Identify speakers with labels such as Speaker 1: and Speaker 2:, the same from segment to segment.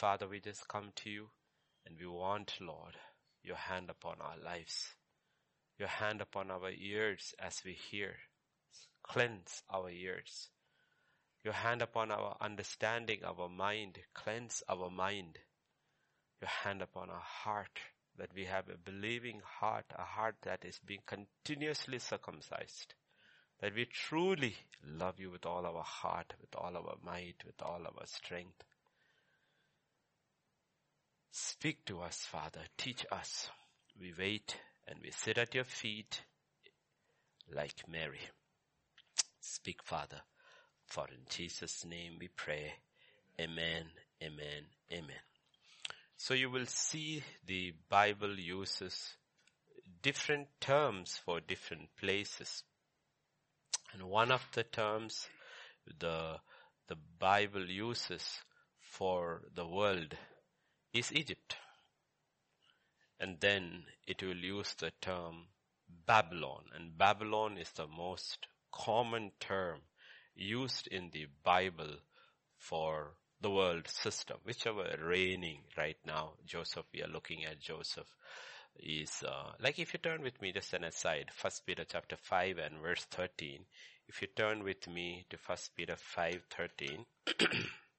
Speaker 1: Father, we just come to you and we want, Lord, your hand upon our lives, your hand upon our ears as we hear. Cleanse our ears. Your hand upon our understanding, our mind. Cleanse our mind. Your hand upon our heart that we have a believing heart, a heart that is being continuously circumcised. That we truly love you with all our heart, with all our might, with all our strength. Speak to us, Father. Teach us. We wait and we sit at your feet like Mary. Speak, Father. For in Jesus' name we pray. Amen, amen, amen. So you will see the Bible uses different terms for different places. And one of the terms the, the Bible uses for the world is Egypt. And then it will use the term Babylon. And Babylon is the most common term used in the Bible for the world system, whichever reigning right now. Joseph, we are looking at Joseph is, uh, like if you turn with me just an aside, First Peter chapter 5 and verse 13. If you turn with me to First Peter 5, 13.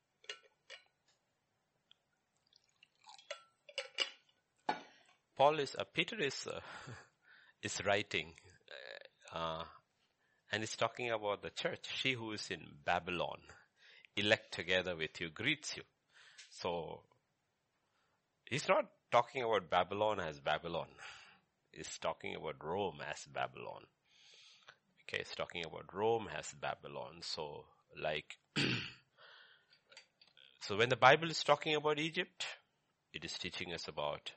Speaker 1: Paul is, uh, Peter is, uh, is writing, uh, and he's talking about the church. She who is in Babylon, elect together with you, greets you. So, he's not talking about Babylon as Babylon. He's talking about Rome as Babylon. Okay, he's talking about Rome as Babylon. So, like, so when the Bible is talking about Egypt, it is teaching us about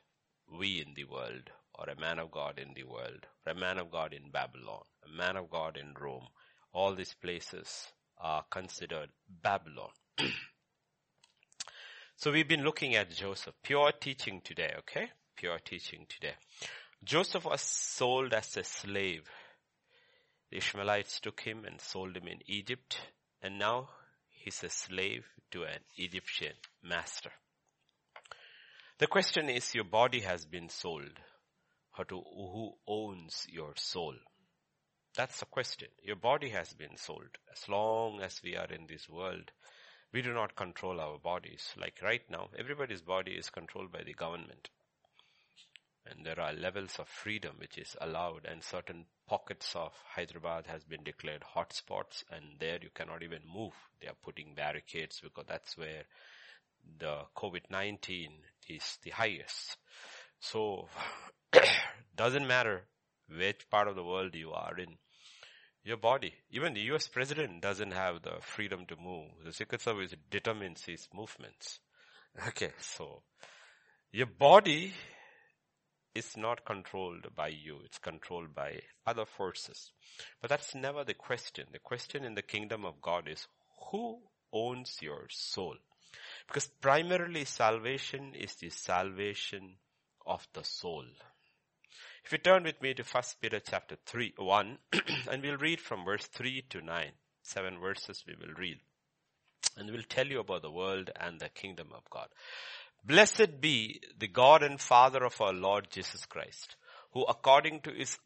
Speaker 1: we in the world, or a man of God in the world, or a man of God in Babylon, a man of God in Rome. All these places are considered Babylon. so we've been looking at Joseph. Pure teaching today, okay? Pure teaching today. Joseph was sold as a slave. The Ishmaelites took him and sold him in Egypt, and now he's a slave to an Egyptian master. The question is, your body has been sold. Who owns your soul? That's the question. Your body has been sold. As long as we are in this world, we do not control our bodies. Like right now, everybody's body is controlled by the government. And there are levels of freedom which is allowed and certain pockets of Hyderabad has been declared hotspots and there you cannot even move. They are putting barricades because that's where the COVID-19 is the highest. So, doesn't matter which part of the world you are in. Your body, even the US president doesn't have the freedom to move. The Secret Service determines his movements. Okay, so your body is not controlled by you. It's controlled by other forces. But that's never the question. The question in the kingdom of God is who owns your soul? Because primarily salvation is the salvation of the soul. If you turn with me to 1 Peter chapter 3, 1, and we'll read from verse 3 to 9. Seven verses we will read. And we'll tell you about the world and the kingdom of God. Blessed be the God and Father of our Lord Jesus Christ, who according to his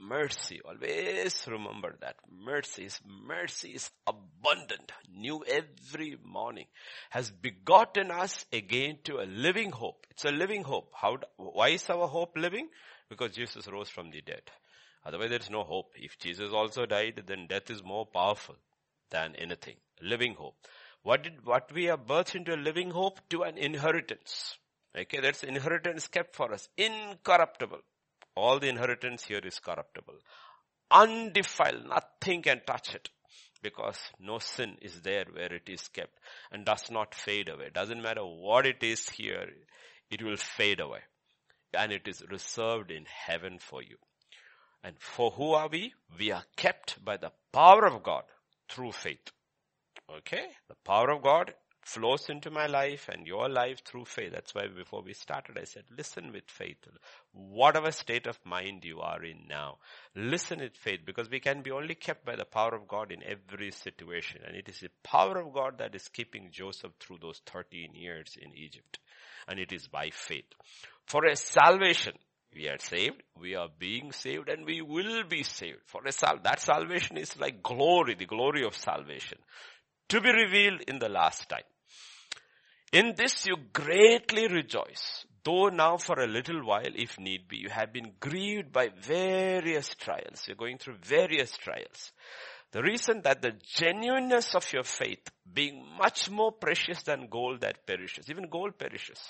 Speaker 1: mercy. Always remember that. Mercy is, mercy is abundant, new every morning. Has begotten us again to a living hope. It's a living hope. How, why is our hope living? Because Jesus rose from the dead. Otherwise there is no hope. If Jesus also died, then death is more powerful than anything. Living hope. What did, what we are birthed into a living hope to an inheritance. Okay, that's inheritance kept for us. Incorruptible. All the inheritance here is corruptible. Undefiled, nothing can touch it because no sin is there where it is kept and does not fade away. Doesn't matter what it is here, it will fade away. And it is reserved in heaven for you. And for who are we? We are kept by the power of God through faith. Okay? The power of God flows into my life and your life through faith. That's why before we started, I said, listen with faith. Whatever state of mind you are in now, listen with faith because we can be only kept by the power of God in every situation. And it is the power of God that is keeping Joseph through those 13 years in Egypt. And it is by faith. For a salvation, we are saved, we are being saved and we will be saved. For a sal- that salvation is like glory, the glory of salvation to be revealed in the last time. In this you greatly rejoice, though now for a little while, if need be, you have been grieved by various trials. You're going through various trials. The reason that the genuineness of your faith being much more precious than gold that perishes, even gold perishes,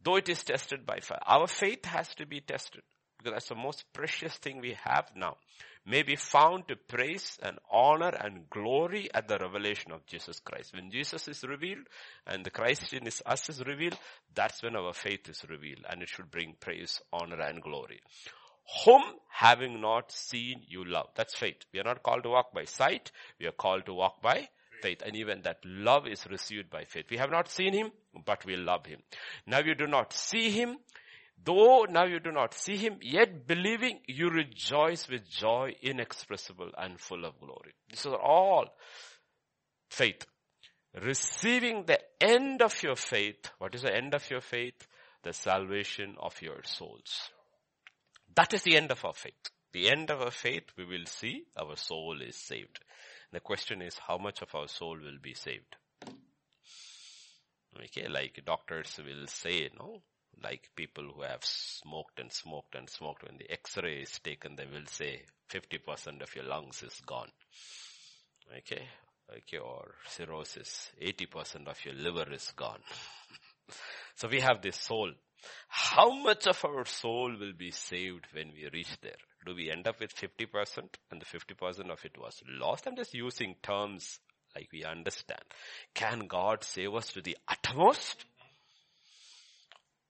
Speaker 1: though it is tested by fire. Our faith has to be tested because that's the most precious thing we have now may be found to praise and honor and glory at the revelation of Jesus Christ. When Jesus is revealed and the Christ in us is revealed, that's when our faith is revealed and it should bring praise, honor and glory. Whom having not seen you love. That's faith. We are not called to walk by sight. We are called to walk by faith. And even that love is received by faith. We have not seen him, but we love him. Now you do not see him, Though now you do not see him, yet believing you rejoice with joy inexpressible and full of glory. This is all faith. Receiving the end of your faith. What is the end of your faith? The salvation of your souls. That is the end of our faith. The end of our faith, we will see our soul is saved. The question is how much of our soul will be saved? Okay, like doctors will say, no, like people who have smoked and smoked and smoked, when the x-ray is taken, they will say 50% of your lungs is gone. Okay? Okay, or cirrhosis, 80% of your liver is gone. so we have this soul. How much of our soul will be saved when we reach there? Do we end up with 50% and the 50% of it was lost? I'm just using terms like we understand. Can God save us to the uttermost?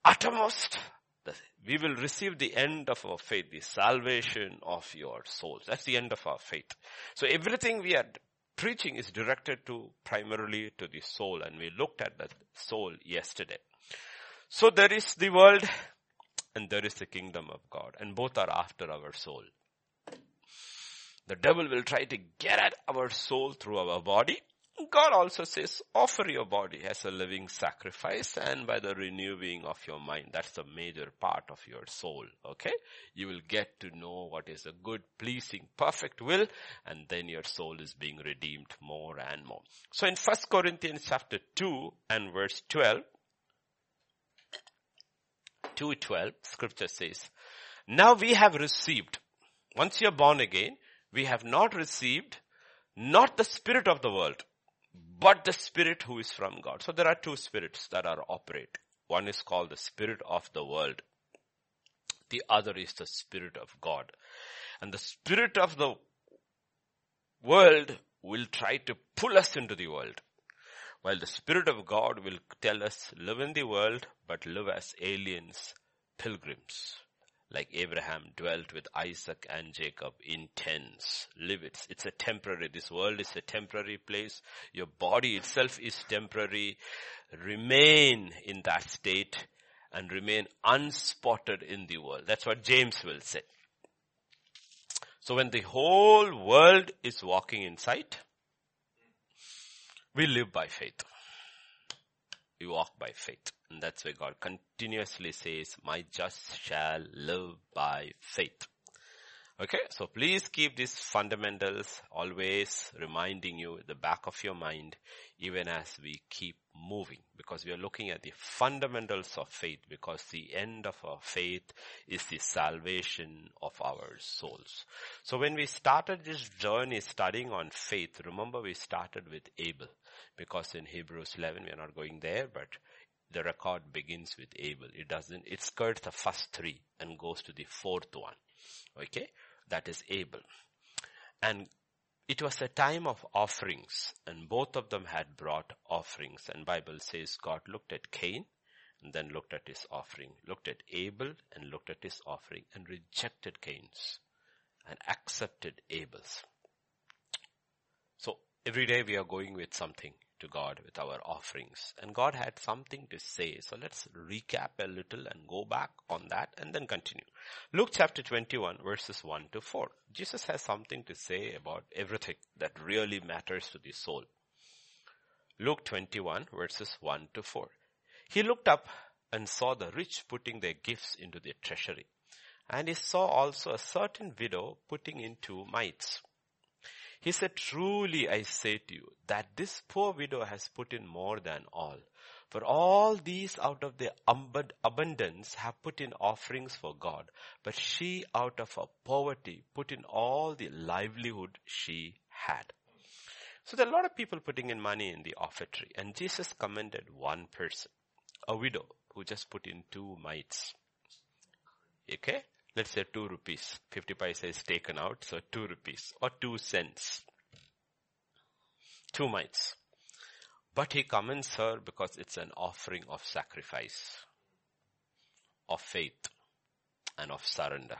Speaker 1: Uttermost, we will receive the end of our faith, the salvation of your souls. That's the end of our faith. So everything we are preaching is directed to primarily to the soul and we looked at the soul yesterday. So there is the world and there is the kingdom of God and both are after our soul. The devil will try to get at our soul through our body God also says, offer your body as a living sacrifice and by the renewing of your mind. That's the major part of your soul. Okay. You will get to know what is a good, pleasing, perfect will and then your soul is being redeemed more and more. So in 1 Corinthians chapter 2 and verse 12, 2.12, scripture says, now we have received, once you're born again, we have not received not the spirit of the world, but the spirit who is from God. So there are two spirits that are operate. One is called the spirit of the world. The other is the spirit of God. And the spirit of the world will try to pull us into the world. While the spirit of God will tell us live in the world, but live as aliens, pilgrims like Abraham dwelt with Isaac and Jacob in tents. Live it. It's a temporary, this world is a temporary place. Your body itself is temporary. Remain in that state and remain unspotted in the world. That's what James will say. So when the whole world is walking in sight, we live by faith. We walk by faith. And that's why God continuously says, my just shall live by faith. Okay, so please keep these fundamentals always reminding you the back of your mind, even as we keep moving, because we are looking at the fundamentals of faith, because the end of our faith is the salvation of our souls. So when we started this journey studying on faith, remember we started with Abel, because in Hebrews 11, we are not going there, but the record begins with Abel. It doesn't, it skirts the first three and goes to the fourth one. Okay? That is Abel. And it was a time of offerings and both of them had brought offerings and Bible says God looked at Cain and then looked at his offering, looked at Abel and looked at his offering and rejected Cain's and accepted Abel's. So every day we are going with something to God with our offerings. And God had something to say. So let's recap a little and go back on that and then continue. Luke chapter 21 verses 1 to 4. Jesus has something to say about everything that really matters to the soul. Luke 21 verses 1 to 4. He looked up and saw the rich putting their gifts into their treasury. And he saw also a certain widow putting in two mites. He said, truly I say to you that this poor widow has put in more than all. For all these out of their abundance have put in offerings for God, but she out of her poverty put in all the livelihood she had. So there are a lot of people putting in money in the offertory and Jesus commended one person, a widow who just put in two mites. Okay? Let's say 2 rupees. 50 paisa is taken out, so 2 rupees or 2 cents. 2 mites. But he commends her because it's an offering of sacrifice, of faith, and of surrender.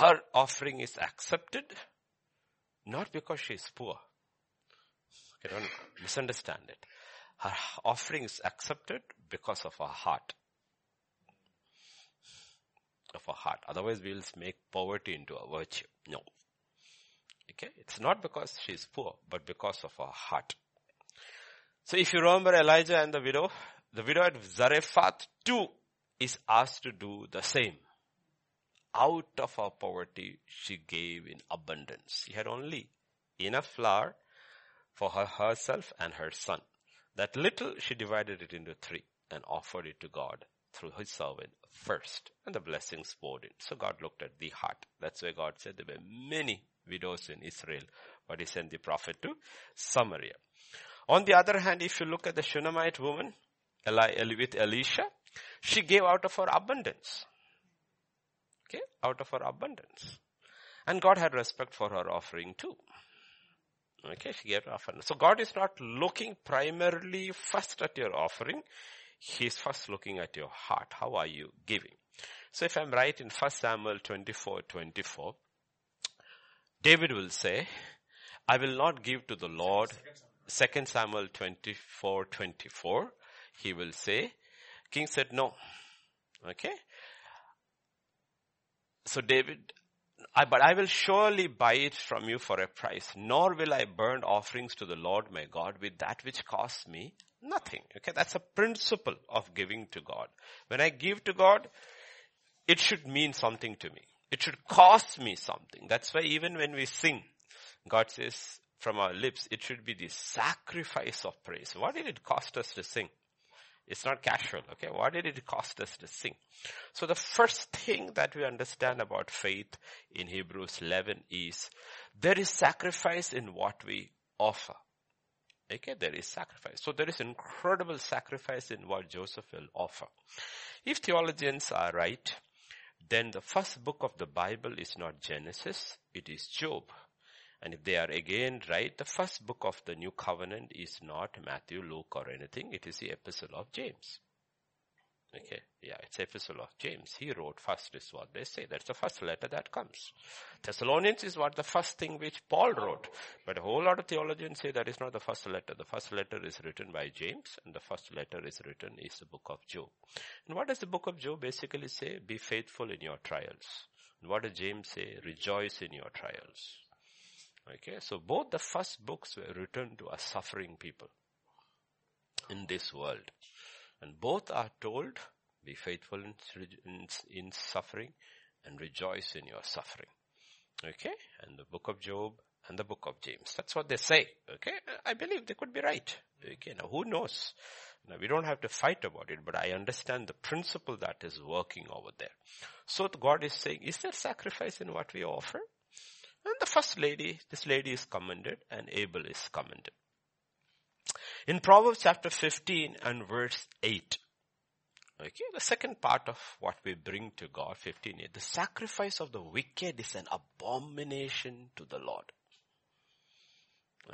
Speaker 1: Her offering is accepted not because she is poor. Okay, don't misunderstand it. Her offering is accepted because of her heart of a heart. Otherwise we will make poverty into a virtue. No. Okay. It's not because she is poor, but because of her heart. So if you remember Elijah and the widow, the widow at Zarephath too is asked to do the same. Out of her poverty, she gave in abundance. She had only enough flour for her herself and her son. That little she divided it into three and offered it to God through his servant first and the blessings poured in. So God looked at the heart. That's why God said there were many widows in Israel, but he sent the prophet to Samaria. On the other hand, if you look at the Shunammite woman, Eli, with Elisha, she gave out of her abundance. Okay, out of her abundance. And God had respect for her offering too. Okay, she gave offering. So God is not looking primarily first at your offering. He's first looking at your heart. How are you giving? So if I'm right in 1 Samuel 24, 24, David will say, I will not give to the Lord. 2 Samuel 24, 24, he will say, King said no. Okay. So David, but I will surely buy it from you for a price, nor will I burn offerings to the Lord my God with that which costs me Nothing. Okay, that's a principle of giving to God. When I give to God, it should mean something to me. It should cost me something. That's why even when we sing, God says from our lips, it should be the sacrifice of praise. What did it cost us to sing? It's not casual, okay? What did it cost us to sing? So the first thing that we understand about faith in Hebrews 11 is there is sacrifice in what we offer. Okay, there is sacrifice. So there is incredible sacrifice in what Joseph will offer. If theologians are right, then the first book of the Bible is not Genesis, it is Job. And if they are again right, the first book of the new covenant is not Matthew, Luke or anything, it is the epistle of James. Okay, yeah, it's epistle of James. He wrote first is what they say. That's the first letter that comes. Thessalonians is what the first thing which Paul wrote. But a whole lot of theologians say that is not the first letter. The first letter is written by James and the first letter is written is the book of Job. And what does the book of Job basically say? Be faithful in your trials. And what does James say? Rejoice in your trials. Okay, so both the first books were written to a suffering people in this world. And both are told, be faithful in, in, in suffering and rejoice in your suffering. Okay? And the book of Job and the book of James. That's what they say. Okay? I believe they could be right. Okay? Now who knows? Now we don't have to fight about it, but I understand the principle that is working over there. So God is saying, is there sacrifice in what we offer? And the first lady, this lady is commended and Abel is commended. In Proverbs chapter 15 and verse 8, okay, the second part of what we bring to God, 15, 8, the sacrifice of the wicked is an abomination to the Lord.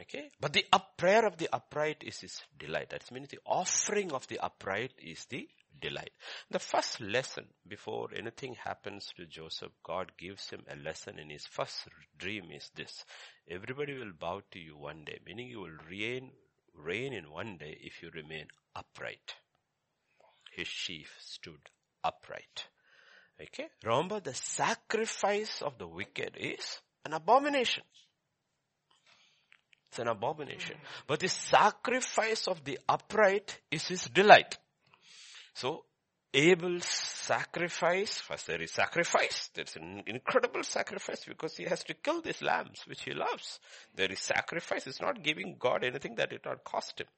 Speaker 1: Okay, but the prayer of the upright is his delight. That's meaning the offering of the upright is the delight. The first lesson before anything happens to Joseph, God gives him a lesson in his first dream is this. Everybody will bow to you one day, meaning you will reign, reign in one day if you remain upright. His sheaf stood upright. Okay? Remember the sacrifice of the wicked is an abomination. It's an abomination. But the sacrifice of the upright is his delight. So, Abel's sacrifice, first there is sacrifice, there's an incredible sacrifice because he has to kill these lambs which he loves. There is sacrifice, it's not giving God anything that it not cost him.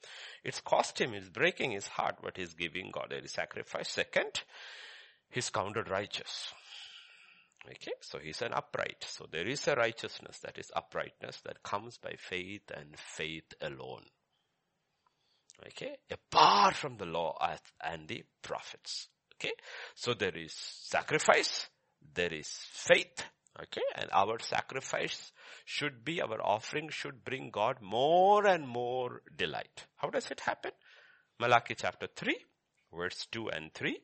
Speaker 1: It's cost him, it's breaking his heart, but he's giving God. There is sacrifice. Second, he's counted righteous. Okay, so he's an upright. So there is a righteousness that is uprightness that comes by faith and faith alone. Okay, apart from the law and the prophets. Okay, so there is sacrifice, there is faith. Okay, and our sacrifice should be, our offering should bring God more and more delight. How does it happen? Malachi chapter 3, verse 2 and 3.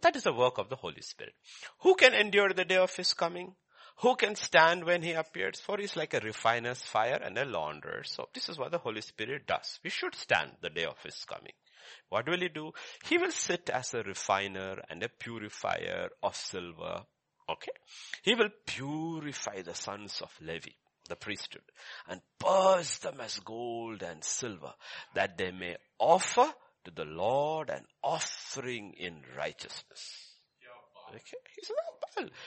Speaker 1: That is the work of the Holy Spirit. Who can endure the day of His coming? Who can stand when He appears? For He's like a refiner's fire and a launderer. So this is what the Holy Spirit does. We should stand the day of His coming. What will He do? He will sit as a refiner and a purifier of silver. Okay? He will purify the sons of Levi the priesthood and purge them as gold and silver that they may offer to the Lord an offering in righteousness. Okay, he's not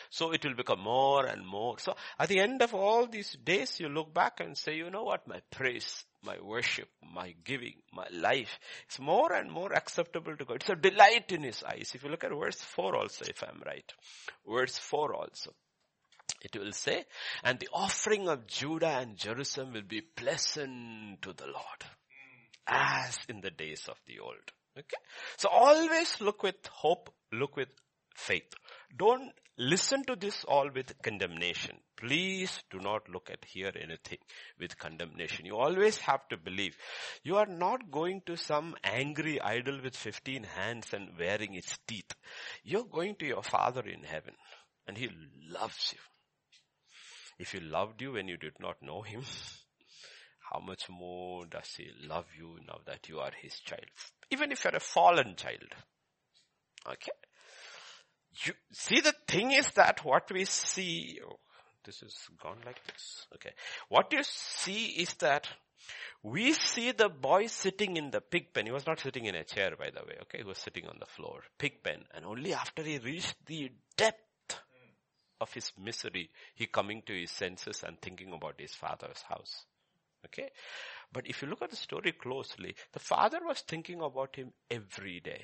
Speaker 1: So it will become more and more. So at the end of all these days, you look back and say, you know what, my praise, my worship, my giving, my life, it's more and more acceptable to God. It's a delight in His eyes. If you look at verse 4 also, if I'm right. Verse 4 also. It will say, and the offering of Judah and Jerusalem will be pleasant to the Lord as in the days of the old. Okay? So always look with hope, look with faith. Don't listen to this all with condemnation. Please do not look at hear anything with condemnation. You always have to believe. You are not going to some angry idol with 15 hands and wearing its teeth. You're going to your father in heaven and he loves you. If he loved you when you did not know him, how much more does he love you now that you are his child? Even if you're a fallen child. Okay? You, see the thing is that what we see, oh, this is gone like this. Okay. What you see is that we see the boy sitting in the pig pen. He was not sitting in a chair, by the way. Okay. He was sitting on the floor. Pig pen. And only after he reached the depth of his misery, he coming to his senses and thinking about his father's house. Okay. But if you look at the story closely, the father was thinking about him every day.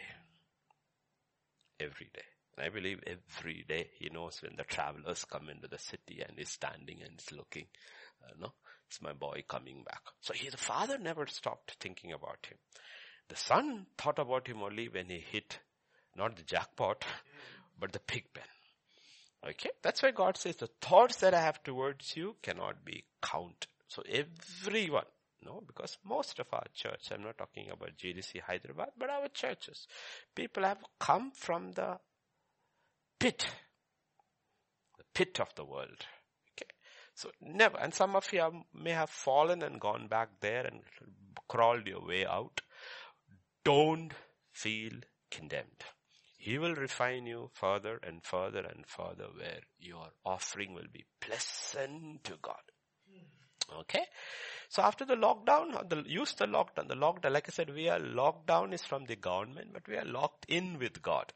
Speaker 1: Every day. I believe every day he knows when the travelers come into the city and he's standing and he's looking. Uh, no, it's my boy coming back. So his father never stopped thinking about him. The son thought about him only when he hit not the jackpot, but the pig pen. Okay, that's why God says the thoughts that I have towards you cannot be counted. So everyone, no, because most of our church, I'm not talking about GDC Hyderabad, but our churches, people have come from the pit, the pit of the world. Okay. So never, and some of you have, may have fallen and gone back there and crawled your way out. Don't feel condemned. He will refine you further and further and further where your offering will be pleasant to God. Okay. So after the lockdown, the, use the lockdown. The lockdown, like I said, we are locked down is from the government, but we are locked in with God.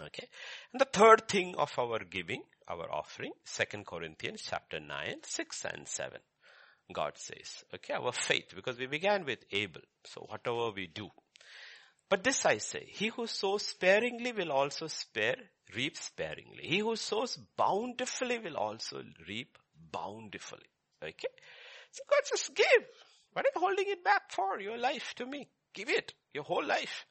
Speaker 1: Okay. And the third thing of our giving, our offering, Second Corinthians chapter 9, 6 and 7. God says, okay, our faith, because we began with Abel. So whatever we do. But this I say, he who sows sparingly will also spare, reap sparingly. He who sows bountifully will also reap bountifully. Okay? So God says, give. What are you holding it back for? Your life to me. Give it. Your whole life.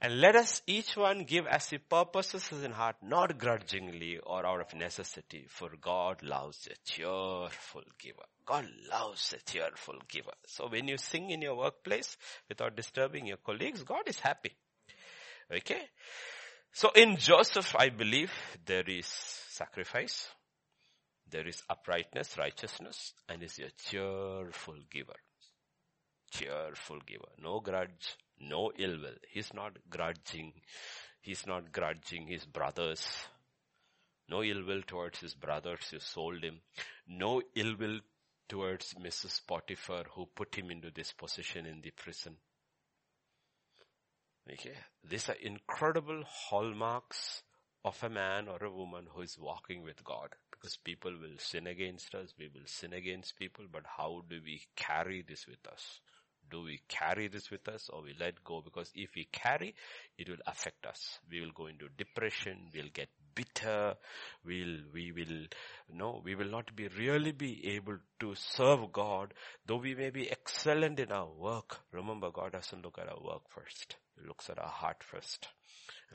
Speaker 1: And let us each one give as he purposes in heart, not grudgingly or out of necessity, for God loves a cheerful giver. God loves a cheerful giver. So when you sing in your workplace without disturbing your colleagues, God is happy. Okay? So in Joseph, I believe there is sacrifice, there is uprightness, righteousness, and is a cheerful giver. Cheerful giver. No grudge, no ill will. He's not grudging. He's not grudging his brothers. No ill will towards his brothers who sold him. No ill will towards Mrs. Potiphar who put him into this position in the prison. Okay. These are incredible hallmarks of a man or a woman who is walking with God. Because people will sin against us, we will sin against people, but how do we carry this with us? Do we carry this with us or we let go? Because if we carry, it will affect us. We will go into depression, we'll get bitter, we'll, we will, no, we will not be really be able to serve God, though we may be excellent in our work. Remember, God doesn't look at our work first. He looks at our heart first.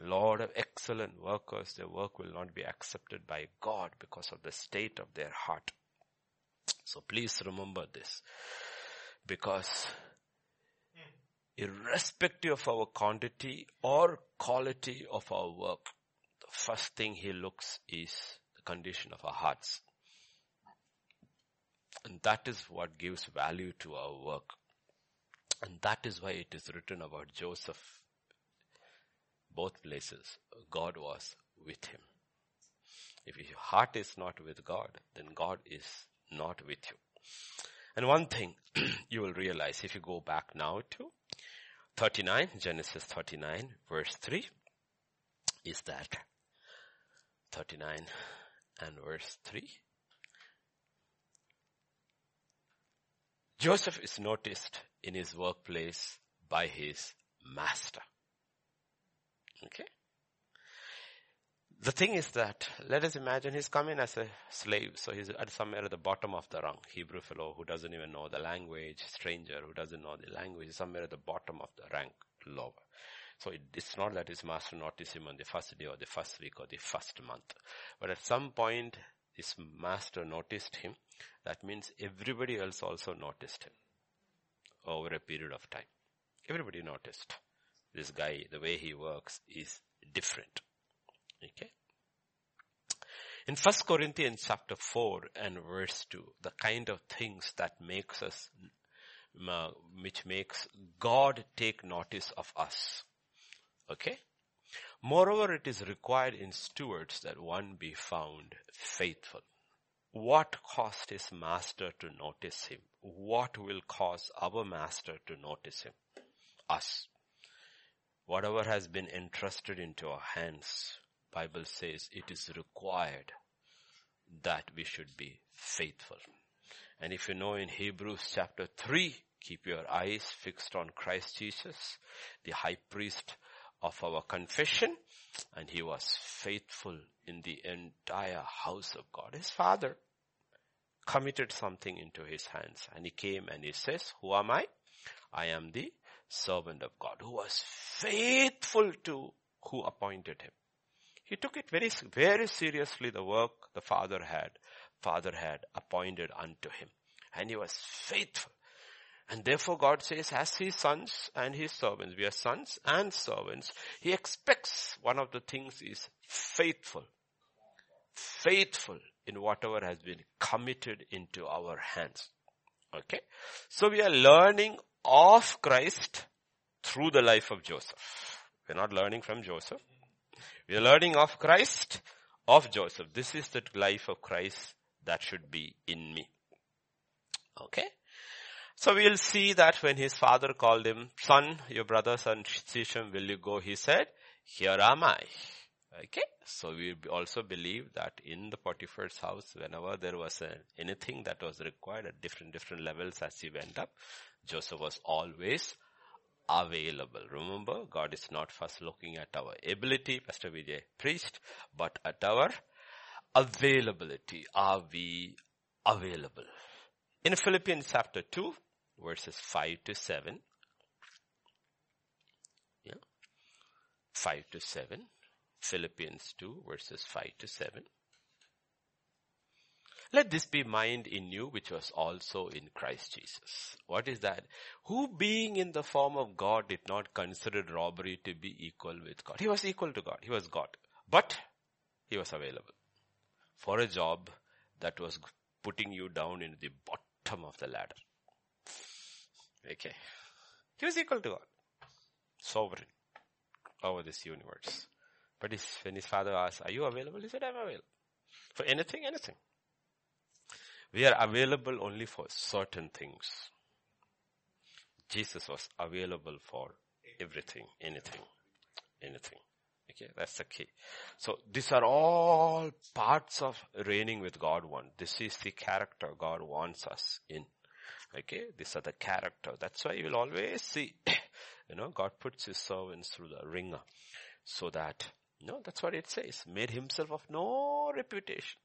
Speaker 1: Lord of excellent workers, their work will not be accepted by God because of the state of their heart. So please remember this. Because irrespective of our quantity or quality of our work, the first thing he looks is the condition of our hearts. And that is what gives value to our work. And that is why it is written about Joseph. Both places, God was with him. If your heart is not with God, then God is not with you. And one thing you will realize if you go back now to 39, Genesis 39 verse 3 is that 39 and verse 3. Joseph is noticed in his workplace by his master. Okay? The thing is that, let us imagine he's come in as a slave, so he's at somewhere at the bottom of the rung. Hebrew fellow who doesn't even know the language, stranger who doesn't know the language, somewhere at the bottom of the rank, lower. So it, it's not that his master noticed him on the first day or the first week or the first month. But at some point, his master noticed him. That means everybody else also noticed him over a period of time. Everybody noticed this guy, the way he works is different. Okay. In 1 Corinthians chapter 4 and verse 2, the kind of things that makes us, uh, which makes God take notice of us. Okay? Moreover, it is required in stewards that one be found faithful. What caused his master to notice him? What will cause our master to notice him? Us. Whatever has been entrusted into our hands, Bible says it is required that we should be faithful. And if you know in Hebrews chapter 3, keep your eyes fixed on Christ Jesus, the high priest of our confession, and he was faithful in the entire house of God. His father committed something into his hands and he came and he says, who am I? I am the servant of God who was faithful to who appointed him. He took it very, very seriously the work the father had, father had appointed unto him. And he was faithful. And therefore God says as his sons and his servants, we are sons and servants, he expects one of the things is faithful. Faithful in whatever has been committed into our hands. Okay. So we are learning of Christ through the life of Joseph. We're not learning from Joseph. We are learning of Christ, of Joseph. This is the life of Christ that should be in me. Okay? So we'll see that when his father called him, son, your brother son Shechem, will you go? He said, here am I. Okay? So we also believe that in the Potiphar's house, whenever there was a, anything that was required at different, different levels as he went up, Joseph was always available. Remember, God is not first looking at our ability, Pastor Vijay preached, but at our availability. Are we available? In Philippians chapter 2, verses 5 to 7, yeah, 5 to 7. Philippians 2 verses 5 to 7. Let this be mind in you, which was also in Christ Jesus. What is that? Who being in the form of God did not consider robbery to be equal with God. He was equal to God. He was God. But he was available for a job that was putting you down in the bottom of the ladder. Okay. He was equal to God. Sovereign over this universe. But his, when his father asked, are you available? He said, I'm available. For anything, anything. We are available only for certain things. Jesus was available for everything, anything, anything. Okay, that's the key. So these are all parts of reigning with God one. This is the character God wants us in. Okay, these are the character. That's why you will always see, you know, God puts his servants through the ringer so that, you know, that's what it says. Made himself of no reputation.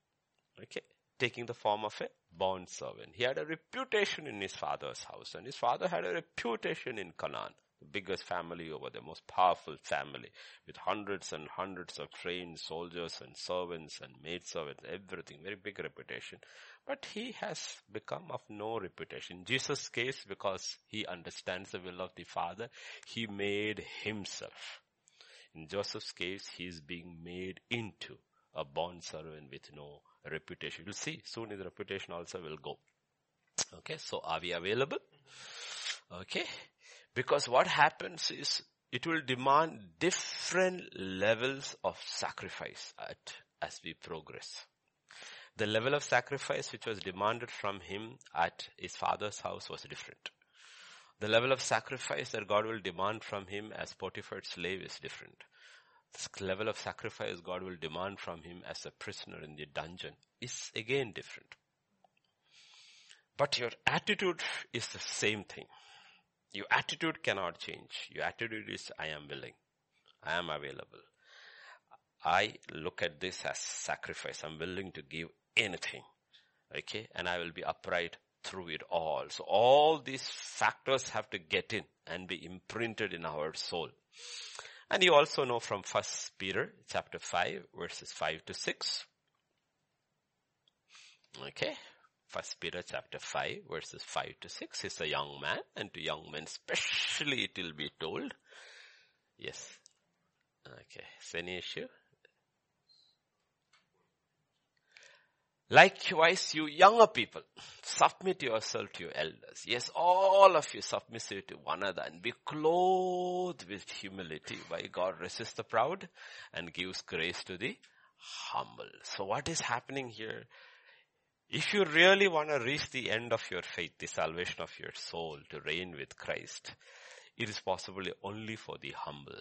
Speaker 1: Okay, taking the form of a bond servant. He had a reputation in his father's house and his father had a reputation in Canaan the biggest family over the most powerful family with hundreds and hundreds of trained soldiers and servants and maidservants, everything, very big reputation. But he has become of no reputation. In Jesus' case, because he understands the will of the Father, he made himself. In Joseph's case, he is being made into a bond servant with no reputation. You'll see soon his reputation also will go. Okay, so are we available? Okay. Because what happens is it will demand different levels of sacrifice at, as we progress. The level of sacrifice which was demanded from him at his father's house was different. The level of sacrifice that God will demand from him as Potiphar's slave is different. The level of sacrifice God will demand from him as a prisoner in the dungeon is again different. But your attitude is the same thing. Your attitude cannot change. Your attitude is, I am willing. I am available. I look at this as sacrifice. I'm willing to give anything. Okay. And I will be upright through it all. So all these factors have to get in and be imprinted in our soul. And you also know from first Peter chapter 5 verses 5 to 6. Okay. First Peter chapter 5 verses 5 to 6 is a young man and to young men especially it will be told. Yes. Okay. Is any issue? Likewise, you younger people, submit yourself to your elders. Yes, all of you submissive to one another and be clothed with humility. Why God resists the proud and gives grace to the humble. So what is happening here? If you really want to reach the end of your faith, the salvation of your soul, to reign with Christ, it is possible only for the humble.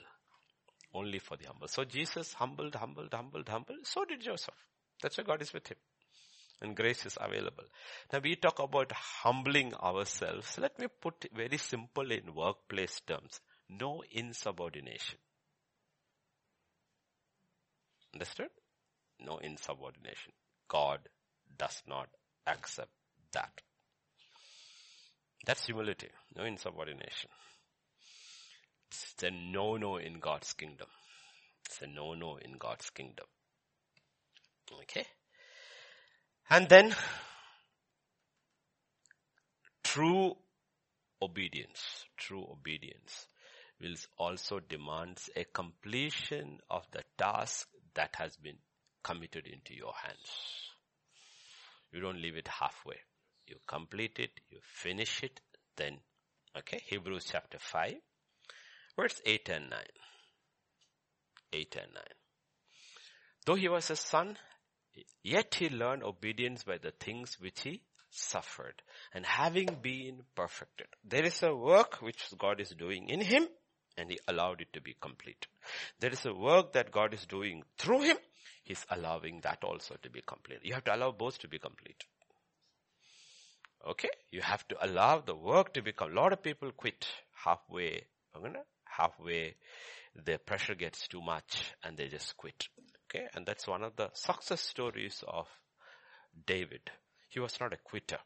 Speaker 1: Only for the humble. So Jesus humbled, humbled, humbled, humbled. So did Joseph. That's why God is with him. And grace is available. Now we talk about humbling ourselves. Let me put very simple in workplace terms. No insubordination. Understood? No insubordination. God does not accept that. That's humility, no insubordination. It's a no-no in God's kingdom. It's a no-no in God's kingdom. Okay? And then, true obedience, true obedience will also demands a completion of the task that has been committed into your hands. You don't leave it halfway. You complete it, you finish it, then, okay, Hebrews chapter 5, verse 8 and 9. 8 and 9. Though he was a son, yet he learned obedience by the things which he suffered and having been perfected. There is a work which God is doing in him and he allowed it to be complete. There is a work that God is doing through him He's allowing that also to be complete. You have to allow both to be complete. Okay? You have to allow the work to become, a lot of people quit halfway, halfway, the pressure gets too much and they just quit. Okay? And that's one of the success stories of David. He was not a quitter.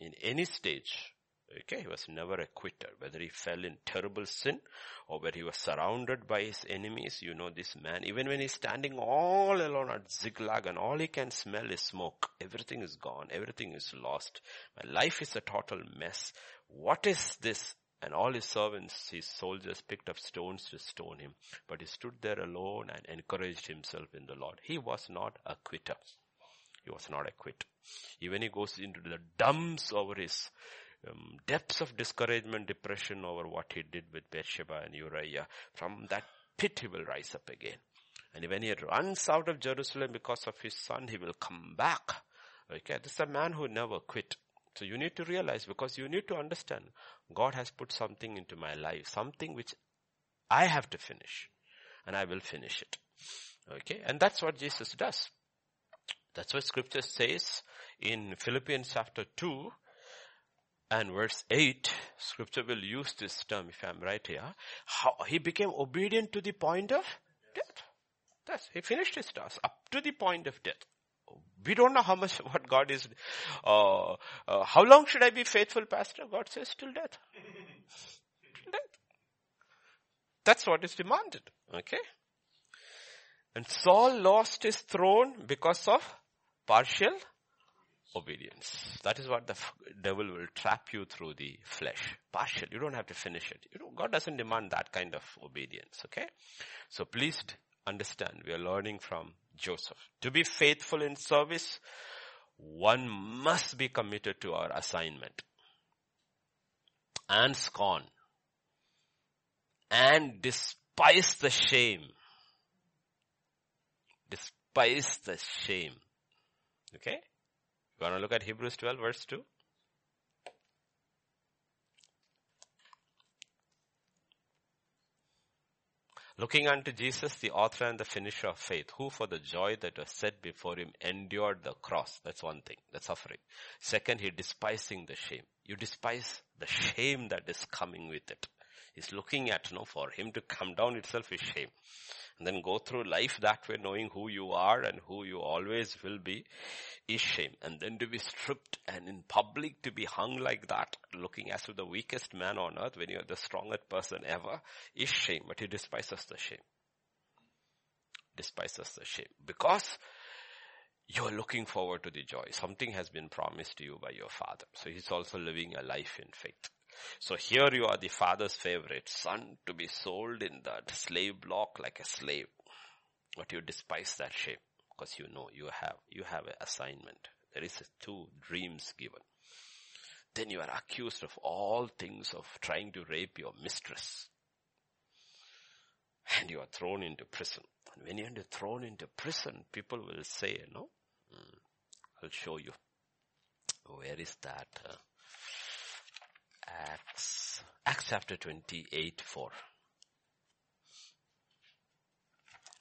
Speaker 1: In any stage, Okay, he was never a quitter. Whether he fell in terrible sin or whether he was surrounded by his enemies, you know this man, even when he's standing all alone at Ziklag and all he can smell is smoke. Everything is gone. Everything is lost. My life is a total mess. What is this? And all his servants, his soldiers picked up stones to stone him. But he stood there alone and encouraged himself in the Lord. He was not a quitter. He was not a quitter. Even he goes into the dumps over his um, depths of discouragement, depression over what he did with Bathsheba and Uriah. From that pit he will rise up again. And when he runs out of Jerusalem because of his son, he will come back. Okay, this is a man who never quit. So you need to realize because you need to understand God has put something into my life, something which I have to finish and I will finish it. Okay. And that's what Jesus does. That's what scripture says in Philippians chapter 2 and verse 8, scripture will use this term, if I'm right here. How he became obedient to the point of death. That's, he finished his task up to the point of death. We don't know how much, what God is, uh, uh, how long should I be faithful, pastor? God says till death. till death. That's what is demanded. Okay? And Saul lost his throne because of partial obedience. That is what the devil will trap you through the flesh. Partial. You don't have to finish it. You know, God doesn't demand that kind of obedience. Okay. So please understand we are learning from Joseph. To be faithful in service, one must be committed to our assignment and scorn and despise the shame. Despise the shame. Okay? You want to look at Hebrews 12 verse 2? Looking unto Jesus, the author and the finisher of faith, who for the joy that was set before him endured the cross. That's one thing, the suffering. Second, he despising the shame. You despise the shame that is coming with it. He's looking at, you know, for him to come down itself is shame. And then go through life that way knowing who you are and who you always will be is shame. And then to be stripped and in public to be hung like that, looking as if the weakest man on earth when you're the strongest person ever is shame. But he despises the shame. Despises the shame. Because you're looking forward to the joy. Something has been promised to you by your father. So he's also living a life in faith. So here you are the father's favorite son to be sold in that slave block like a slave. But you despise that shape because you know you have, you have an assignment. There is two dreams given. Then you are accused of all things of trying to rape your mistress. And you are thrown into prison. And when you are thrown into prison, people will say, no, mm, I'll show you. Where is that? Uh, Acts, Acts chapter 28, 4.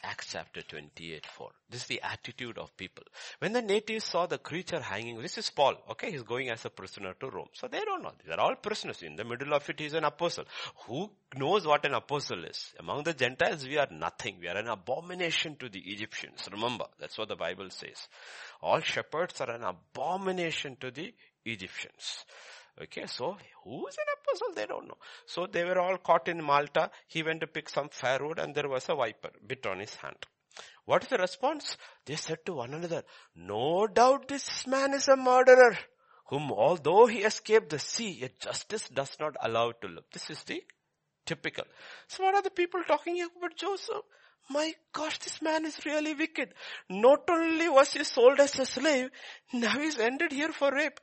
Speaker 1: Acts chapter 28, 4. This is the attitude of people. When the natives saw the creature hanging, this is Paul, okay, he's going as a prisoner to Rome. So they don't know. They're all prisoners. In the middle of it, he's an apostle. Who knows what an apostle is? Among the Gentiles, we are nothing. We are an abomination to the Egyptians. Remember, that's what the Bible says. All shepherds are an abomination to the Egyptians. Okay, so who is an apostle? They don't know. So they were all caught in Malta. He went to pick some firewood and there was a viper bit on his hand. What is the response? They said to one another, no doubt this man is a murderer, whom although he escaped the sea, yet justice does not allow to live. This is the typical. So what are the people talking about Joseph? My gosh, this man is really wicked. Not only was he sold as a slave, now he's ended here for rape.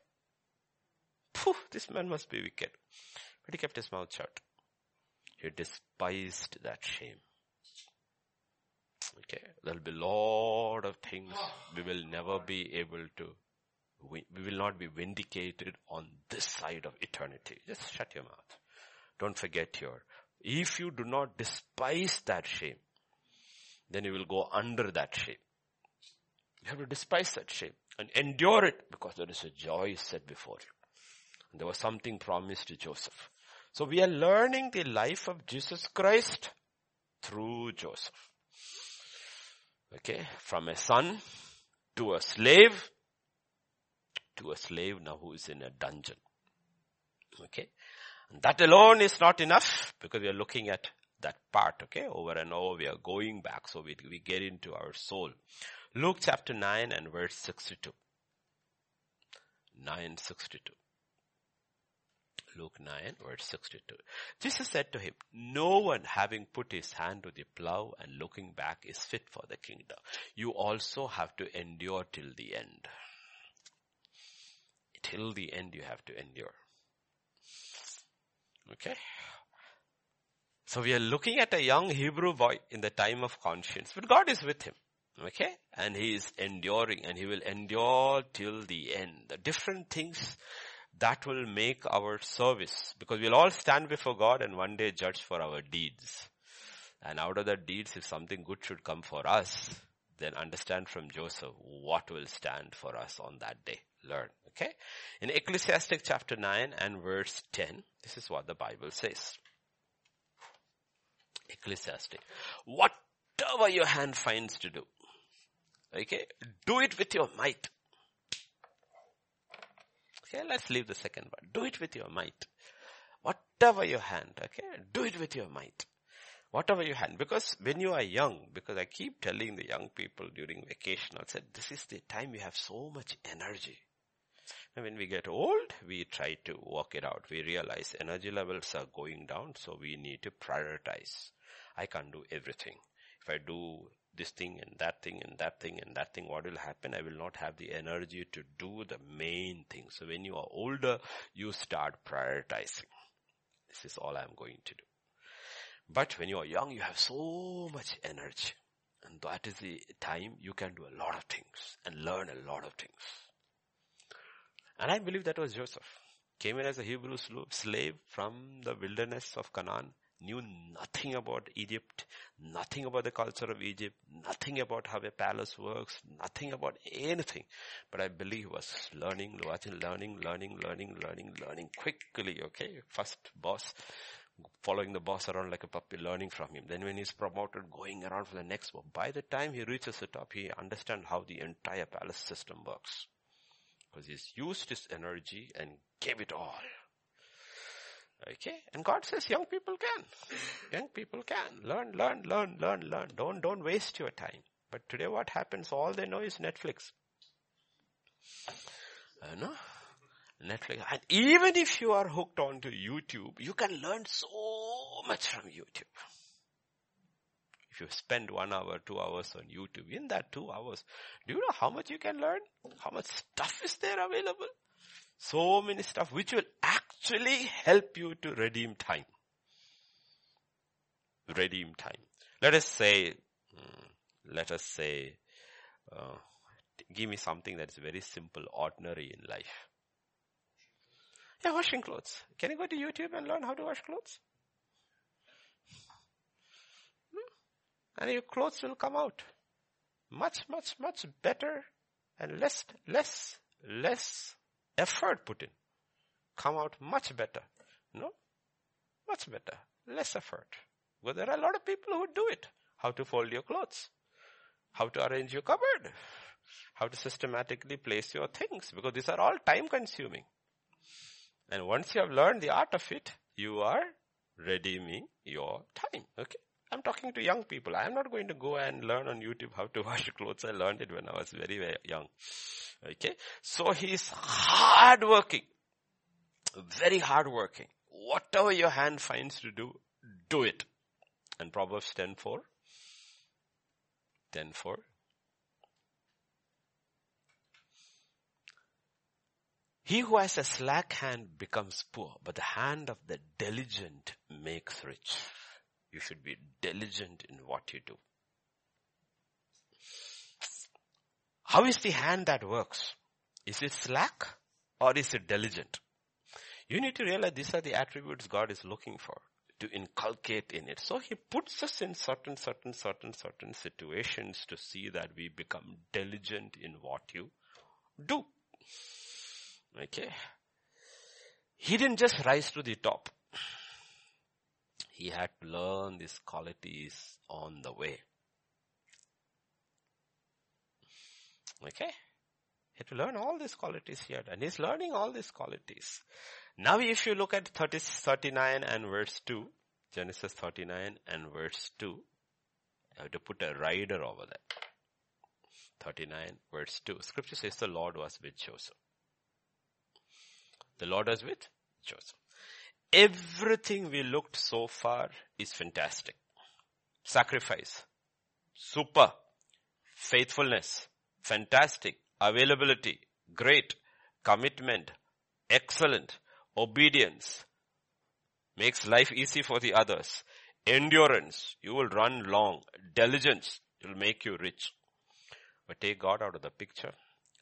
Speaker 1: Phew, this man must be wicked. But he kept his mouth shut. He despised that shame. Okay, there'll be a lot of things we will never be able to, we, we will not be vindicated on this side of eternity. Just shut your mouth. Don't forget your, if you do not despise that shame, then you will go under that shame. You have to despise that shame and endure it because there is a joy set before you. There was something promised to Joseph. So we are learning the life of Jesus Christ through Joseph. Okay, from a son to a slave to a slave now who is in a dungeon. Okay. And that alone is not enough because we are looking at that part, okay, over and over. We are going back so we, we get into our soul. Luke chapter 9 and verse 62. 962. Luke 9 verse 62. Jesus said to him, no one having put his hand to the plow and looking back is fit for the kingdom. You also have to endure till the end. Till the end you have to endure. Okay. So we are looking at a young Hebrew boy in the time of conscience, but God is with him. Okay? And he is enduring and he will endure till the end. The different things that will make our service because we'll all stand before God and one day judge for our deeds. And out of the deeds, if something good should come for us, then understand from Joseph what will stand for us on that day. Learn. Okay? In Ecclesiastic chapter 9 and verse 10, this is what the Bible says. Ecclesiastic. Whatever your hand finds to do, Okay, do it with your might. Okay, let's leave the second part. Do it with your might. Whatever your hand, okay, do it with your might. Whatever your hand. Because when you are young, because I keep telling the young people during vacation, I said, this is the time you have so much energy. And when we get old, we try to work it out. We realize energy levels are going down, so we need to prioritize. I can't do everything. If I do this thing and that thing and that thing and that thing, what will happen? I will not have the energy to do the main thing. So when you are older, you start prioritizing. This is all I'm going to do. But when you are young, you have so much energy. And that is the time you can do a lot of things and learn a lot of things. And I believe that was Joseph. Came in as a Hebrew slave from the wilderness of Canaan knew nothing about Egypt, nothing about the culture of Egypt, nothing about how a palace works, nothing about anything. But I believe was learning, watching, learning, learning, learning, learning, learning quickly, okay? First boss, following the boss around like a puppy, learning from him. Then when he's promoted, going around for the next one. By the time he reaches the top, he understands how the entire palace system works. Because he's used his energy and gave it all. Okay? And God says young people can. Young people can. Learn, learn, learn, learn, learn. Don't, don't waste your time. But today what happens, all they know is Netflix. Uh, you know? Netflix. And even if you are hooked onto YouTube, you can learn so much from YouTube. If you spend one hour, two hours on YouTube, in that two hours, do you know how much you can learn? How much stuff is there available? So many stuff which will actually help you to redeem time. Redeem time. Let us say, hmm, let us say, uh, give me something that's very simple, ordinary in life. Yeah, washing clothes. Can you go to YouTube and learn how to wash clothes? Hmm? And your clothes will come out much, much, much better and less, less, less effort put in, come out much better. No? Much better. Less effort. But there are a lot of people who do it. How to fold your clothes. How to arrange your cupboard. How to systematically place your things. Because these are all time consuming. And once you have learned the art of it, you are redeeming your time. Okay? I'm talking to young people. I'm not going to go and learn on YouTube how to wash clothes. I learned it when I was very, very young. Okay. So he's hardworking. Very hardworking. Whatever your hand finds to do, do it. And Proverbs 10 4. 10 4. He who has a slack hand becomes poor, but the hand of the diligent makes rich. You should be diligent in what you do. How is the hand that works? Is it slack or is it diligent? You need to realize these are the attributes God is looking for to inculcate in it. So he puts us in certain, certain, certain, certain situations to see that we become diligent in what you do. Okay. He didn't just rise to the top. He had to learn these qualities on the way. Okay? He had to learn all these qualities here and he's learning all these qualities. Now if you look at 30, 39 and verse 2, Genesis 39 and verse 2, I have to put a rider over that. 39 verse 2. Scripture says the Lord was with Joseph. The Lord was with Joseph. Everything we looked so far is fantastic. Sacrifice. Super. Faithfulness. Fantastic. Availability. Great. Commitment. Excellent. Obedience. Makes life easy for the others. Endurance. You will run long. Diligence. It will make you rich. But take God out of the picture.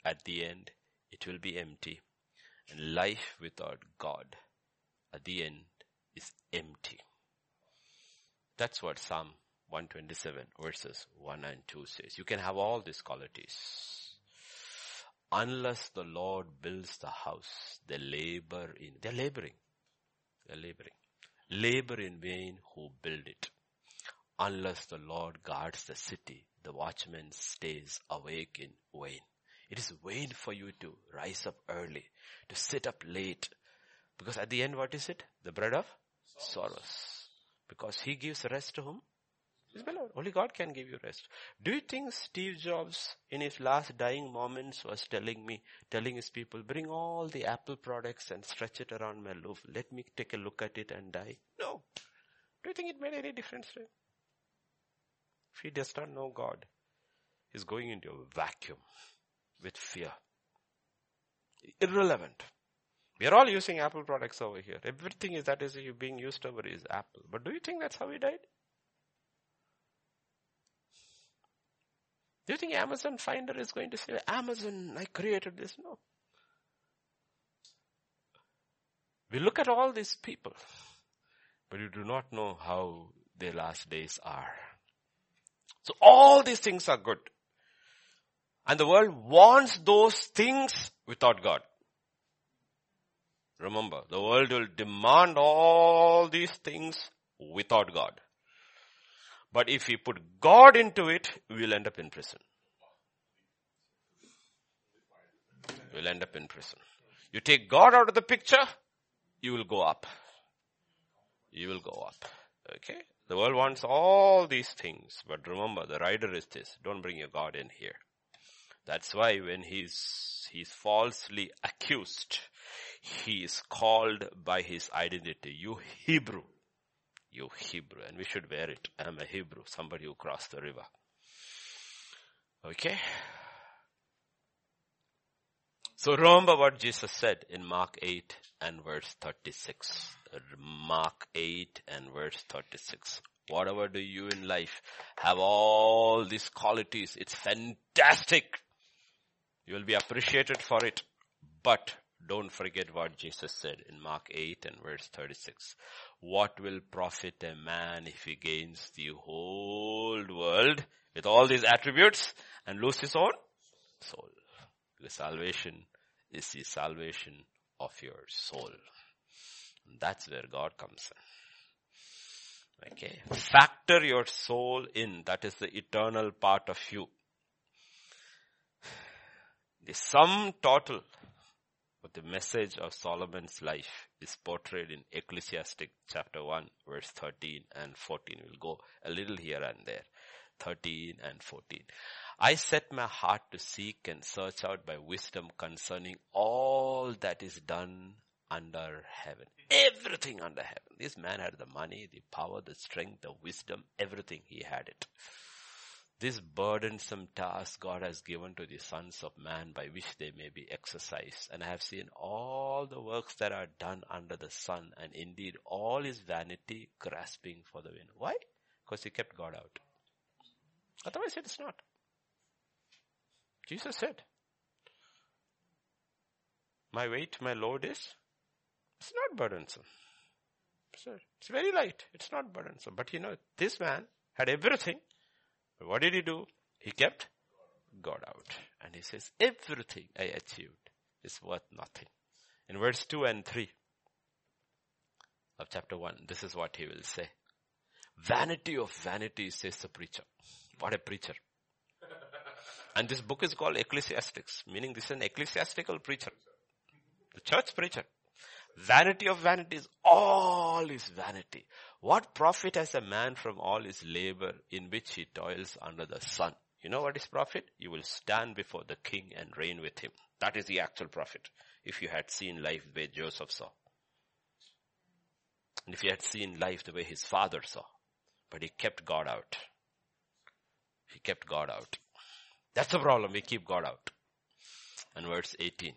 Speaker 1: At the end, it will be empty. And life without God at the end is empty. That's what Psalm 127 verses 1 and 2 says. You can have all these qualities. Unless the Lord builds the house, they labor in, they're laboring. They're laboring. Labor in vain who build it. Unless the Lord guards the city, the watchman stays awake in vain. It is vain for you to rise up early, to sit up late. Because at the end, what is it? The bread of sorrows. Because he gives rest to whom? His beloved. Only God can give you rest. Do you think Steve Jobs in his last dying moments was telling me, telling his people, bring all the Apple products and stretch it around my loaf. Let me take a look at it and die? No. Do you think it made any difference to him? If he does not know God, he's going into a vacuum with fear. Irrelevant. We are all using Apple products over here. Everything is that is being used over is Apple. But do you think that's how he died? Do you think Amazon Finder is going to say, Amazon, I created this? No. We look at all these people, but you do not know how their last days are. So all these things are good. And the world wants those things without God. Remember, the world will demand all these things without God. But if we put God into it, we'll end up in prison. We'll end up in prison. You take God out of the picture, you will go up. You will go up. Okay? The world wants all these things, but remember the rider is this. Don't bring your God in here. That's why when he's, he's falsely accused, he is called by his identity. You Hebrew. You Hebrew. And we should wear it. I'm a Hebrew. Somebody who crossed the river. Okay. So remember what Jesus said in Mark 8 and verse 36. Mark 8 and verse 36. Whatever do you in life have all these qualities. It's fantastic. You will be appreciated for it. But don't forget what Jesus said in Mark 8 and verse 36. What will profit a man if he gains the whole world with all these attributes and lose his own soul? The salvation is the salvation of your soul. That's where God comes in. Okay. Factor your soul in. That is the eternal part of you. The sum total of the message of Solomon's life is portrayed in Ecclesiastic chapter 1 verse 13 and 14. We'll go a little here and there. 13 and 14. I set my heart to seek and search out by wisdom concerning all that is done under heaven. Everything under heaven. This man had the money, the power, the strength, the wisdom, everything. He had it. This burdensome task God has given to the sons of man by which they may be exercised. And I have seen all the works that are done under the sun and indeed all is vanity grasping for the wind. Why? Because he kept God out. Otherwise it is not. Jesus said, my weight, my load is, it's not burdensome. It's very light. It's not burdensome. But you know, this man had everything what did he do? He kept God out. And he says, everything I achieved is worth nothing. In verse 2 and 3 of chapter 1, this is what he will say. Vanity of vanity, says the preacher. What a preacher. And this book is called Ecclesiastics, meaning this is an ecclesiastical preacher. The church preacher. Vanity of vanities, all is vanity. What profit has a man from all his labor in which he toils under the sun? You know what is profit? You will stand before the king and reign with him. That is the actual profit. If you had seen life the way Joseph saw. And if he had seen life the way his father saw. But he kept God out. He kept God out. That's the problem. We keep God out. And verse 18.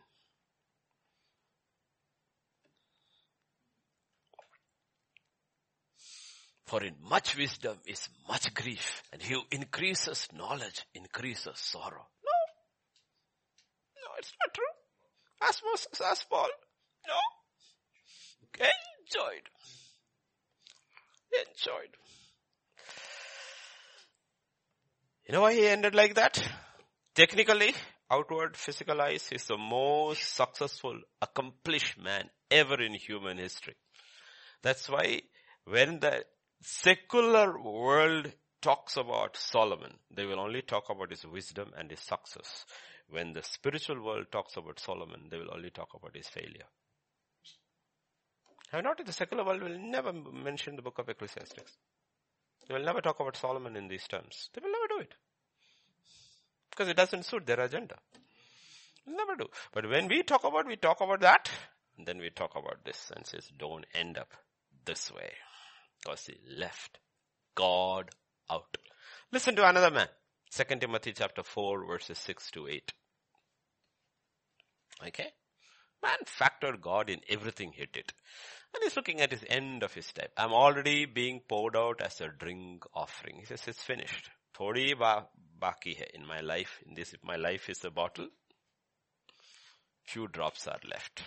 Speaker 1: For in much wisdom is much grief, and he who increases knowledge increases sorrow. No. No, it's not true. As Moses, as Paul. No. Enjoyed. Enjoyed. You know why he ended like that? Technically, outward physical eyes, he's the most successful, accomplished man ever in human history. That's why when the secular world talks about Solomon, they will only talk about his wisdom and his success. When the spiritual world talks about Solomon, they will only talk about his failure. Have not the secular world will never mention the book of Ecclesiastes. They will never talk about Solomon in these terms. They will never do it. Because it doesn't suit their agenda. Never do. But when we talk about, we talk about that, then we talk about this and says, don't end up this way. Because he left God out. Listen to another man. 2 Timothy chapter 4 verses 6 to 8. Okay? Man factored God in everything he did. And he's looking at his end of his time. I'm already being poured out as a drink offering. He says, it's finished. Thodi ba baki hai in my life. In this, if my life is a bottle, few drops are left.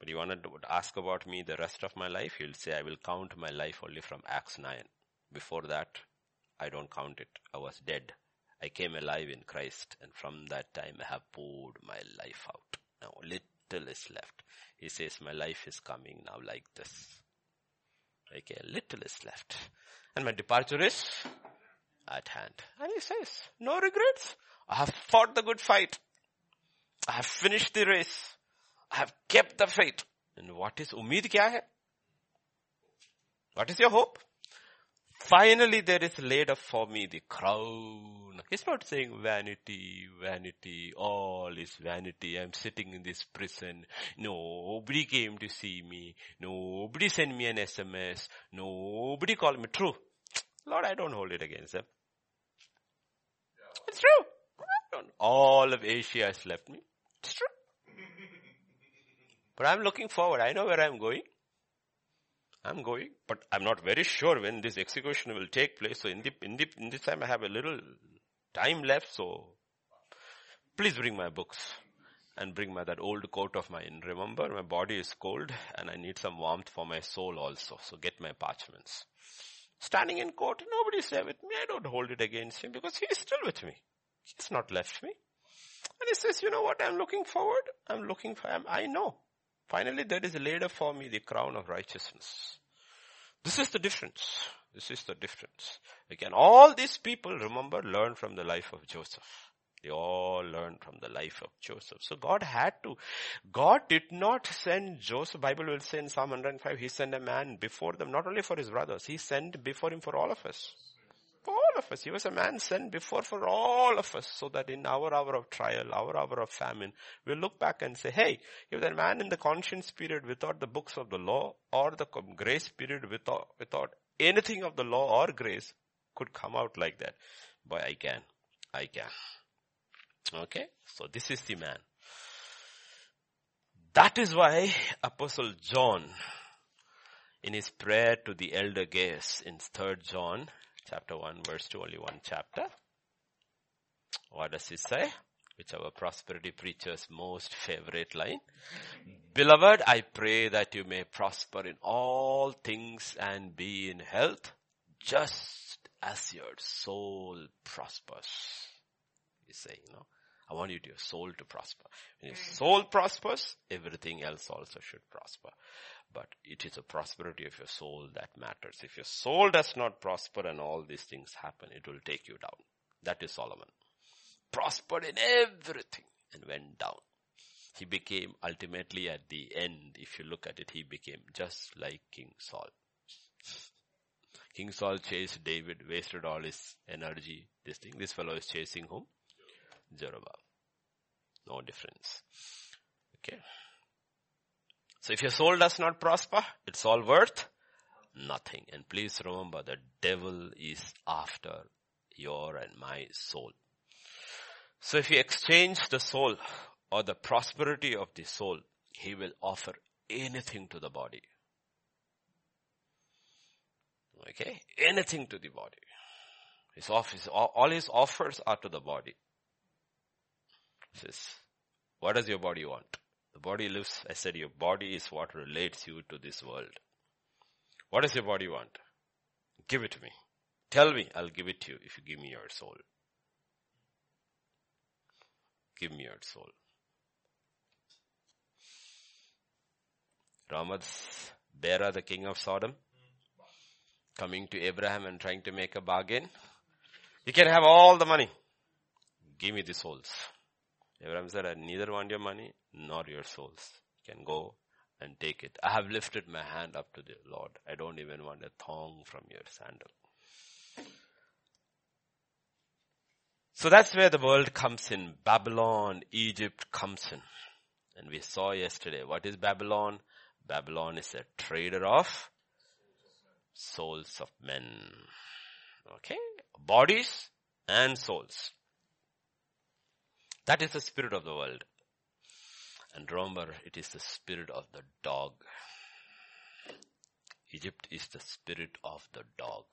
Speaker 1: But you want to ask about me the rest of my life, you'll say, I will count my life only from Acts 9. Before that, I don't count it. I was dead. I came alive in Christ and from that time I have poured my life out. Now little is left. He says, my life is coming now like this. Okay, little is left. And my departure is at hand. And he says, no regrets. I have fought the good fight. I have finished the race. I have kept the faith. And what is umid kya hai? What is your hope? Finally there is laid up for me the crown. He's not saying vanity, vanity, all is vanity. I'm sitting in this prison. Nobody came to see me. Nobody sent me an SMS. Nobody called me. True. Lord, I don't hold it against them. It's true. All of Asia has left me. It's true. But I'm looking forward. I know where I'm going. I'm going, but I'm not very sure when this execution will take place. So in the, in the, in this time I have a little time left. So please bring my books and bring my, that old coat of mine. Remember my body is cold and I need some warmth for my soul also. So get my parchments. Standing in court, nobody's there with me. I don't hold it against him because he is still with me. He's not left me. And he says, you know what? I'm looking forward. I'm looking for, I'm, I know Finally, there is laid up for me the crown of righteousness. This is the difference. This is the difference. Again, all these people, remember, learned from the life of Joseph. They all learned from the life of Joseph. So God had to, God did not send Joseph, Bible will say in Psalm 105, He sent a man before them, not only for His brothers, He sent before Him for all of us of us. He was a man sent before for all of us so that in our hour of trial, our hour of famine, we'll look back and say, hey, if that man in the conscience period without the books of the law or the grace period without, without anything of the law or grace could come out like that. Boy, I can. I can. Okay? So this is the man. That is why Apostle John in his prayer to the elder Gaius in 3rd John chapter 1 verse 2, only one chapter. What does he say? Which our prosperity preacher's most favorite line. Beloved, I pray that you may prosper in all things and be in health just as your soul prospers. He's saying, you know, I want you to your soul to prosper. When your soul prospers, everything else also should prosper. But it is the prosperity of your soul that matters. If your soul does not prosper and all these things happen, it will take you down. That is Solomon. Prospered in everything and went down. He became ultimately at the end, if you look at it, he became just like King Saul. King Saul chased David, wasted all his energy, this thing. This fellow is chasing whom? Jeroboam. No difference. Okay. So if your soul does not prosper, it's all worth nothing. And please remember the devil is after your and my soul. So if you exchange the soul or the prosperity of the soul, he will offer anything to the body. Okay? Anything to the body. His office, all his offers are to the body. Says, what does your body want? The body lives, I said, your body is what relates you to this world. What does your body want? Give it to me. Tell me, I'll give it to you if you give me your soul. Give me your soul. Ramad's Bera, the king of Sodom, coming to Abraham and trying to make a bargain. You can have all the money. Give me the souls. Abraham said, I neither want your money nor your souls. Can go and take it. I have lifted my hand up to the Lord. I don't even want a thong from your sandal. So that's where the world comes in. Babylon, Egypt comes in. And we saw yesterday, what is Babylon? Babylon is a trader of souls of men. Okay? Bodies and souls. That is the spirit of the world. And remember, it is the spirit of the dog. Egypt is the spirit of the dog.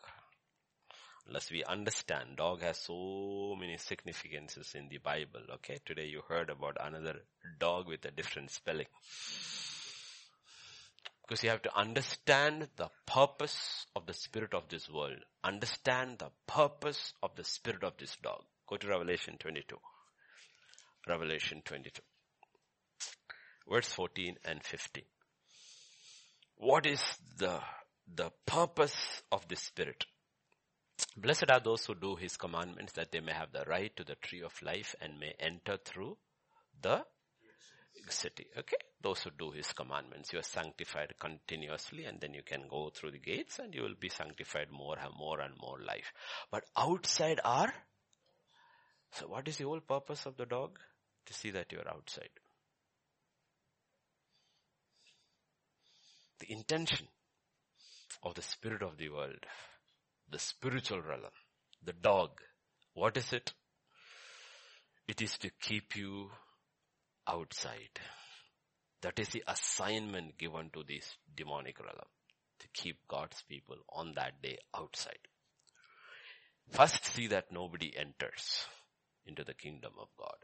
Speaker 1: Unless we understand, dog has so many significances in the Bible. Okay, today you heard about another dog with a different spelling. Because you have to understand the purpose of the spirit of this world. Understand the purpose of the spirit of this dog. Go to Revelation 22. Revelation 22. Verse 14 and 15. What is the, the purpose of the spirit? Blessed are those who do his commandments that they may have the right to the tree of life and may enter through the city. Okay? Those who do his commandments, you are sanctified continuously and then you can go through the gates and you will be sanctified more, and more and more life. But outside are, so what is the whole purpose of the dog? To see that you are outside. The intention of the spirit of the world the spiritual realm, the dog. What is it? It is to keep you outside. That is the assignment given to this demonic realm. To keep God's people on that day outside. First see that nobody enters into the kingdom of God.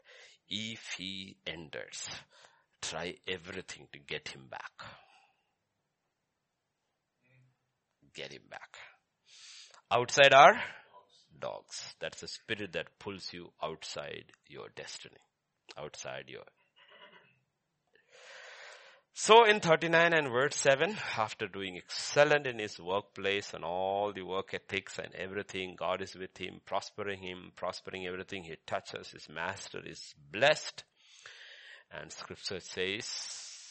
Speaker 1: If he enters, try everything to get him back. Get him back. Outside are dogs. That's the spirit that pulls you outside your destiny. Outside your. So in 39 and verse 7, after doing excellent in his workplace and all the work ethics and everything, God is with him, prospering him, prospering everything he touches. His master is blessed. And scripture says,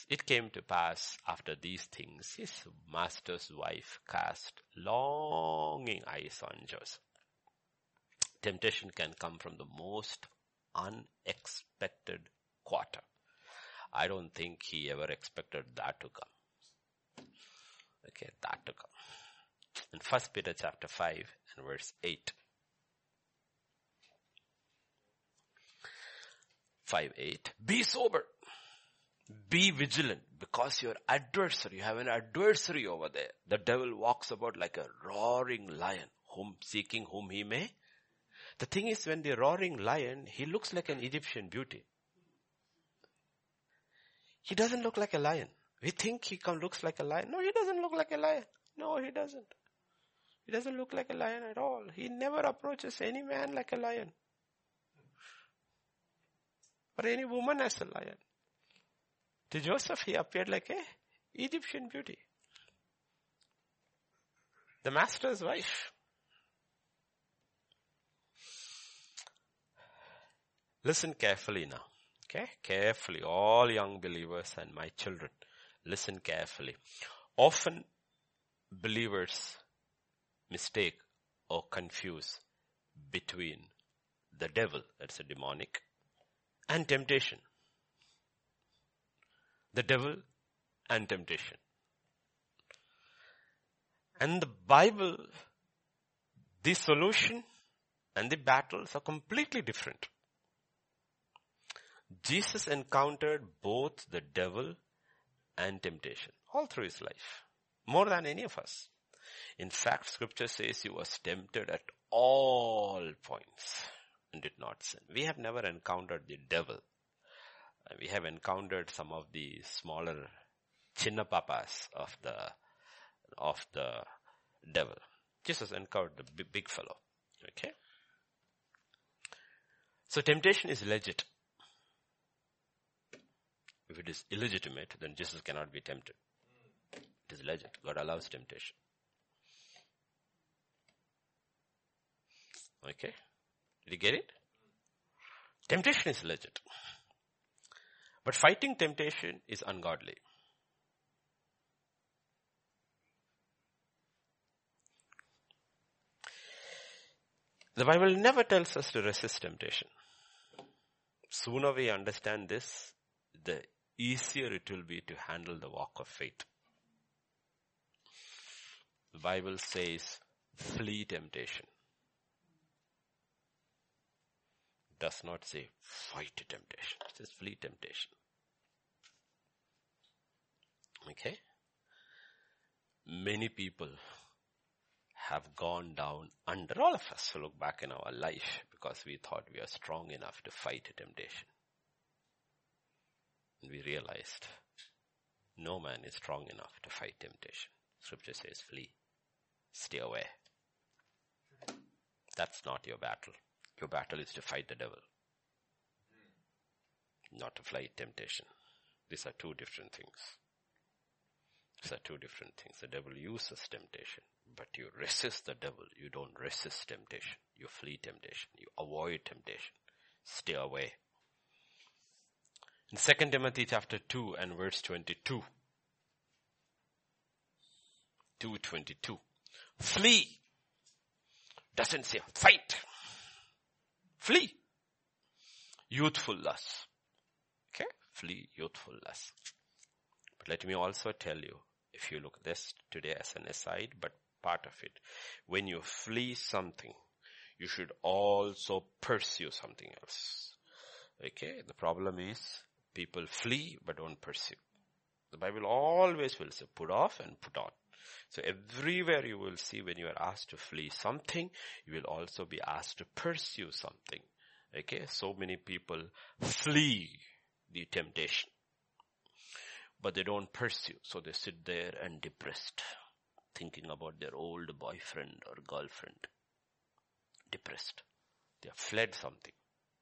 Speaker 1: it came to pass after these things, his master's wife cast longing eyes on Joseph. Temptation can come from the most unexpected quarter. I don't think he ever expected that to come. Okay, that to come. In First Peter chapter 5 and verse 8. 5 8. Be sober. Be vigilant because your adversary, you have an adversary over there. The devil walks about like a roaring lion, whom seeking whom he may. The thing is when the roaring lion, he looks like an Egyptian beauty. He doesn't look like a lion. We think he looks like a lion. No, he doesn't look like a lion. No, he doesn't. He doesn't look like a lion at all. He never approaches any man like a lion. Or any woman as a lion. To Joseph, he appeared like a Egyptian beauty. The master's wife. Listen carefully now. Okay, carefully, all young believers and my children, listen carefully. Often believers mistake or confuse between the devil, that's a demonic, and temptation. The devil and temptation. And the Bible, the solution and the battles are completely different. Jesus encountered both the devil and temptation all through his life. More than any of us. In fact, scripture says he was tempted at all points and did not sin. We have never encountered the devil. We have encountered some of the smaller chinna papas of the, of the devil. Jesus encountered the big, big fellow. Okay. So temptation is legit. If it is illegitimate, then Jesus cannot be tempted. It is legit. God allows temptation. Okay? Did you get it? Temptation is legit. But fighting temptation is ungodly. The Bible never tells us to resist temptation. Sooner we understand this, the easier it will be to handle the walk of faith. The Bible says, flee temptation. It does not say fight temptation. It says flee temptation. Okay? Many people have gone down under. All of us look back in our life because we thought we are strong enough to fight temptation. And we realized no man is strong enough to fight temptation. Scripture says flee. Stay away. That's not your battle. Your battle is to fight the devil. Not to fight temptation. These are two different things. These are two different things. The devil uses temptation, but you resist the devil. You don't resist temptation. You flee temptation. You avoid temptation. Stay away. In 2 Timothy chapter 2 and verse 22. 222. Flee. Doesn't say fight. Flee. Youthful lust. Okay? Flee youthful lust. But let me also tell you, if you look this today as an aside, but part of it, when you flee something, you should also pursue something else. Okay? The problem is people flee but don't pursue. The Bible always will say put off and put on. So everywhere you will see when you are asked to flee something, you will also be asked to pursue something. Okay, so many people flee the temptation, but they don't pursue. So they sit there and depressed, thinking about their old boyfriend or girlfriend. Depressed. They have fled something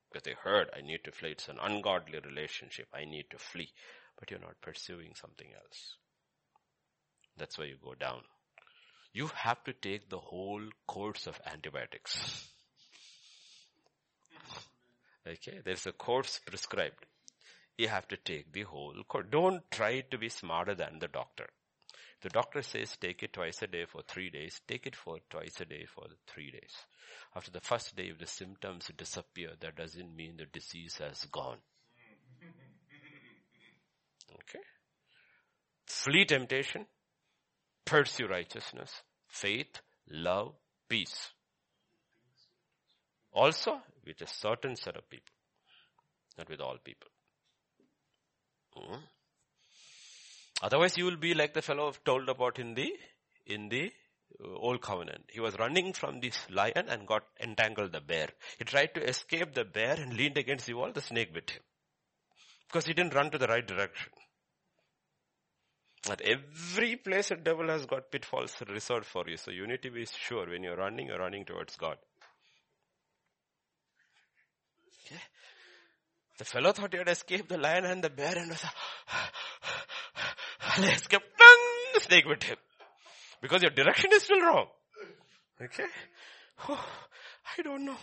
Speaker 1: because they heard I need to flee. It's an ungodly relationship. I need to flee, but you're not pursuing something else. That's why you go down. You have to take the whole course of antibiotics. Okay, there's a course prescribed. You have to take the whole course. Don't try to be smarter than the doctor. The doctor says take it twice a day for three days. Take it for twice a day for three days. After the first day, if the symptoms disappear, that doesn't mean the disease has gone. Okay? Flee temptation pursue righteousness, faith, love, peace. Also, with a certain set of people, not with all people. Mm. Otherwise, you will be like the fellow told about in the in the uh, old covenant. He was running from this lion and got entangled the bear. He tried to escape the bear and leaned against the wall. The snake bit him because he didn't run to the right direction. At every place the devil has got pitfalls reserved for you. So you need to be sure when you're running, you're running towards God. Okay. The fellow thought he had escaped the lion and the bear and was and escaped. The snake with him. Because your direction is still wrong. Okay? Oh, I don't know.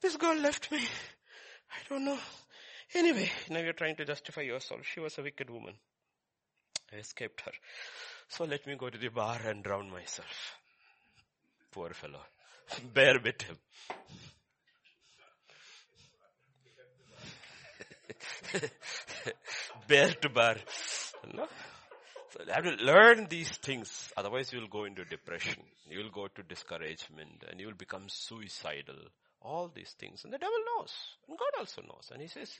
Speaker 1: This girl left me. I don't know. Anyway, now you're trying to justify yourself. She was a wicked woman. I escaped her. So let me go to the bar and drown myself. Poor fellow. Bear bit him. bear to bar. No? So you have to learn these things. Otherwise you will go into depression. You will go to discouragement and you will become suicidal. All these things. And the devil knows. And God also knows. And he says,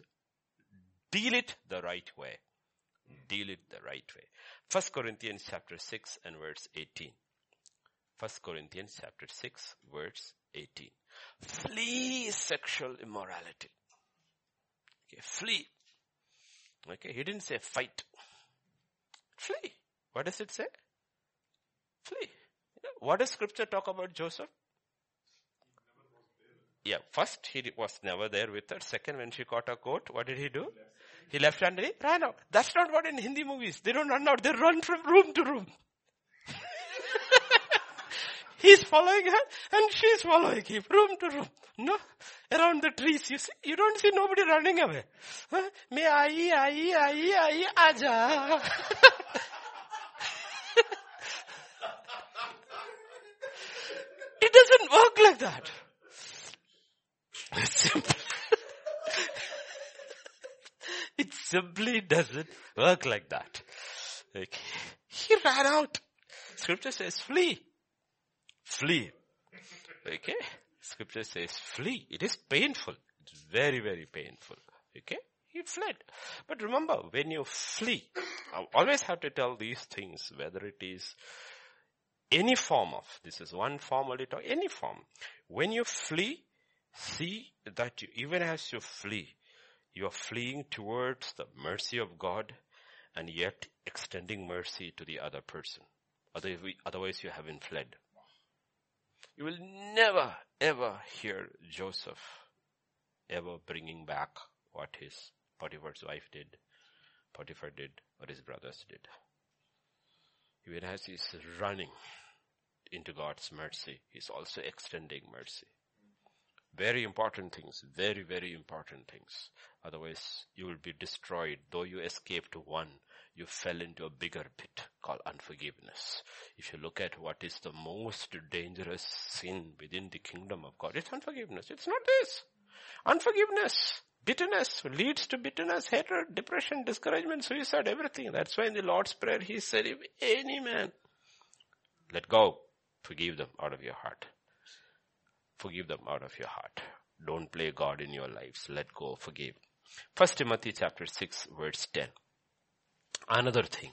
Speaker 1: deal it the right way. Deal it the right way. First Corinthians chapter 6 and verse 18. First Corinthians chapter 6 verse 18. Flee sexual immorality. Okay, flee. Okay, he didn't say fight. Flee. What does it say? Flee. What does scripture talk about Joseph? Yeah, first he was never there with her. Second, when she caught a coat, what did he do? He left and he ran out. That's not what in Hindi movies. They don't run out. They run from room to room. He's following her and she's following him room to room. No, around the trees. You see, you don't see nobody running away. Me ai, ai, ai, ai, aja. it doesn't work like that. It's simple. It simply doesn't work like that. Okay. He ran out. Scripture says flee. Flee. Okay? Scripture says flee. It is painful. It's very, very painful. Okay? He fled. But remember, when you flee, I always have to tell these things, whether it is any form of, this is one form only talk, any form. When you flee, see that you, even as you flee, you are fleeing towards the mercy of God and yet extending mercy to the other person. Otherwise you haven't fled. You will never ever hear Joseph ever bringing back what his Potiphar's wife did, Potiphar did, or his brothers did. Even as he's running into God's mercy, he's also extending mercy. Very important things, very, very important things. Otherwise, you will be destroyed. Though you escaped one, you fell into a bigger pit called unforgiveness. If you look at what is the most dangerous sin within the kingdom of God, it's unforgiveness. It's not this. Unforgiveness, bitterness leads to bitterness, hatred, depression, discouragement, suicide, everything. That's why in the Lord's Prayer he said, if any man, let go, forgive them out of your heart. Forgive them out of your heart. Don't play God in your lives. Let go, forgive. First Timothy chapter 6 verse 10. Another thing,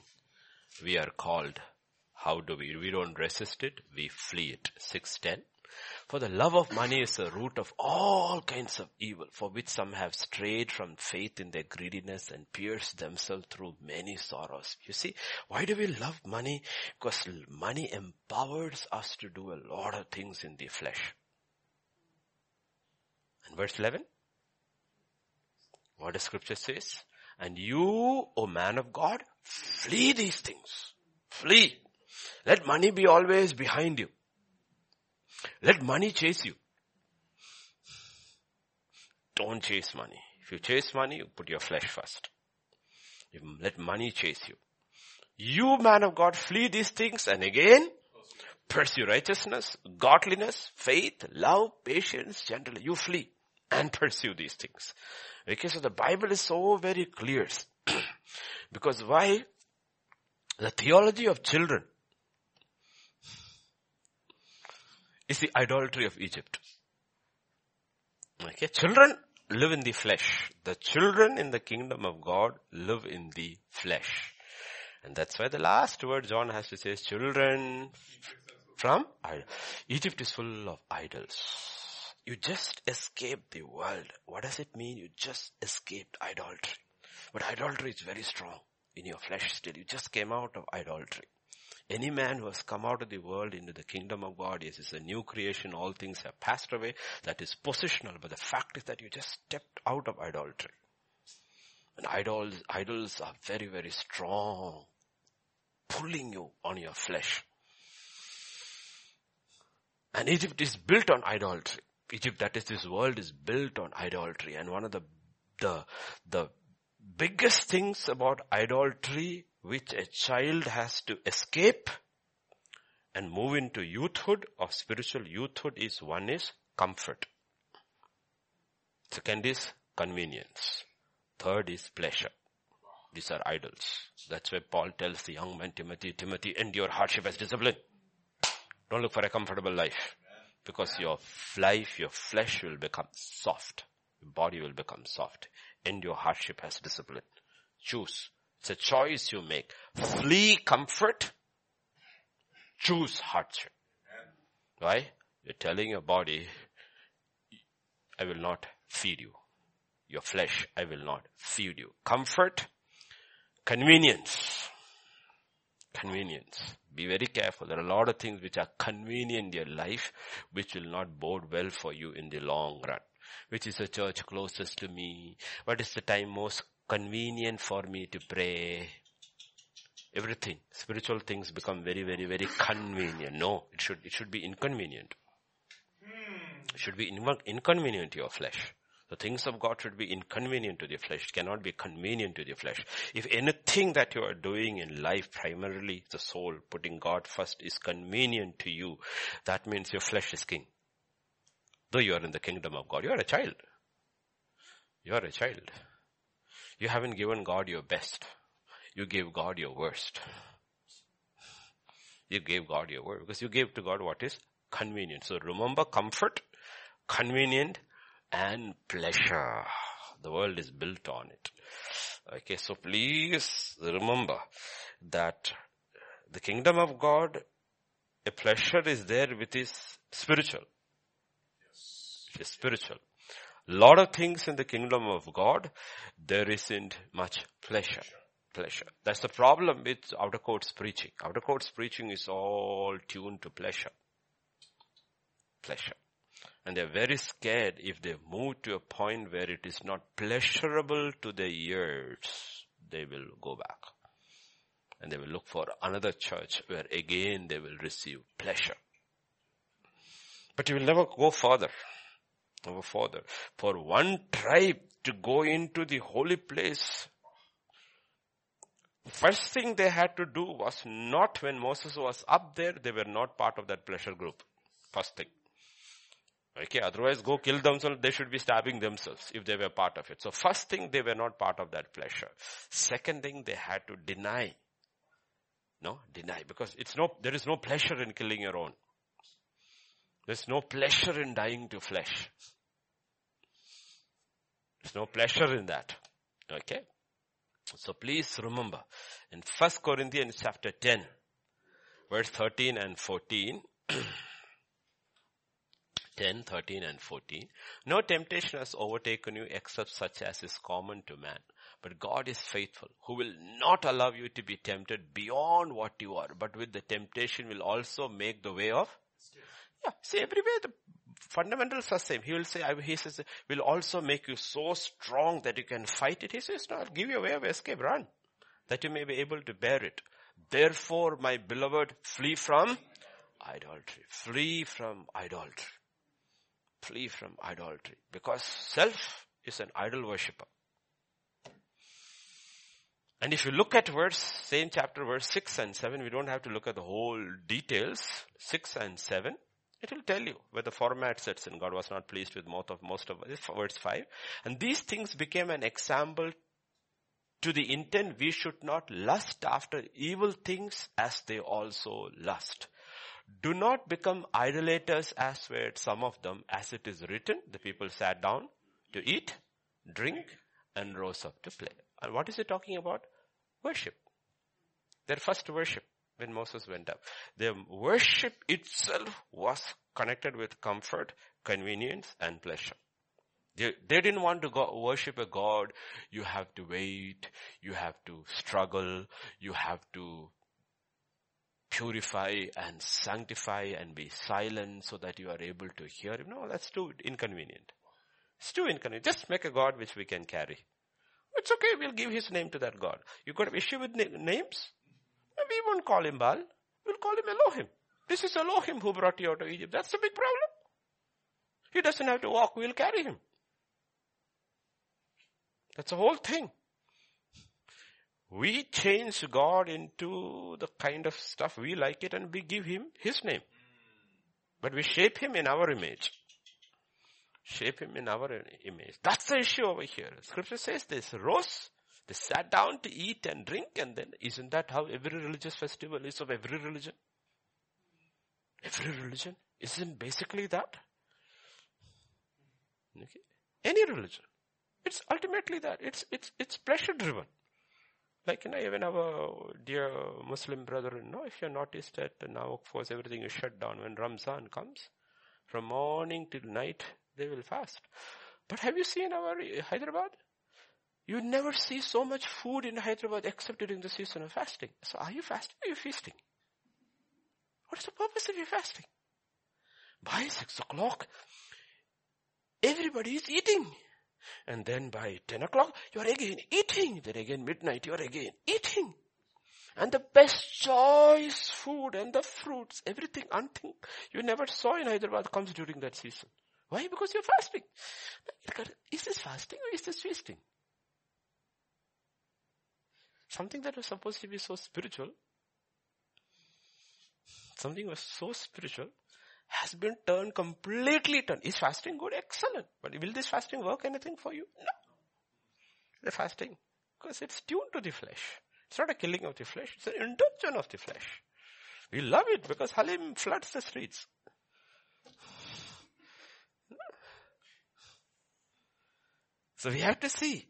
Speaker 1: we are called, how do we, we don't resist it, we flee it. 610. For the love of money is the root of all kinds of evil, for which some have strayed from faith in their greediness and pierced themselves through many sorrows. You see, why do we love money? Because money empowers us to do a lot of things in the flesh. Verse 11, what the scripture says? And you, O man of God, flee these things. Flee. Let money be always behind you. Let money chase you. Don't chase money. If you chase money, you put your flesh first. You let money chase you. You, man of God, flee these things and again, pursue righteousness, godliness, faith, love, patience, gentleness. You flee and pursue these things. Okay, so the Bible is so very clear. because why? The theology of children is the idolatry of Egypt. Okay, children live in the flesh. The children in the kingdom of God live in the flesh. And that's why the last word John has to say is children from Egypt is full of idols. You just escaped the world. What does it mean? You just escaped idolatry. But idolatry is very strong in your flesh still. You just came out of idolatry. Any man who has come out of the world into the kingdom of God, yes, is a new creation. All things have passed away. That is positional. But the fact is that you just stepped out of idolatry. And idols, idols are very, very strong, pulling you on your flesh. And Egypt is built on idolatry. Egypt, that is this world is built on idolatry. And one of the the, the biggest things about idolatry which a child has to escape and move into youthhood or spiritual youthhood is one is comfort. Second is convenience. Third is pleasure. These are idols. That's why Paul tells the young man Timothy, Timothy, endure hardship as discipline. Don't look for a comfortable life. Because your life, your flesh will become soft. Your body will become soft. End your hardship as discipline. Choose. It's a choice you make. Flee comfort. Choose hardship. Why? You're telling your body, I will not feed you. Your flesh, I will not feed you. Comfort, convenience. Convenience. Be very careful. There are a lot of things which are convenient in your life, which will not bode well for you in the long run. Which is the church closest to me? What is the time most convenient for me to pray? Everything. Spiritual things become very, very, very convenient. No, it should, it should be inconvenient. Hmm. It should be inconvenient to your flesh. The things of God should be inconvenient to the flesh. It cannot be convenient to the flesh. If anything that you are doing in life, primarily the soul, putting God first is convenient to you, that means your flesh is king. Though you are in the kingdom of God, you are a child. You are a child. You haven't given God your best. You gave God your worst. You gave God your word because you gave to God what is convenient. So remember comfort, convenient, and pleasure. The world is built on it. Okay, so please remember that the kingdom of God, a pleasure is there which is spiritual. Yes. spiritual. Lot of things in the kingdom of God, there isn't much pleasure. Pleasure. That's the problem with outer courts preaching. Outer courts preaching is all tuned to pleasure. Pleasure. And they're very scared if they move to a point where it is not pleasurable to their ears, they will go back. And they will look for another church where again they will receive pleasure. But you will never go further. Never further. For one tribe to go into the holy place, first thing they had to do was not when Moses was up there, they were not part of that pleasure group. First thing. Okay, otherwise go kill themselves, they should be stabbing themselves if they were part of it. So first thing, they were not part of that pleasure. Second thing, they had to deny. No, deny, because it's no, there is no pleasure in killing your own. There's no pleasure in dying to flesh. There's no pleasure in that. Okay? So please remember, in First Corinthians chapter 10, verse 13 and 14, 10, 13 and 14. No temptation has overtaken you except such as is common to man. But God is faithful, who will not allow you to be tempted beyond what you are, but with the temptation will also make the way of yeah, see everywhere the fundamentals are same. He will say, he says, will also make you so strong that you can fight it. He says, no, I'll give you a way of escape, run. That you may be able to bear it. Therefore, my beloved, flee from idolatry. Flee from idolatry. Flee from idolatry. Because self is an idol worshipper. And if you look at verse, same chapter, verse 6 and 7, we don't have to look at the whole details. 6 and 7, it will tell you where the format sets in. God was not pleased with most of, most of, verse 5. And these things became an example to the intent we should not lust after evil things as they also lust. Do not become idolaters as were some of them, as it is written, the people sat down to eat, drink, and rose up to play. And what is it talking about? Worship. Their first worship when Moses went up. Their worship itself was connected with comfort, convenience, and pleasure. They, they didn't want to go worship a God. You have to wait. You have to struggle. You have to purify and sanctify and be silent so that you are able to hear him. No, that's too inconvenient. It's too inconvenient. Just make a God which we can carry. It's okay, we'll give his name to that God. You got an issue with na- names? We won't call him Baal. We'll call him Elohim. This is Elohim who brought you out of Egypt. That's the big problem. He doesn't have to walk, we'll carry him. That's the whole thing. We change God into the kind of stuff we like it and we give him his name. But we shape him in our image. Shape him in our image. That's the issue over here. Scripture says this rose, they sat down to eat and drink and then isn't that how every religious festival is of every religion? Every religion isn't basically that. Okay. Any religion. It's ultimately that. It's, it's, it's pleasure driven. Like, you know, even our dear Muslim brethren, no, if you're noticed that now, of course, everything is shut down. When Ramzan comes, from morning till night, they will fast. But have you seen our Hyderabad? You never see so much food in Hyderabad except during the season of fasting. So are you fasting or are you feasting? What is the purpose of your fasting? By six o'clock, everybody is eating. And then by 10 o'clock, you are again eating. Then again midnight, you are again eating. And the best choice food and the fruits, everything, anything you never saw in Hyderabad comes during that season. Why? Because you're fasting. Is this fasting or is this feasting? Something that was supposed to be so spiritual, something was so spiritual, has been turned completely turned. Is fasting good? Excellent. But will this fasting work anything for you? No. The fasting, because it's tuned to the flesh. It's not a killing of the flesh, it's an indulgence of the flesh. We love it because Halim floods the streets. So we have to see.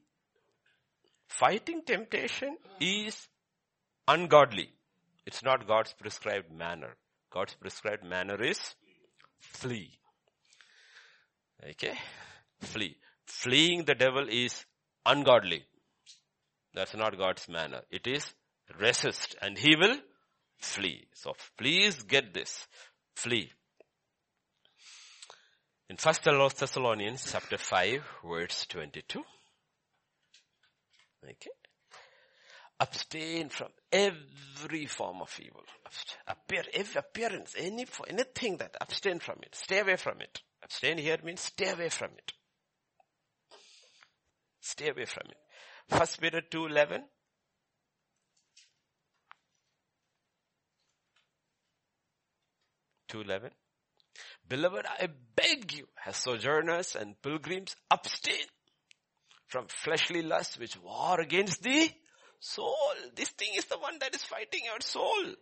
Speaker 1: Fighting temptation is ungodly. It's not God's prescribed manner. God's prescribed manner is Flee. Okay? Flee. Fleeing the devil is ungodly. That's not God's manner. It is resist and he will flee. So please get this. Flee. In 1 Thessalonians chapter 5 verse 22. Okay abstain from every form of evil. Appear, every appearance, any, anything that abstain from it. Stay away from it. Abstain here means stay away from it. Stay away from it. First Peter 2.11. Two eleven. Beloved, I beg you, as sojourners and pilgrims, abstain from fleshly lusts which war against the Soul. This thing is the one that is fighting your soul.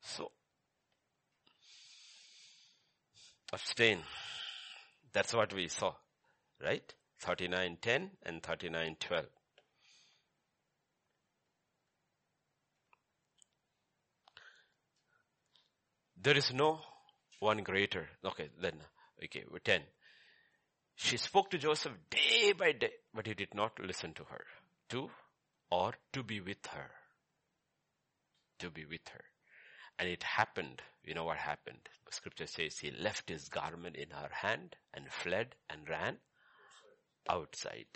Speaker 1: So, abstain. That's what we saw. Right? 39.10 and 39.12. There is no one greater. Okay, then, okay, 10. She spoke to Joseph day by day, but he did not listen to her to or to be with her. To be with her. And it happened, you know what happened? Scripture says he left his garment in her hand and fled and ran outside.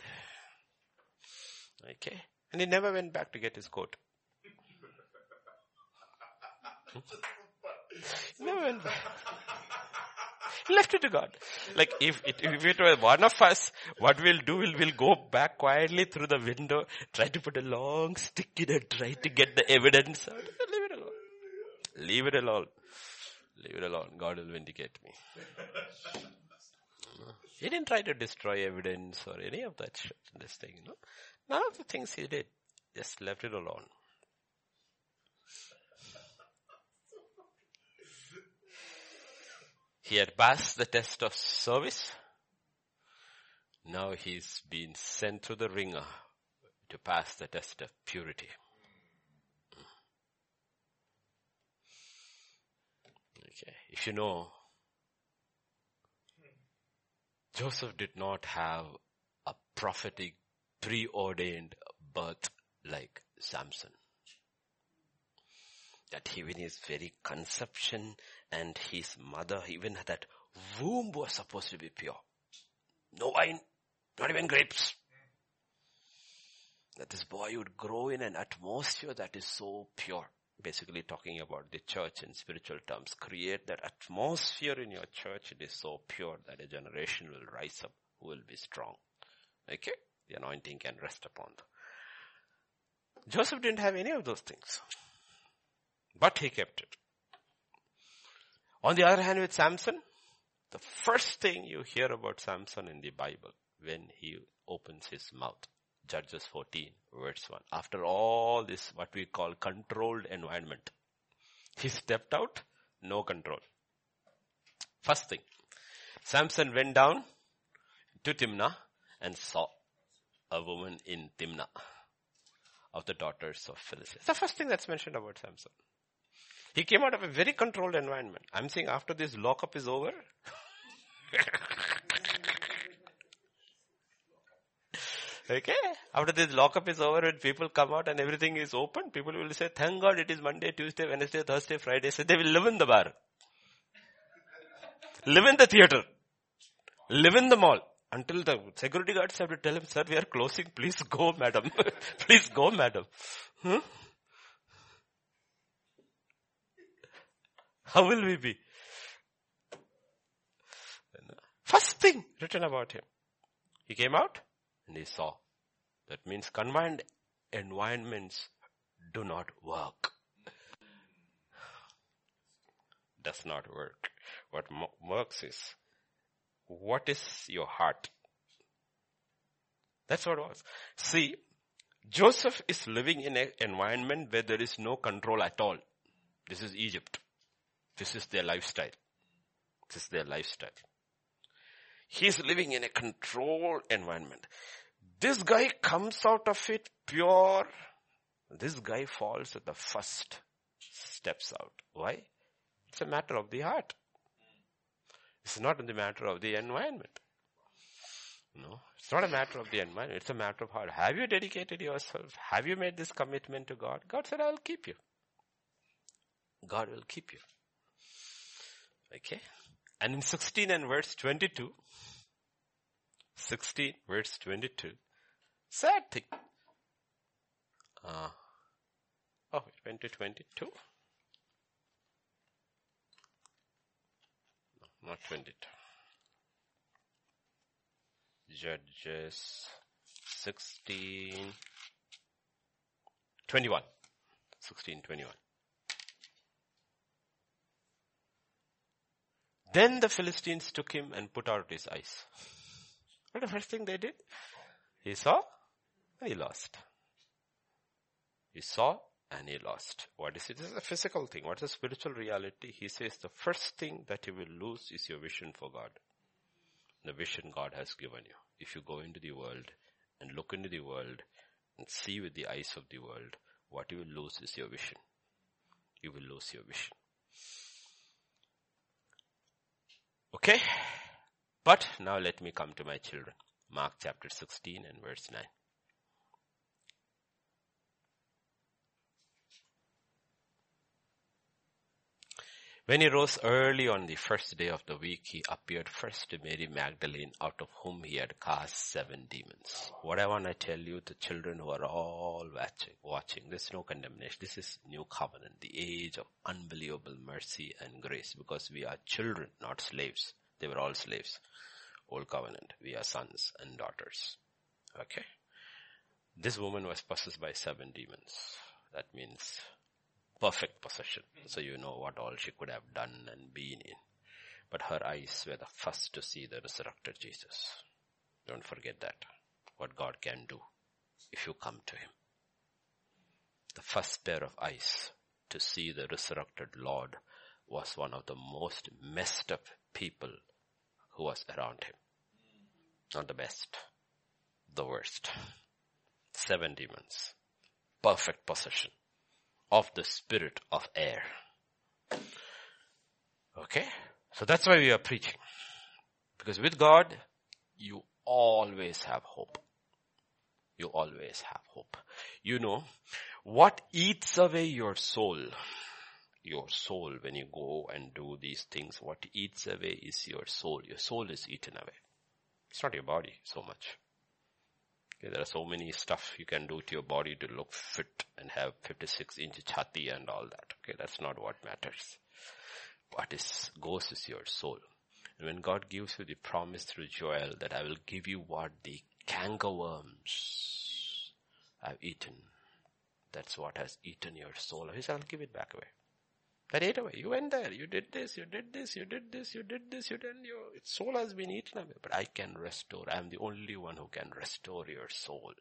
Speaker 1: Okay? And he never went back to get his coat. Hmm? never went back. Left it to God. Like if it, if it were one of us, what we'll do, we'll, we'll go back quietly through the window, try to put a long stick in it, try to get the evidence out. Leave it alone. Leave it alone. Leave it alone. God will vindicate me. He didn't try to destroy evidence or any of that shit this thing, you know. None of the things he did. Just left it alone. He had passed the test of service. Now he's been sent to the wringer to pass the test of purity. Hmm. Okay. If you know, Joseph did not have a prophetic preordained birth like Samson that even his very conception and his mother, even that womb was supposed to be pure. No wine, not even grapes. That this boy would grow in an atmosphere that is so pure. Basically talking about the church in spiritual terms. Create that atmosphere in your church. It is so pure that a generation will rise up who will be strong. Okay? The anointing can rest upon them. Joseph didn't have any of those things. But he kept it. On the other hand with Samson, the first thing you hear about Samson in the Bible when he opens his mouth. Judges 14 verse 1. After all this, what we call controlled environment. He stepped out, no control. First thing, Samson went down to Timnah and saw a woman in Timnah of the daughters of Philistia. the first thing that's mentioned about Samson. He came out of a very controlled environment. I'm saying after this lockup is over, okay, after this lockup is over, when people come out and everything is open, people will say, thank God it is Monday, Tuesday, Wednesday, Thursday, Friday. So they will live in the bar. Live in the theater. Live in the mall. Until the security guards have to tell him, sir, we are closing. Please go, madam. Please go, madam. Hmm? How will we be? First thing written about him. He came out and he saw. That means confined environments do not work. Does not work. What works is, what is your heart? That's what it was. See, Joseph is living in an environment where there is no control at all. This is Egypt. This is their lifestyle. This is their lifestyle. He's living in a controlled environment. This guy comes out of it pure. This guy falls at the first steps out. Why? It's a matter of the heart. It's not in the matter of the environment. No, it's not a matter of the environment. It's a matter of heart. Have you dedicated yourself? Have you made this commitment to God? God said, I'll keep you. God will keep you. Okay. And in 16 and verse 22, 16 verse 22, sad thing. Uh, oh, it went to 22. No, not 22. Judges 16, 21. 16, 21. Then the Philistines took him and put out his eyes. What the first thing they did? He saw and he lost. He saw and he lost. What is it? This is a physical thing. What is a spiritual reality? He says the first thing that you will lose is your vision for God. The vision God has given you. If you go into the world and look into the world and see with the eyes of the world, what you will lose is your vision. You will lose your vision. Okay? But now let me come to my children. Mark chapter 16 and verse 9. When he rose early on the first day of the week, he appeared first to Mary Magdalene, out of whom he had cast seven demons. What I want to tell you, the children who are all watching, watching, there's no condemnation. This is new covenant, the age of unbelievable mercy and grace, because we are children, not slaves. They were all slaves. Old covenant. We are sons and daughters. Okay. This woman was possessed by seven demons. That means perfect possession. So you know what all she could have done and been in. But her eyes were the first to see the resurrected Jesus. Don't forget that. What God can do if you come to Him. The first pair of eyes to see the resurrected Lord was one of the most messed up people who was around him. Not the best, the worst. Seven demons. Perfect possession of the spirit of air. Okay? So that's why we are preaching. Because with God, you always have hope. You always have hope. You know, what eats away your soul, your soul when you go and do these things, what eats away is your soul. Your soul is eaten away. It's not your body so much. Okay, there are so many stuff you can do to your body to look fit and have 56 inch chati and all that. Okay, that's not what matters. What is, goes is your soul. And when God gives you the promise through Joel that I will give you what the cankerworms have eaten. That's what has eaten your soul. He said, I'll give it back away. That ate away. You went there. You did this. You did this. You did this. You did this. You did. Your soul has been eaten away. But I can restore. I am the only one who can restore your soul.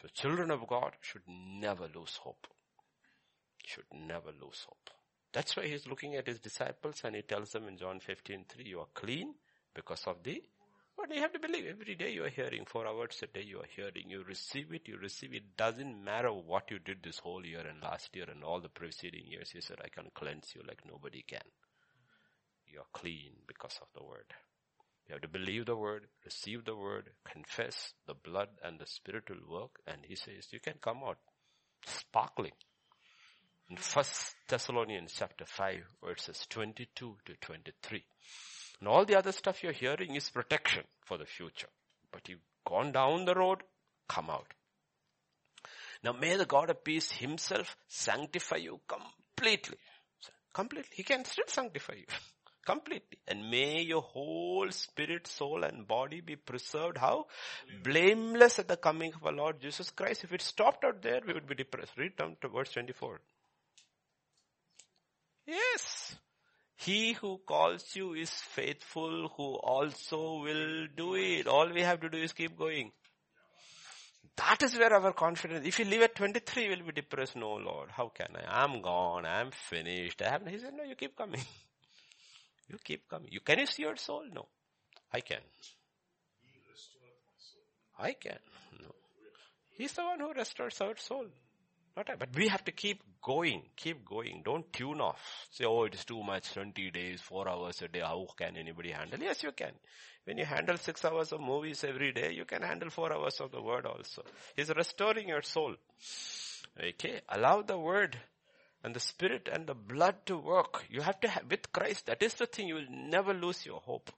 Speaker 1: So children of God should never lose hope. Should never lose hope. That's why he's looking at his disciples and he tells them in John 15, 3, you are clean because of the but you have to believe every day you are hearing, four hours a day you are hearing, you receive it, you receive it. Doesn't matter what you did this whole year and last year and all the preceding years. He said, I can cleanse you like nobody can. You are clean because of the word. You have to believe the word, receive the word, confess the blood and the spiritual work. And he says, you can come out sparkling. In First Thessalonians chapter 5 verses 22 to 23. And all the other stuff you're hearing is protection for the future. But you've gone down the road, come out. Now may the God of peace himself sanctify you completely. Completely. He can still sanctify you. completely. And may your whole spirit, soul and body be preserved. How? Blameless at the coming of our Lord Jesus Christ. If it stopped out there, we would be depressed. Read down to verse 24. Yes. He who calls you is faithful who also will do it. All we have to do is keep going. That is where our confidence, if you leave at 23, we'll be depressed. No, Lord, how can I? I'm gone. I'm finished. I haven't. He said, no, you keep coming. You keep coming. You, can you see your soul? No. I can. I can. No. He's the one who restores our soul. Not But we have to keep going, keep going. Don't tune off. Say, oh, it is too much, 20 days, 4 hours a day. How can anybody handle? Yes, you can. When you handle 6 hours of movies every day, you can handle 4 hours of the word also. He's restoring your soul. Okay. Allow the word and the spirit and the blood to work. You have to have, with Christ, that is the thing. You will never lose your hope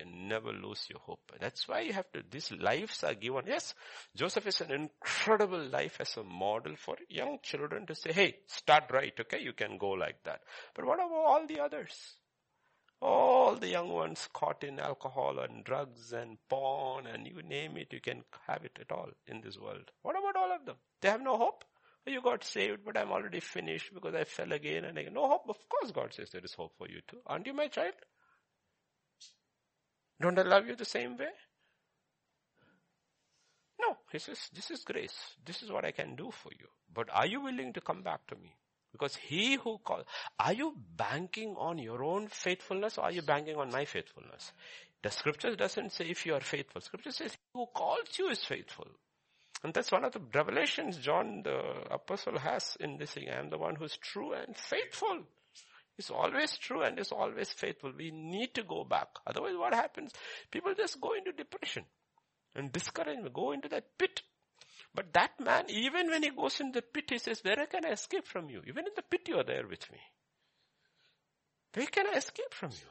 Speaker 1: can never lose your hope. That's why you have to, these lives are given. Yes, Joseph is an incredible life as a model for young children to say, hey, start right, okay, you can go like that. But what about all the others? All the young ones caught in alcohol and drugs and porn and you name it, you can have it at all in this world. What about all of them? They have no hope? Oh, you got saved, but I'm already finished because I fell again and again. No hope. Of course God says there is hope for you too. Aren't you my child? Don't I love you the same way? No, he says, this is grace. This is what I can do for you. But are you willing to come back to me? Because he who calls, are you banking on your own faithfulness or are you banking on my faithfulness? The scripture doesn't say if you are faithful. Scripture says who calls you is faithful. And that's one of the revelations John the apostle has in this thing. I am the one who's true and faithful is always true and is always faithful. We need to go back. Otherwise what happens? People just go into depression and discouragement, go into that pit. But that man, even when he goes in the pit, he says, where can I escape from you? Even in the pit you are there with me. Where can I escape from you?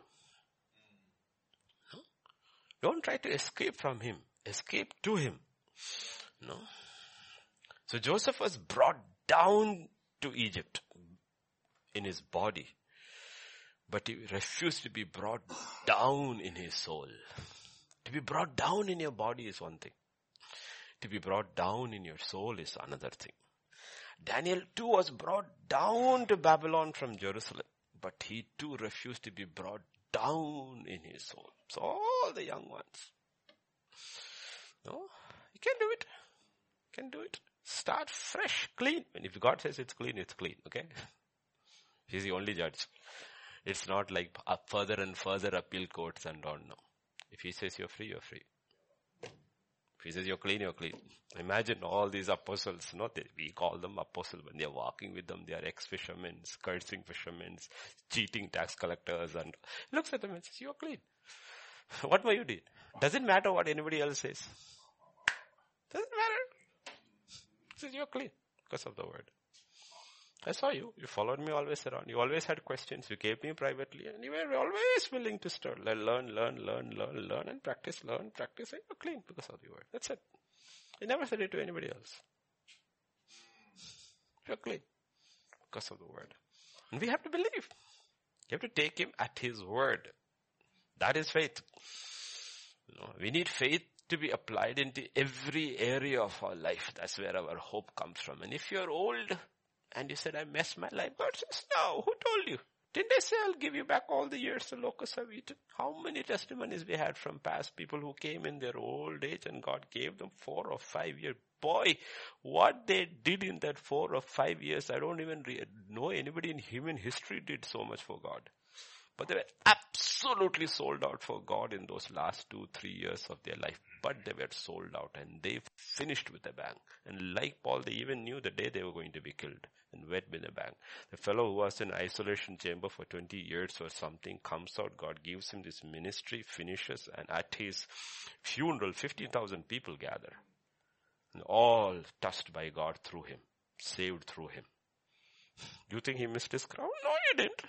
Speaker 1: No? Don't try to escape from him. Escape to him. No. So Joseph was brought down to Egypt in his body. But he refused to be brought down in his soul. To be brought down in your body is one thing. To be brought down in your soul is another thing. Daniel too was brought down to Babylon from Jerusalem, but he too refused to be brought down in his soul. So all the young ones. No, you can do it. You can do it. Start fresh, clean. And if God says it's clean, it's clean, okay? He's the only judge. It's not like up further and further appeal courts and on. No. If he says you're free, you're free. If he says you're clean, you're clean. Imagine all these apostles, not they, we call them apostles when they're walking with them, they are ex-fishermen, cursing fishermen, cheating tax collectors and looks at them and says, you're clean. what were you doing? Doesn't matter what anybody else says. Doesn't matter. Says you're clean because of the word. I saw you. You followed me always around. You always had questions. You gave me privately and you were always willing to. Learn, learn, learn, learn, learn and practice, learn, practice and you're clean because of the word. That's it. I never said it to anybody else. You're clean because of the word. And we have to believe. You have to take him at his word. That is faith. You know, we need faith to be applied into every area of our life. That's where our hope comes from. And if you're old and you said, I messed my life, God says, no, who told you? Didn't I say I'll give you back all the years the locusts have eaten? How many testimonies we had from past people who came in their old age and God gave them four or five years. Boy, what they did in that four or five years, I don't even re- know anybody in human history did so much for God. But they were absolutely sold out for God in those last two, three years of their life. But they were sold out and they finished with a bang. And like Paul, they even knew the day they were going to be killed and went with a bang. The fellow who was in isolation chamber for 20 years or something comes out, God gives him this ministry, finishes, and at his funeral, 15,000 people gather. And all touched by God through him, saved through him. You think he missed his crown? No, he didn't.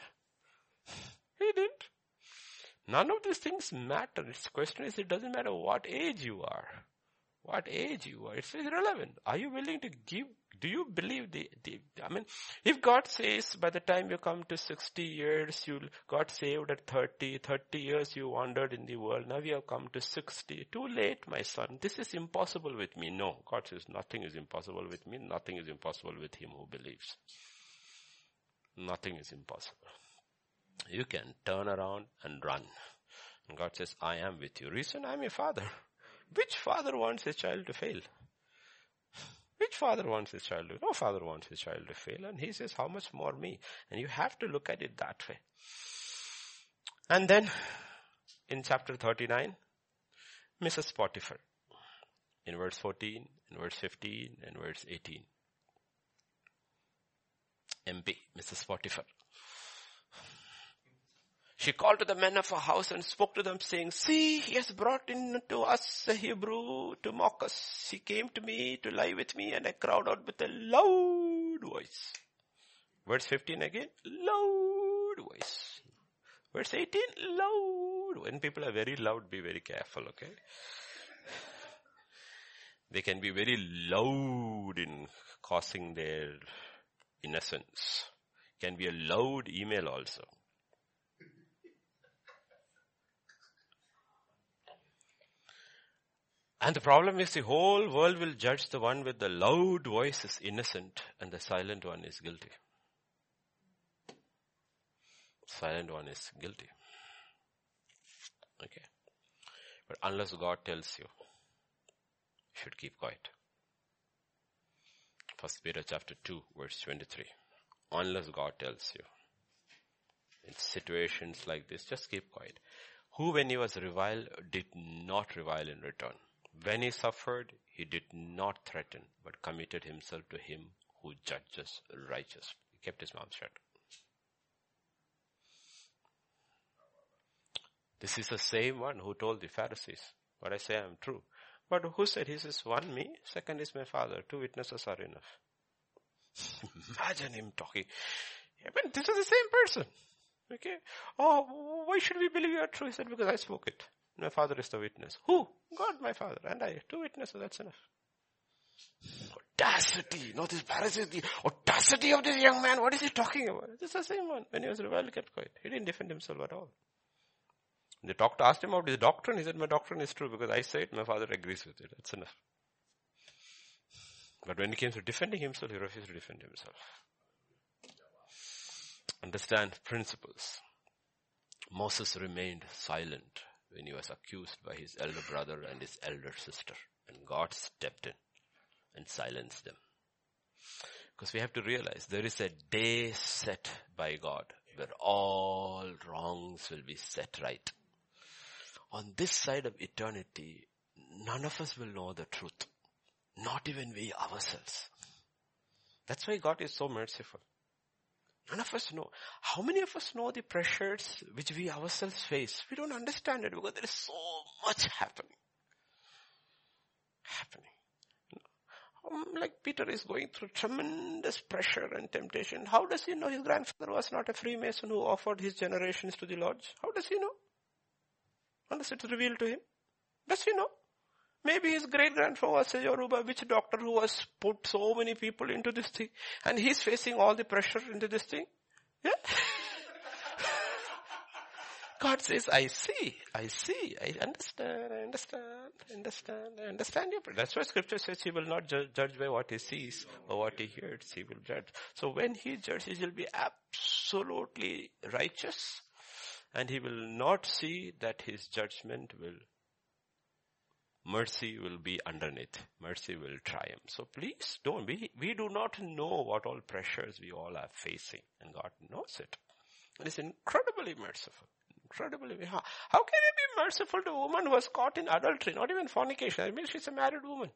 Speaker 1: He didn't. None of these things matter. Its question is, it doesn't matter what age you are. What age you are. It's irrelevant. Are you willing to give, do you believe the, the, I mean, if God says by the time you come to 60 years, you got saved at 30, 30 years you wandered in the world, now you have come to 60. Too late, my son. This is impossible with me. No. God says nothing is impossible with me. Nothing is impossible with him who believes. Nothing is impossible you can turn around and run. And God says, I am with you. Reason, I'm your father. Which father wants his child to fail? Which father wants his child to? No father wants his child to fail. And he says, how much more me? And you have to look at it that way. And then, in chapter 39, Mrs. Potiphar. In verse 14, in verse 15, and verse 18. MP, Mrs. Potiphar. She called to the men of her house and spoke to them saying, see, he has brought in to us a Hebrew to mock us. He came to me to lie with me and I cried out with a loud voice. Verse 15 again, loud voice. Verse 18, loud. When people are very loud, be very careful, okay? They can be very loud in causing their innocence. Can be a loud email also. And the problem is the whole world will judge the one with the loud voice is innocent and the silent one is guilty. Silent one is guilty. Okay. But unless God tells you, you should keep quiet. First Peter chapter 2 verse 23. Unless God tells you. In situations like this, just keep quiet. Who when he was reviled did not revile in return. When he suffered, he did not threaten, but committed himself to him who judges righteous. He kept his mouth shut. This is the same one who told the Pharisees, what I say I am true. But who said, he says, one me, second is my father, two witnesses are enough. Imagine him talking. Yeah, but this is the same person. Okay. Oh, why should we believe you are true? He said, because I spoke it. My father is the witness. Who? God, my father. And I. Two witnesses, that's enough. Audacity. No, this the audacity of this young man. What is he talking about? This is the same one. When he was he kept quiet. He didn't defend himself at all. The doctor asked him about his doctrine. He said, my doctrine is true because I say it, my father agrees with it. That's enough. But when he came to defending himself, he refused to defend himself. Understand principles. Moses remained silent when he was accused by his elder brother and his elder sister. And God stepped in and silenced them. Because we have to realize there is a day set by God where all wrongs will be set right. On this side of eternity, none of us will know the truth. Not even we ourselves. That's why God is so merciful. None of us know. How many of us know the pressures which we ourselves face? We don't understand it because there is so much happening. Happening. Um, like Peter is going through tremendous pressure and temptation. How does he know his grandfather was not a Freemason who offered his generations to the lodge? How does he know? Unless it's revealed to him. Does he know? Maybe his great grandfather was a Yoruba witch doctor who has put so many people into this thing and he's facing all the pressure into this thing. Yeah? God says, I see, I see, I understand, I understand, I understand, I understand prayer. That's why scripture says he will not judge, judge by what he sees or what he hears. He will judge. So when he judges, he will be absolutely righteous and he will not see that his judgment will mercy will be underneath. Mercy will triumph. So please don't, we, we do not know what all pressures we all are facing and God knows it. And it's incredibly merciful. Incredibly. How, how can you be merciful to a woman who was caught in adultery, not even fornication? I mean, she's a married woman. Is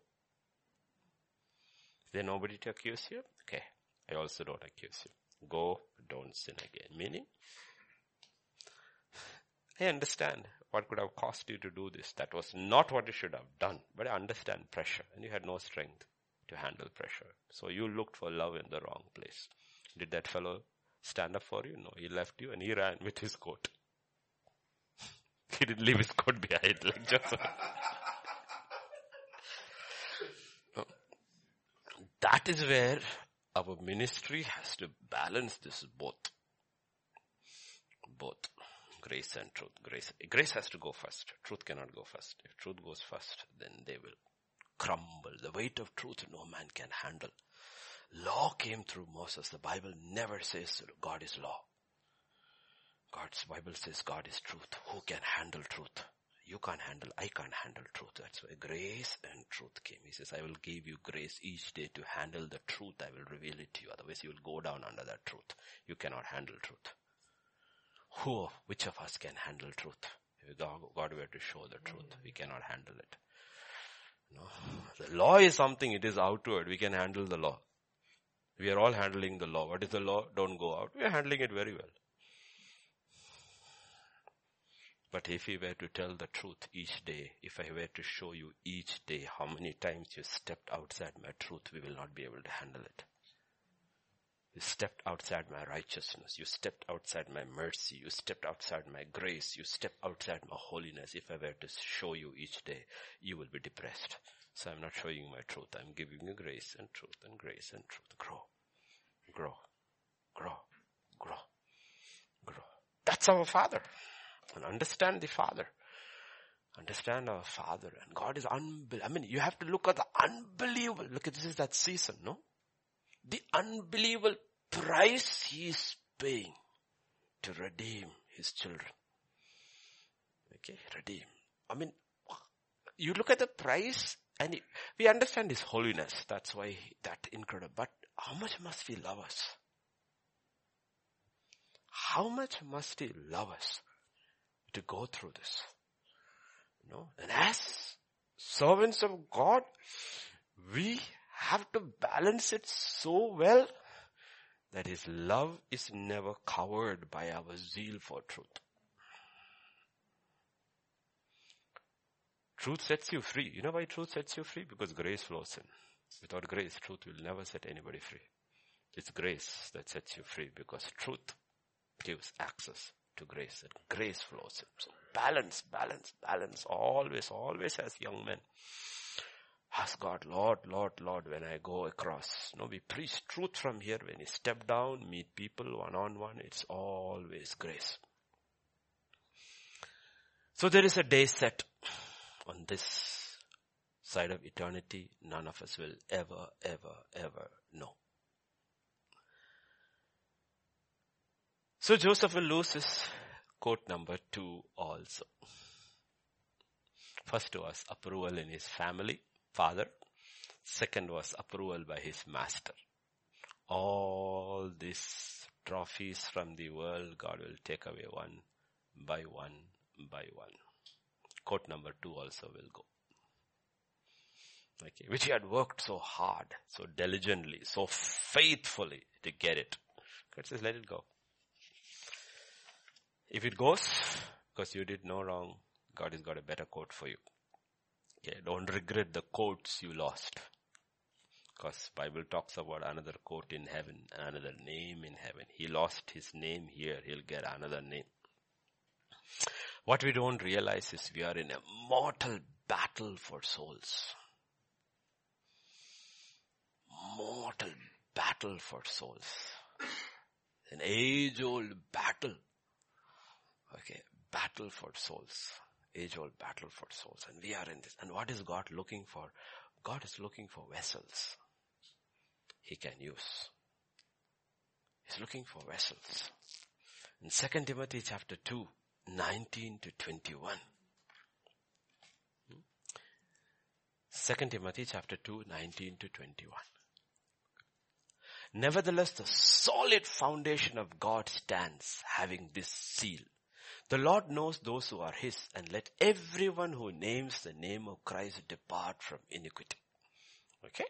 Speaker 1: there nobody to accuse you? Okay. I also don't accuse you. Go, don't sin again. Meaning, I understand what could have cost you to do this. That was not what you should have done. But I understand pressure and you had no strength to handle pressure. So you looked for love in the wrong place. Did that fellow stand up for you? No, he left you and he ran with his coat. he didn't leave his coat behind like Joseph. no. That is where our ministry has to balance this both. Both grace and truth. Grace, grace has to go first. Truth cannot go first. If truth goes first, then they will crumble. The weight of truth no man can handle. Law came through Moses. The Bible never says God is law. God's Bible says God is truth. Who can handle truth? You can't handle, I can't handle truth. That's why grace and truth came. He says, I will give you grace each day to handle the truth. I will reveal it to you. Otherwise you will go down under that truth. You cannot handle truth. Who, which of us can handle truth? If God, were to show the truth, we cannot handle it. No. The law is something, it is outward. We can handle the law. We are all handling the law. What is the law? Don't go out. We are handling it very well. But if we were to tell the truth each day, if I were to show you each day how many times you stepped outside my truth, we will not be able to handle it. You stepped outside my righteousness. You stepped outside my mercy. You stepped outside my grace. You stepped outside my holiness. If I were to show you each day, you will be depressed. So I'm not showing you my truth. I'm giving you grace and truth and grace and truth. Grow. Grow. Grow. Grow. Grow. That's our Father. And understand the Father. Understand our Father. And God is unbelievable. I mean, you have to look at the unbelievable. Look at this is that season, no? The unbelievable price he is paying to redeem his children. Okay, redeem. I mean, you look at the price and we understand his holiness. That's why that incredible. But how much must he love us? How much must he love us to go through this? You know, and as servants of God, we have to balance it so well that his love is never covered by our zeal for truth. Truth sets you free. You know why truth sets you free? Because grace flows in. Without grace, truth will never set anybody free. It's grace that sets you free because truth gives access to grace and grace flows in. So balance, balance, balance, always, always as young men. Ask God, Lord, Lord, Lord, when I go across. No, we preach truth from here. When you step down, meet people one on one, it's always grace. So there is a day set on this side of eternity. None of us will ever, ever, ever know. So Joseph will lose his coat number two also. First was approval in his family father. Second was approval by his master. All these trophies from the world, God will take away one by one by one. Court number two also will go. Okay, which he had worked so hard, so diligently, so faithfully to get it. God says, let it go. If it goes, because you did no wrong, God has got a better coat for you. Don't regret the coats you lost. Because Bible talks about another coat in heaven, another name in heaven. He lost his name here, he'll get another name. What we don't realize is we are in a mortal battle for souls. Mortal battle for souls. An age old battle. Okay. battle for souls. Age old battle for souls. And we are in this. And what is God looking for? God is looking for vessels he can use. He's looking for vessels. In 2 Timothy chapter 2, 19 to 21. 2 Timothy chapter 2, 19 to 21. Nevertheless, the solid foundation of God stands having this seal. The Lord knows those who are His and let everyone who names the name of Christ depart from iniquity. Okay?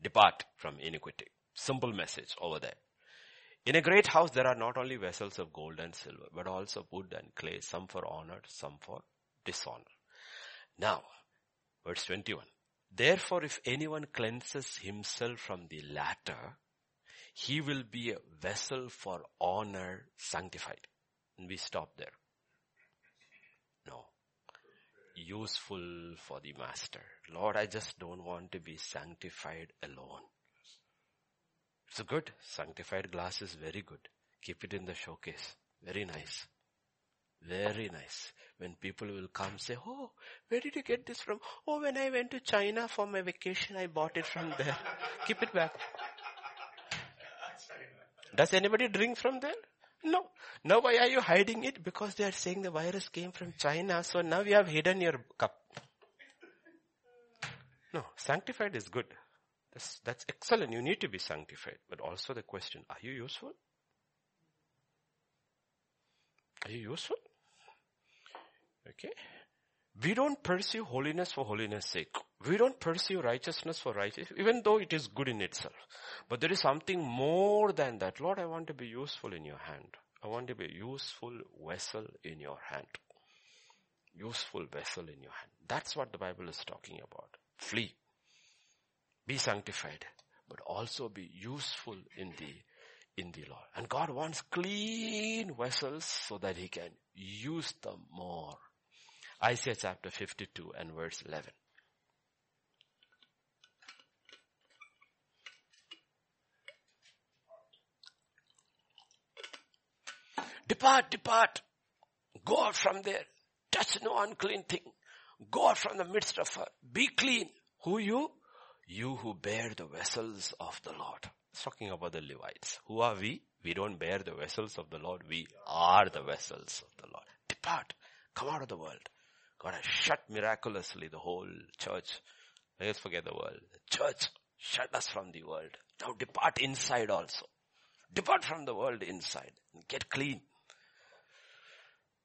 Speaker 1: Depart from iniquity. Simple message over there. In a great house there are not only vessels of gold and silver, but also wood and clay, some for honor, some for dishonor. Now, verse 21. Therefore if anyone cleanses himself from the latter, he will be a vessel for honor sanctified. And we stop there. No. Useful for the master. Lord, I just don't want to be sanctified alone. It's a good. Sanctified glass is very good. Keep it in the showcase. Very nice. Very nice. When people will come say, oh, where did you get this from? Oh, when I went to China for my vacation, I bought it from there. Keep it back. Does anybody drink from there? No. Now why are you hiding it? Because they are saying the virus came from China, so now you have hidden your cup. No, sanctified is good. That's, that's excellent. You need to be sanctified. But also the question, are you useful? Are you useful? Okay. We don't pursue holiness for holiness sake. We don't pursue righteousness for righteousness, even though it is good in itself. But there is something more than that. Lord, I want to be useful in your hand. I want to be a useful vessel in your hand. Useful vessel in your hand. That's what the Bible is talking about. Flee. Be sanctified, but also be useful in the in the Lord. And God wants clean vessels so that He can use them more. Isaiah chapter 52 and verse 11. Depart, depart. Go out from there. Touch no unclean thing. Go out from the midst of her. Be clean. Who you? You who bear the vessels of the Lord. It's talking about the Levites. Who are we? We don't bear the vessels of the Lord. We are the vessels of the Lord. Depart. Come out of the world. God has shut miraculously the whole church. Let's forget the world. Church shut us from the world. Now depart inside also. Depart from the world inside. Get clean.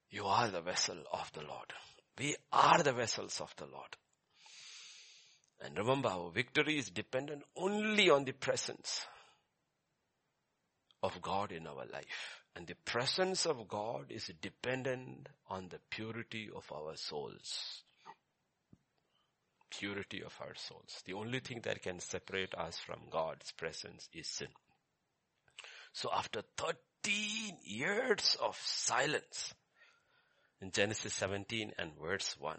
Speaker 1: You are the vessel of the Lord. We are the vessels of the Lord. And remember our victory is dependent only on the presence of God in our life. And the presence of God is dependent on the purity of our souls. Purity of our souls. The only thing that can separate us from God's presence is sin. So after 13 years of silence, in Genesis 17 and verse 1,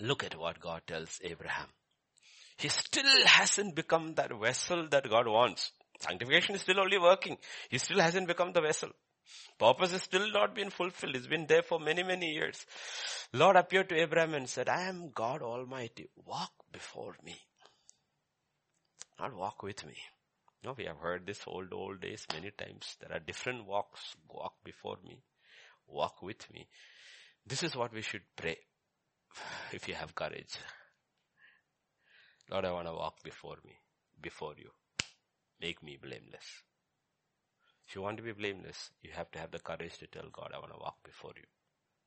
Speaker 1: look at what God tells Abraham. He still hasn't become that vessel that God wants. Sanctification is still only working. He still hasn't become the vessel. Purpose is still not been fulfilled. It's been there for many, many years. Lord appeared to Abraham and said, I am God Almighty. Walk before me. Not walk with me. No, we have heard this old, old days many times. There are different walks. Walk before me. Walk with me. This is what we should pray. If you have courage. Lord, I want to walk before me, before you. Make me blameless. If you want to be blameless, you have to have the courage to tell God, I want to walk before you.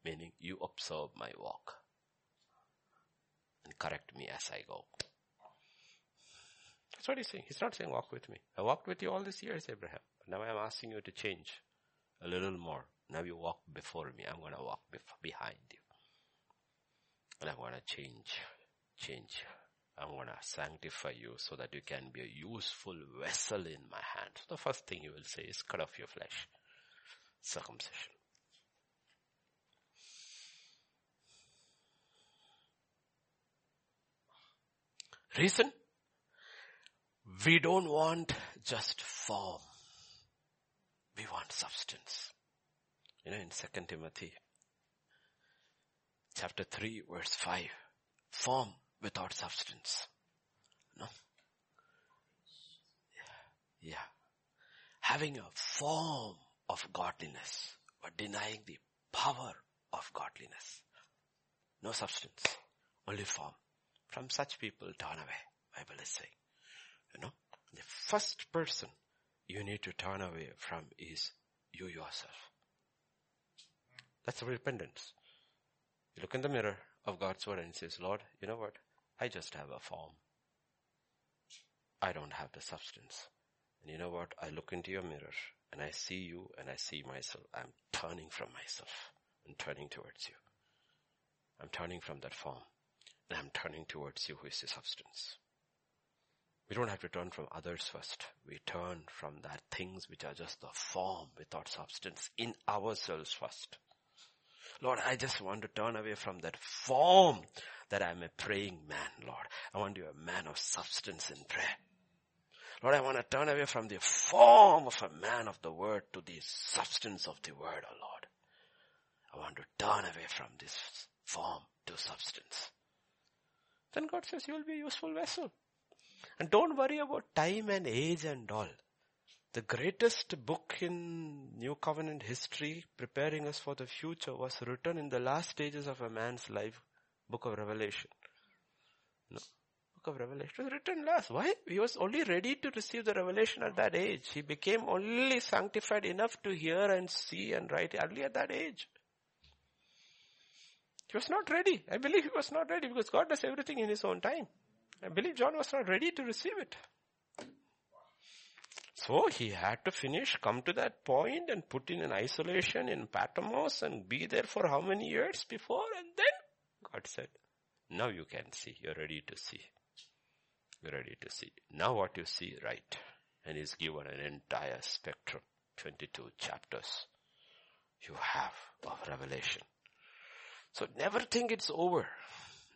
Speaker 1: Meaning, you observe my walk and correct me as I go. That's what he's saying. He's not saying walk with me. I walked with you all these years, Abraham. Now I'm asking you to change a little more. Now you walk before me. I'm going to walk bef- behind you. And I'm going to change, change I'm going to sanctify you so that you can be a useful vessel in my hand. The first thing you will say is cut off your flesh. Circumcision. Reason? We don't want just form. We want substance. You know, in 2 Timothy chapter 3 verse 5, form without substance. No? Yeah. yeah. Having a form of godliness, but denying the power of godliness. No substance, only form. From such people turn away, Bible is saying. You know, the first person you need to turn away from is you yourself. That's repentance. You look in the mirror of God's word and says, Lord, you know what? I just have a form. I don't have the substance. And you know what? I look into your mirror and I see you and I see myself. I'm turning from myself and turning towards you. I'm turning from that form and I'm turning towards you who is the substance. We don't have to turn from others first. We turn from that things which are just the form without substance in ourselves first. Lord, I just want to turn away from that form that I'm a praying man, Lord. I want you a man of substance in prayer. Lord, I want to turn away from the form of a man of the word to the substance of the word, oh Lord. I want to turn away from this form to substance. Then God says you will be a useful vessel. And don't worry about time and age and all. The greatest book in New Covenant history preparing us for the future was written in the last stages of a man's life, book of Revelation. No, book of Revelation was written last. Why? He was only ready to receive the revelation at that age. He became only sanctified enough to hear and see and write early at that age. He was not ready. I believe he was not ready because God does everything in his own time. I believe John was not ready to receive it. So he had to finish, come to that point and put in an isolation in Patmos and be there for how many years before and then God said, now you can see, you're ready to see. You're ready to see. Now what you see, right. And he's given an entire spectrum, 22 chapters you have of revelation. So never think it's over.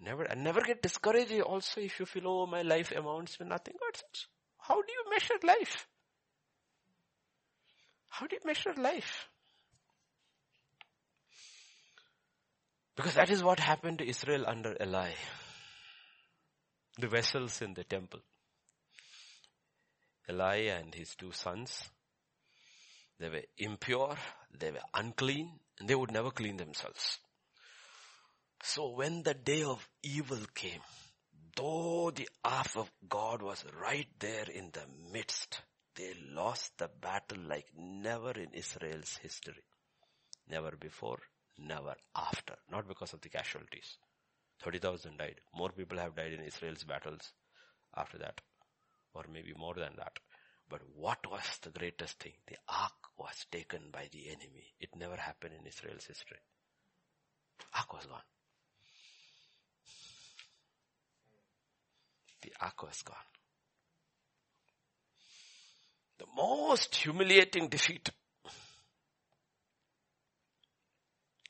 Speaker 1: Never, and never get discouraged also if you feel, oh, my life amounts to nothing. God says, how do you measure life? How do you measure life? Because that is what happened to Israel under Eli. The vessels in the temple. Eli and his two sons, they were impure, they were unclean, and they would never clean themselves. So when the day of evil came, though the ark of God was right there in the midst, they lost the battle like never in Israel's history. Never before, never after. Not because of the casualties. 30,000 died. More people have died in Israel's battles after that. Or maybe more than that. But what was the greatest thing? The ark was taken by the enemy. It never happened in Israel's history. Ark was gone. The ark was gone. The most humiliating defeat.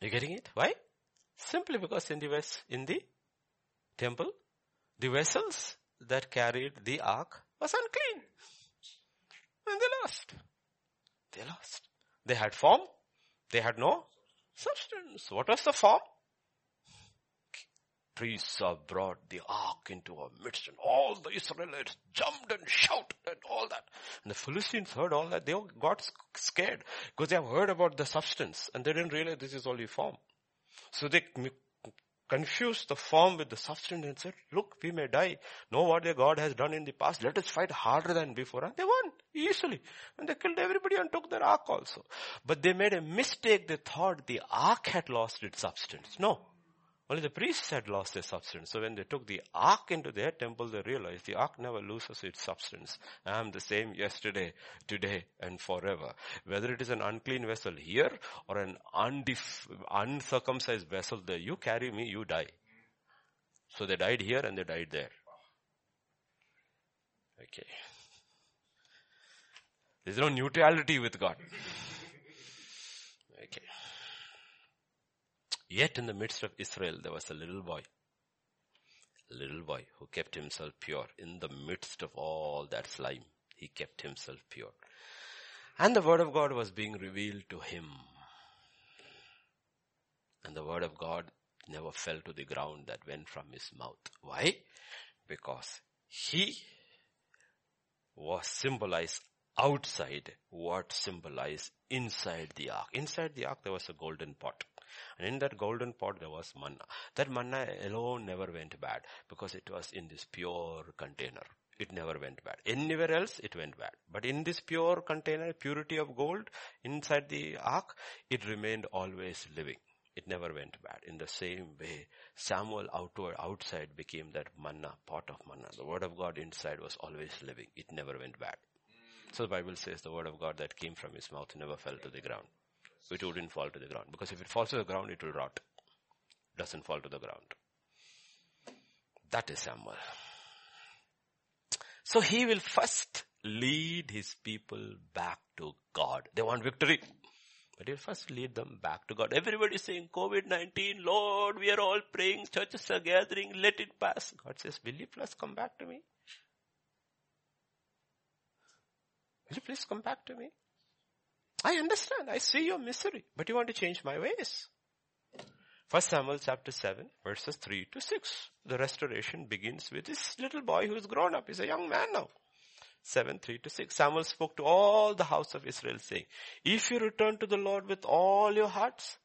Speaker 1: You getting it? Why? Simply because in the west, in the temple, the vessels that carried the ark was unclean. And they lost. They lost. They had form. They had no substance. What was the form? Priests have brought the ark into our midst and all the Israelites jumped and shouted and all that. And the Philistines heard all that. They got scared because they have heard about the substance and they didn't realize this is only form. So they confused the form with the substance and said, look, we may die. Know what their God has done in the past. Let us fight harder than before. And they won easily. And they killed everybody and took their ark also. But they made a mistake. They thought the ark had lost its substance. No. Only the priests had lost their substance. So when they took the ark into their temple, they realized the ark never loses its substance. I am the same yesterday, today, and forever. Whether it is an unclean vessel here or an uncircumcised vessel there, you carry me, you die. So they died here and they died there. Okay. There's no neutrality with God. Okay. Yet in the midst of Israel, there was a little boy. Little boy who kept himself pure. In the midst of all that slime, he kept himself pure. And the word of God was being revealed to him. And the word of God never fell to the ground that went from his mouth. Why? Because he was symbolized outside what symbolized inside the ark. Inside the ark there was a golden pot. And in that golden pot there was manna. That manna alone never went bad because it was in this pure container. It never went bad. Anywhere else it went bad. But in this pure container, purity of gold inside the ark, it remained always living. It never went bad. In the same way, Samuel outward, outside became that manna, pot of manna. The word of God inside was always living. It never went bad. So the Bible says the word of God that came from his mouth never fell to the ground. It wouldn't fall to the ground. Because if it falls to the ground, it will rot. Doesn't fall to the ground. That is Samuel. So he will first lead his people back to God. They want victory. But he'll first lead them back to God. Everybody is saying COVID-19, Lord, we are all praying, churches are gathering, let it pass. God says, will you please come back to me? Will you please come back to me? I understand. I see your misery, but you want to change my ways. First Samuel chapter 7 verses 3 to 6. The restoration begins with this little boy who's grown up. He's a young man now. 7, 3 to 6. Samuel spoke to all the house of Israel saying, if you return to the Lord with all your hearts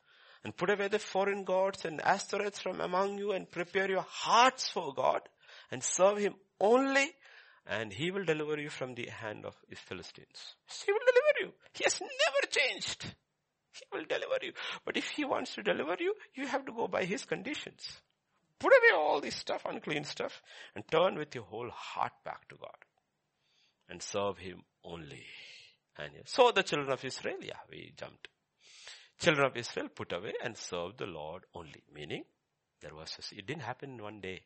Speaker 1: and put away the foreign gods and Ashtoreths from among you and prepare your hearts for God and serve Him only and He will deliver you from the hand of Philistines. He will deliver you. He has never changed. He will deliver you. But if He wants to deliver you, you have to go by His conditions. Put away all this stuff, unclean stuff, and turn with your whole heart back to God and serve him only. And so the children of Israel, yeah, we jumped. Children of Israel put away and served the Lord only. Meaning, there was a, it didn't happen in one day.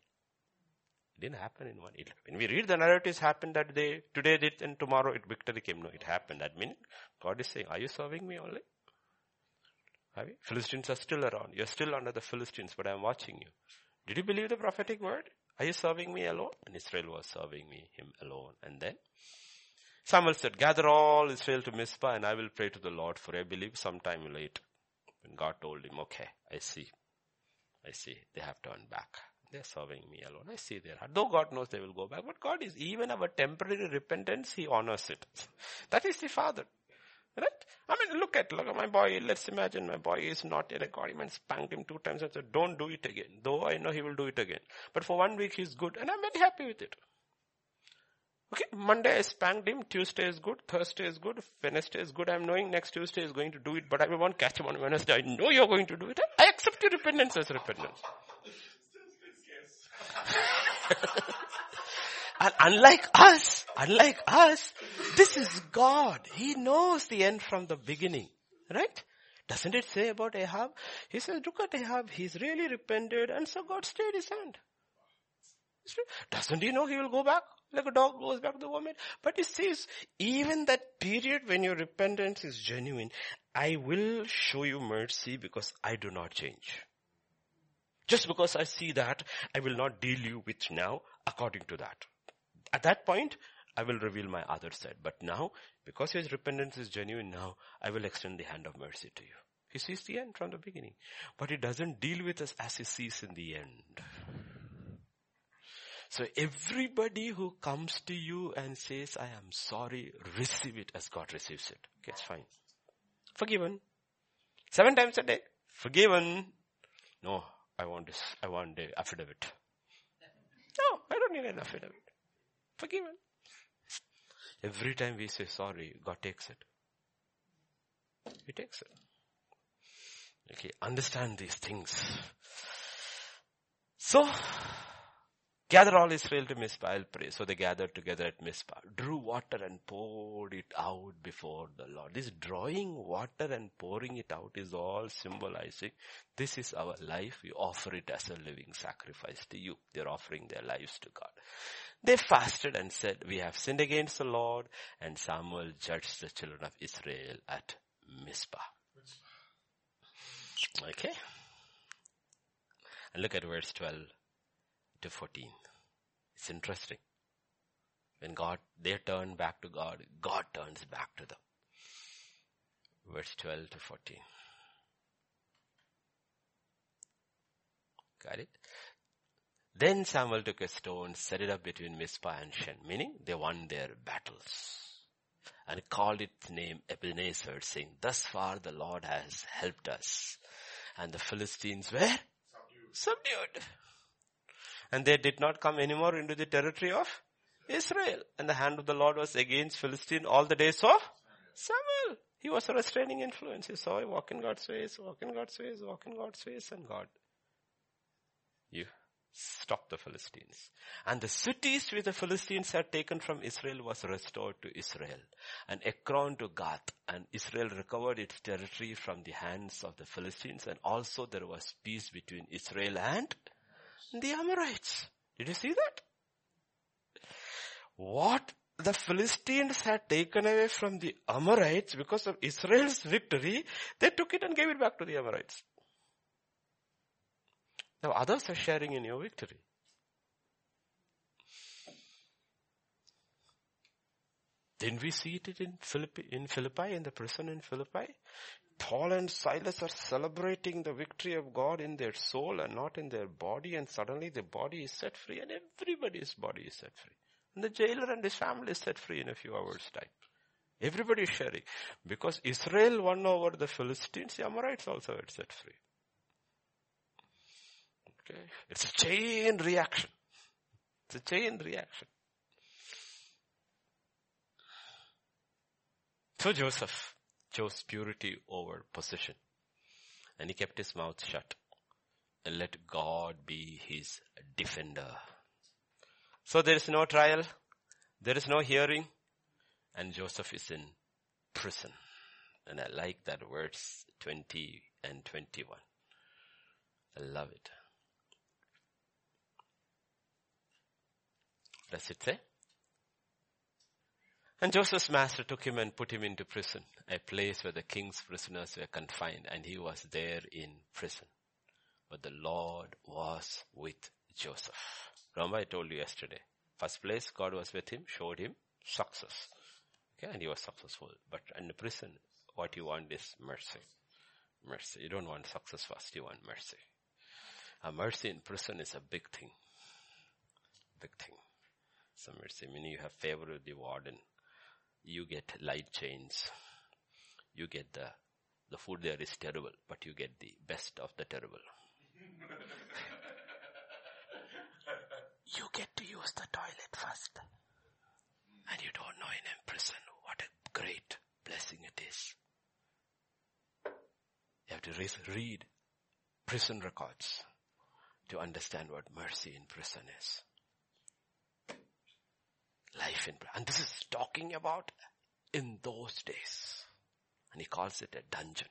Speaker 1: Didn't happen in one. It, when we read the narratives happened that day, today did and tomorrow it victory came. No, it happened. That means God is saying, are you serving me only? Have you? Philistines are still around. You're still under the Philistines, but I'm watching you. Did you believe the prophetic word? Are you serving me alone? And Israel was serving me, him alone. And then Samuel said, gather all Israel to Mizpah and I will pray to the Lord for I believe sometime late. And God told him, okay, I see. I see. They have turned back. They're serving me alone. I see their heart. Though God knows they will go back. But God is even our temporary repentance, He honors it. That is the Father. Right? I mean, look at, look at my boy. Let's imagine my boy is not in a God. He spanked him two times and said, don't do it again. Though I know he will do it again. But for one week he's good and I'm very happy with it. Okay, Monday I spanked him, Tuesday is good, Thursday is good, Wednesday is good, I'm knowing next Tuesday is going to do it, but I won't catch him on Wednesday. I know you're going to do it. I accept your repentance as repentance. and unlike us, unlike us, this is God. He knows the end from the beginning. Right? Doesn't it say about Ahab? He says, look at Ahab, he's really repented and so God stayed his hand. Doesn't he know he will go back? Like a dog goes back to the woman. But he says, even that period when your repentance is genuine, I will show you mercy because I do not change. Just because I see that, I will not deal you with now according to that. At that point, I will reveal my other side. But now, because his repentance is genuine now, I will extend the hand of mercy to you. He sees the end from the beginning. But he doesn't deal with us as he sees in the end. So everybody who comes to you and says, I am sorry, receive it as God receives it. Okay, it's fine. Forgiven. Seven times a day. Forgiven. No, I want this. I want the affidavit. No, I don't need an affidavit. Forgiven. Every time we say sorry, God takes it. He takes it. Okay, understand these things. So, Gather all Israel to Mizpah, I'll pray. So they gathered together at Mizpah, drew water and poured it out before the Lord. This drawing water and pouring it out is all symbolizing this is our life. We offer it as a living sacrifice to you. They're offering their lives to God. They fasted and said, we have sinned against the Lord and Samuel judged the children of Israel at Mizpah. Okay. And look at verse 12 to 14. It's interesting. When God, they turn back to God, God turns back to them. verse 12 to 14. Got it? Then Samuel took a stone, set it up between Mizpah and Shen, meaning they won their battles. And called its name Ebenezer, saying, thus far the Lord has helped us. And the Philistines were subdued. subdued. And they did not come anymore into the territory of Israel. And the hand of the Lord was against Philistine all the days of Samuel. He was a restraining influence. He saw him walk in God's ways, walk in God's ways, walk in God's ways, and God. You stop the Philistines. And the cities which the Philistines had taken from Israel was restored to Israel. And Ekron to Gath. And Israel recovered its territory from the hands of the Philistines. And also there was peace between Israel and the Amorites. Did you see that? What the Philistines had taken away from the Amorites because of Israel's victory, they took it and gave it back to the Amorites. Now others are sharing in your victory. Didn't we see it in Philippi, in Philippi, in the prison in Philippi? Paul and Silas are celebrating the victory of God in their soul and not in their body and suddenly the body is set free and everybody's body is set free. And the jailer and his family is set free in a few hours time. Everybody is sharing. Because Israel won over the Philistines, the Amorites also had set free. Okay. It's a chain reaction. It's a chain reaction. So Joseph chose purity over position. And he kept his mouth shut. And let God be his defender. So there is no trial. There is no hearing. And Joseph is in prison. And I like that words 20 and 21. I love it. Does it say? And Joseph's master took him and put him into prison, a place where the king's prisoners were confined, and he was there in prison. But the Lord was with Joseph. Remember I told you yesterday. First place, God was with him, showed him success. Okay, and he was successful. But in the prison, what you want is mercy. Mercy. You don't want success first, you want mercy. A mercy in prison is a big thing. Big thing. Some mercy, meaning you have favor with the warden. You get light chains. You get the, the food there is terrible, but you get the best of the terrible. you get to use the toilet first. And you don't know in prison what a great blessing it is. You have to read prison records to understand what mercy in prison is. Life in, and this is talking about in those days. And he calls it a dungeon.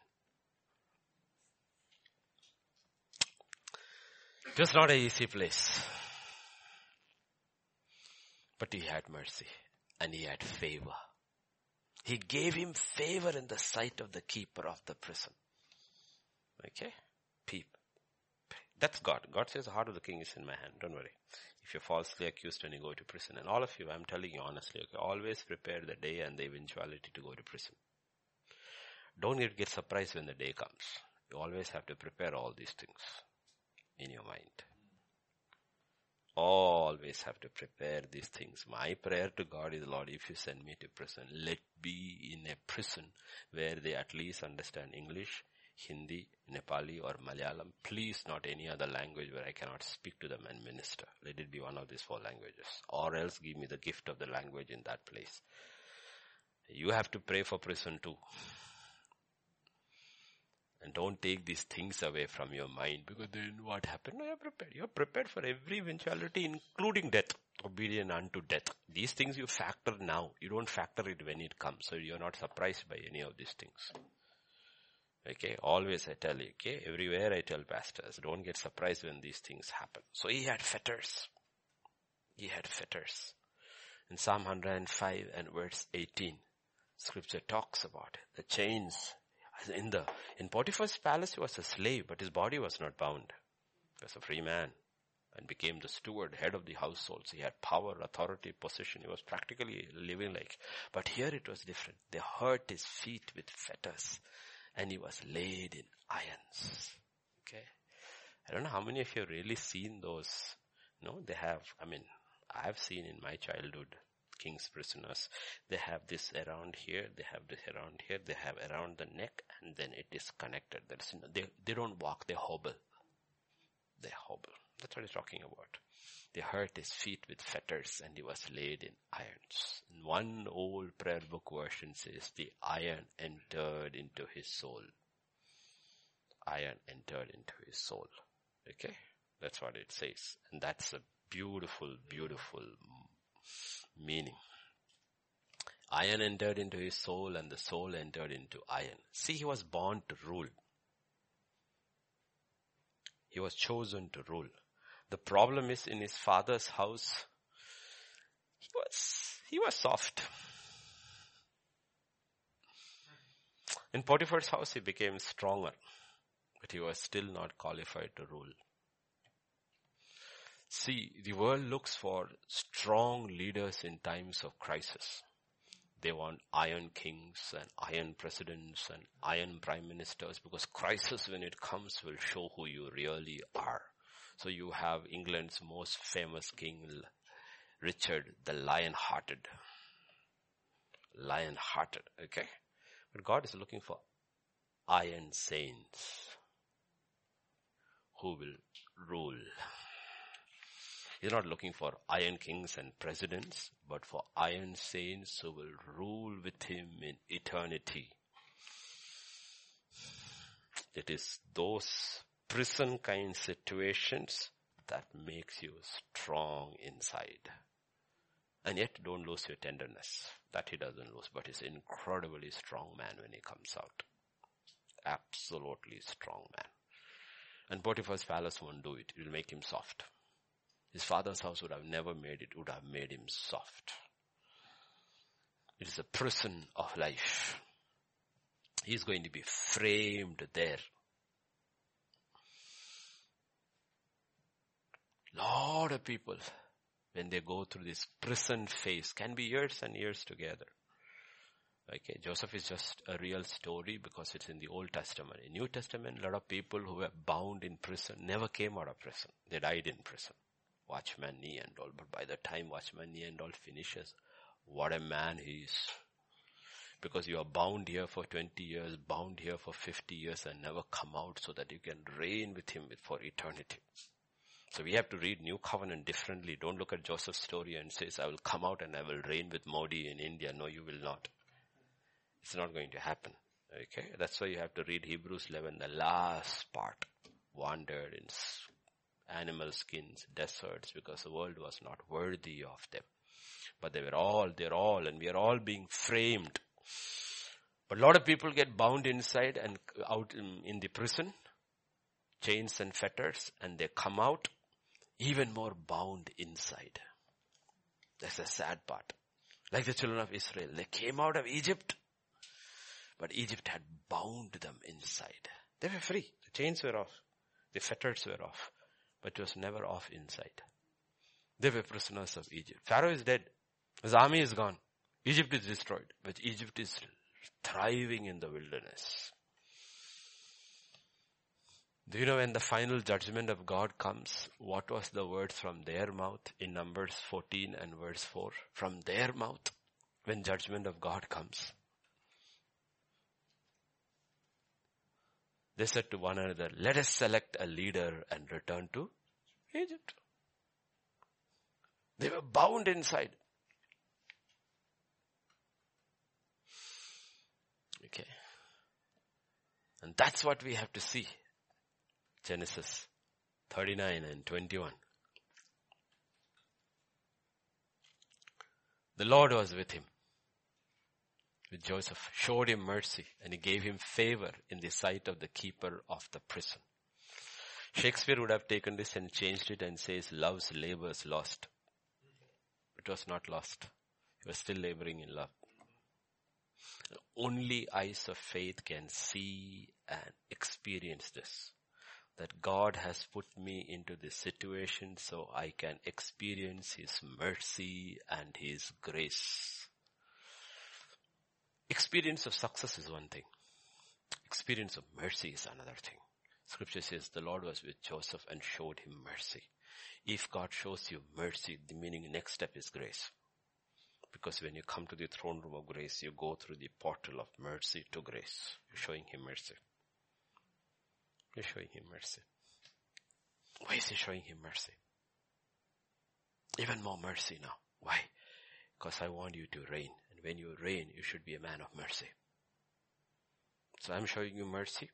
Speaker 1: Just not an easy place. But he had mercy and he had favor. He gave him favor in the sight of the keeper of the prison. Okay? Peep. That's God. God says the heart of the king is in my hand. Don't worry. If you're falsely accused when you go to prison, and all of you, I'm telling you honestly, okay, always prepare the day and the eventuality to go to prison. Don't get surprised when the day comes. You always have to prepare all these things in your mind always have to prepare these things. My prayer to God is, Lord, if you send me to prison, let be in a prison where they at least understand English, Hindi, Nepali or Malayalam. Please not any other language where I cannot speak to them and minister. Let it be one of these four languages. Or else give me the gift of the language in that place. You have to pray for prison too. And don't take these things away from your mind because then what happened? No, you're prepared. You're prepared for every eventuality, including death, obedient unto death. These things you factor now. You don't factor it when it comes. So you're not surprised by any of these things. Okay, always I tell you, okay, everywhere I tell pastors, don't get surprised when these things happen. So he had fetters. He had fetters. In Psalm 105 and verse 18, scripture talks about it. The chains in the, in Potiphar's palace he was a slave, but his body was not bound. He was a free man. and became the steward, head of the household. So he had power, authority, position. He was practically living like, but here it was different. They hurt his feet with fetters and he was laid in irons. Okay. I don't know how many of you have really seen those. No, they have, I mean, I have seen in my childhood king's prisoners. They have this around here, they have this around here, they have around the neck and then it is connected. That's, they, they don't walk, they hobble. They hobble. That's what he's talking about. They hurt his feet with fetters and he was laid in irons. And one old prayer book version says the iron entered into his soul. Iron entered into his soul. Okay? That's what it says. And that's a beautiful, beautiful meaning. Iron entered into his soul and the soul entered into iron. See, he was born to rule. He was chosen to rule. The problem is in his father's house, he was, he was soft. In Potiphar's house, he became stronger, but he was still not qualified to rule. See, the world looks for strong leaders in times of crisis. They want iron kings and iron presidents and iron prime ministers because crisis when it comes will show who you really are. So you have England's most famous king, Richard the lion-hearted. Lion-hearted, okay? But God is looking for iron saints who will rule. He's not looking for iron kings and presidents, but for iron saints who will rule with him in eternity. It is those prison kind situations that makes you strong inside. And yet don't lose your tenderness. That he doesn't lose, but he's incredibly strong man when he comes out. Absolutely strong man. And Potiphar's palace won't do it. It will make him soft. His father's house would have never made it, would have made him soft. It is a prison of life. He's going to be framed there. Lot of people, when they go through this prison phase, can be years and years together. Okay, Joseph is just a real story because it's in the Old Testament. In New Testament, a lot of people who were bound in prison never came out of prison. They died in prison. Watchman Nee and all. But by the time Watchman Nee and all finishes, what a man he is. Because you are bound here for 20 years, bound here for 50 years and never come out so that you can reign with him for eternity. So we have to read New Covenant differently. Don't look at Joseph's story and says, I will come out and I will reign with Modi in India. No, you will not. It's not going to happen. Okay. That's why you have to read Hebrews 11, the last part. Wandered in animal skins, deserts, because the world was not worthy of them. But they were all, they're all, and we are all being framed. But a lot of people get bound inside and out in, in the prison, chains and fetters, and they come out even more bound inside. That's the sad part. Like the children of Israel, they came out of Egypt, but Egypt had bound them inside. They were free. The chains were off. The fetters were off but it was never off inside. They were prisoners of Egypt. Pharaoh is dead. His army is gone. Egypt is destroyed, but Egypt is thriving in the wilderness. Do you know when the final judgment of God comes, what was the words from their mouth in Numbers 14 and verse 4? From their mouth, when judgment of God comes. They said to one another, let us select a leader and return to Egypt. They were bound inside. Okay. And that's what we have to see. Genesis 39 and 21. The Lord was with him with Joseph, showed him mercy, and he gave him favor in the sight of the keeper of the prison. Shakespeare would have taken this and changed it and says, love's labors lost. It was not lost. He was still laboring in love. Only eyes of faith can see and experience this. That God has put me into this situation so I can experience His mercy and His grace. Experience of success is one thing. Experience of mercy is another thing. Scripture says the Lord was with Joseph and showed him mercy. If God shows you mercy, the meaning next step is grace. Because when you come to the throne room of grace, you go through the portal of mercy to grace. You're showing him mercy. You're showing him mercy. Why is he showing him mercy? Even more mercy now. Why? Because I want you to reign. And when you reign, you should be a man of mercy. So I'm showing you mercy.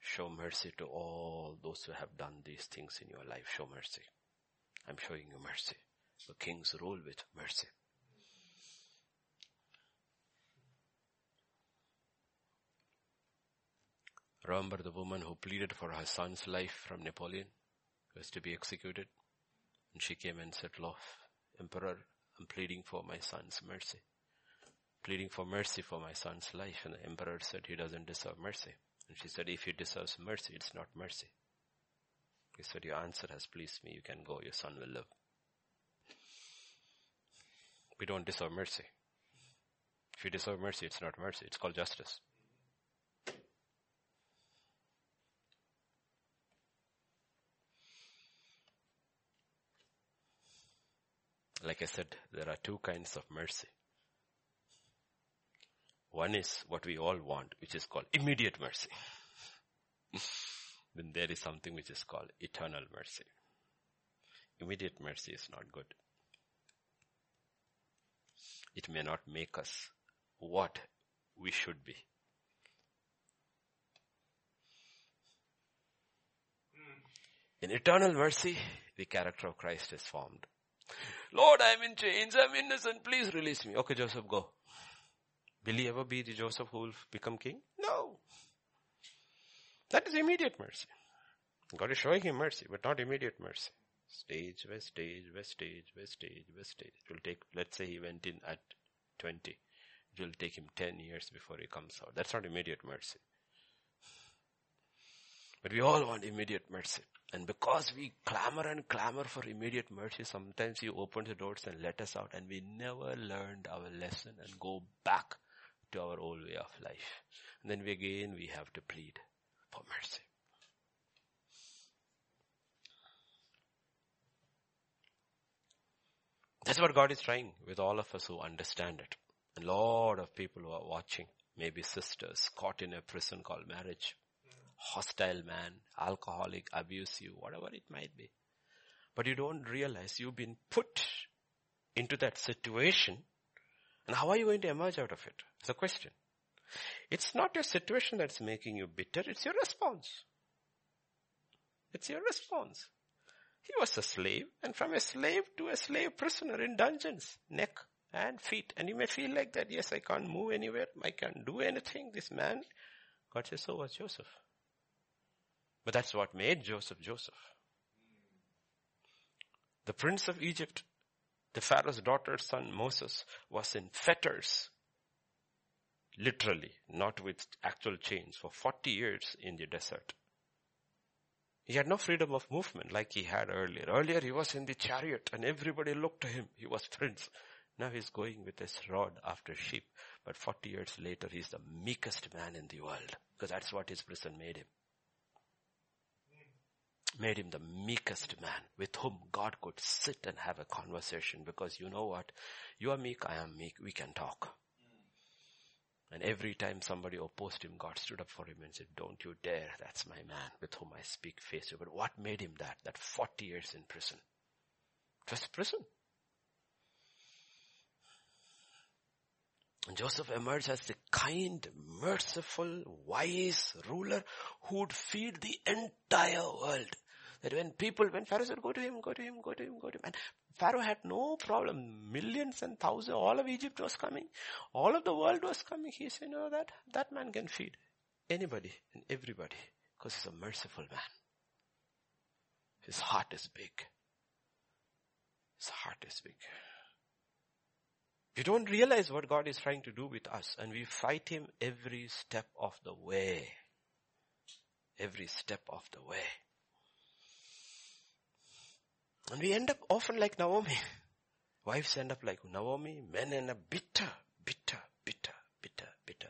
Speaker 1: Show mercy to all those who have done these things in your life. Show mercy. I'm showing you mercy. The kings rule with mercy. Remember the woman who pleaded for her son's life from Napoleon, who was to be executed? And she came and said, Lord, Emperor, I'm pleading for my son's mercy. Pleading for mercy for my son's life. And the emperor said he doesn't deserve mercy. And she said, if he deserves mercy, it's not mercy. He said, your answer has pleased me. You can go. Your son will live. We don't deserve mercy. If you deserve mercy, it's not mercy. It's called justice. Like I said, there are two kinds of mercy. One is what we all want, which is called immediate mercy. then there is something which is called eternal mercy. Immediate mercy is not good. It may not make us what we should be. In eternal mercy, the character of Christ is formed. Lord, I'm in chains, I'm innocent, please release me. Okay, Joseph, go. Will he ever be the Joseph who will become king? No. That is immediate mercy. God is showing him mercy, but not immediate mercy. Stage by stage by stage by stage by stage. It will take, let's say he went in at 20. It will take him 10 years before he comes out. That's not immediate mercy. But we all want immediate mercy. And because we clamor and clamor for immediate mercy, sometimes He opens the doors and let us out and we never learned our lesson and go back to our old way of life. And then we again we have to plead for mercy. That's what God is trying with all of us who understand it. A lot of people who are watching, maybe sisters caught in a prison called marriage hostile man, alcoholic, abusive, whatever it might be. But you don't realize you've been put into that situation and how are you going to emerge out of it? It's a question. It's not your situation that's making you bitter, it's your response. It's your response. He was a slave and from a slave to a slave prisoner in dungeons, neck and feet. And you may feel like that, yes, I can't move anywhere, I can't do anything. This man, God says, so was Joseph. But that's what made Joseph Joseph. The prince of Egypt, the Pharaoh's daughter's son Moses, was in fetters. Literally, not with actual chains, for 40 years in the desert. He had no freedom of movement like he had earlier. Earlier he was in the chariot and everybody looked to him. He was prince. Now he's going with his rod after sheep. But 40 years later he's the meekest man in the world because that's what his prison made him made him the meekest man with whom God could sit and have a conversation because you know what? You are meek, I am meek, we can talk. And every time somebody opposed him, God stood up for him and said, don't you dare, that's my man with whom I speak face to. Face. But what made him that? That 40 years in prison. Was prison. And Joseph emerged as the kind, merciful, wise ruler who would feed the entire world. That when people, when Pharaoh said, go to him, go to him, go to him, go to him. And Pharaoh had no problem. Millions and thousands, all of Egypt was coming. All of the world was coming. He said, know that, that man can feed anybody and everybody because he's a merciful man. His heart is big. His heart is big. We don't realize what God is trying to do with us and we fight Him every step of the way. every step of the way. And we end up often like Naomi. Wives end up like Naomi, men end up bitter, bitter, bitter, bitter, bitter.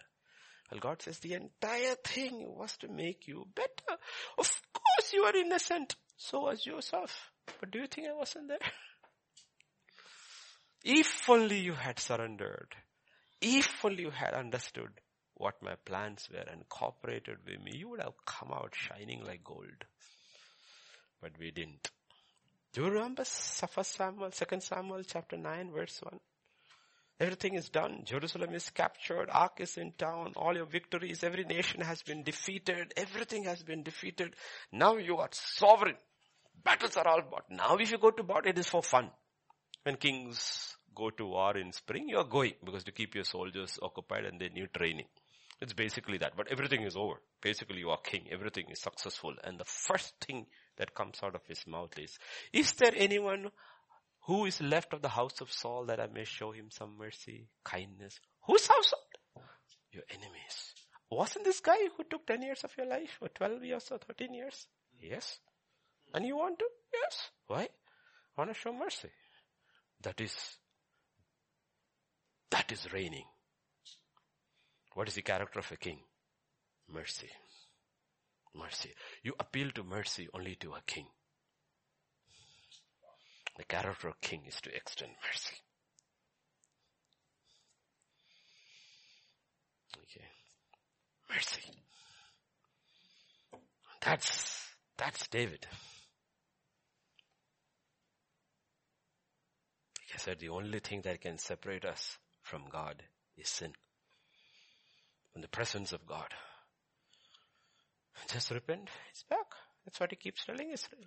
Speaker 1: Well, God says the entire thing was to make you better. Of course you are innocent. So was Joseph. But do you think I wasn't there? If only you had surrendered. If only you had understood what my plans were and cooperated with me, you would have come out shining like gold. But we didn't. Do you remember First Samuel, Second Samuel chapter 9 verse 1? Everything is done. Jerusalem is captured. Ark is in town. All your victories, every nation has been defeated. Everything has been defeated. Now you are sovereign. Battles are all bought. Now if you go to war, it is for fun. When kings go to war in spring, you are going because to keep your soldiers occupied and they need training. It's basically that. But everything is over. Basically you are king. Everything is successful. And the first thing that comes out of his mouth is, is there anyone who is left of the house of Saul that I may show him some mercy, kindness? Whose household? Your enemies. Wasn't this guy who took 10 years of your life or 12 years or 13 years? Yes. And you want to? Yes. Why? I want to show mercy. That is, that is reigning. What is the character of a king? Mercy. Mercy. You appeal to mercy only to a king. The character of king is to extend mercy. Okay. Mercy. That's, that's David. Like I said, the only thing that can separate us from God is sin in the presence of God. Just repent, it's back. That's what he keeps telling Israel.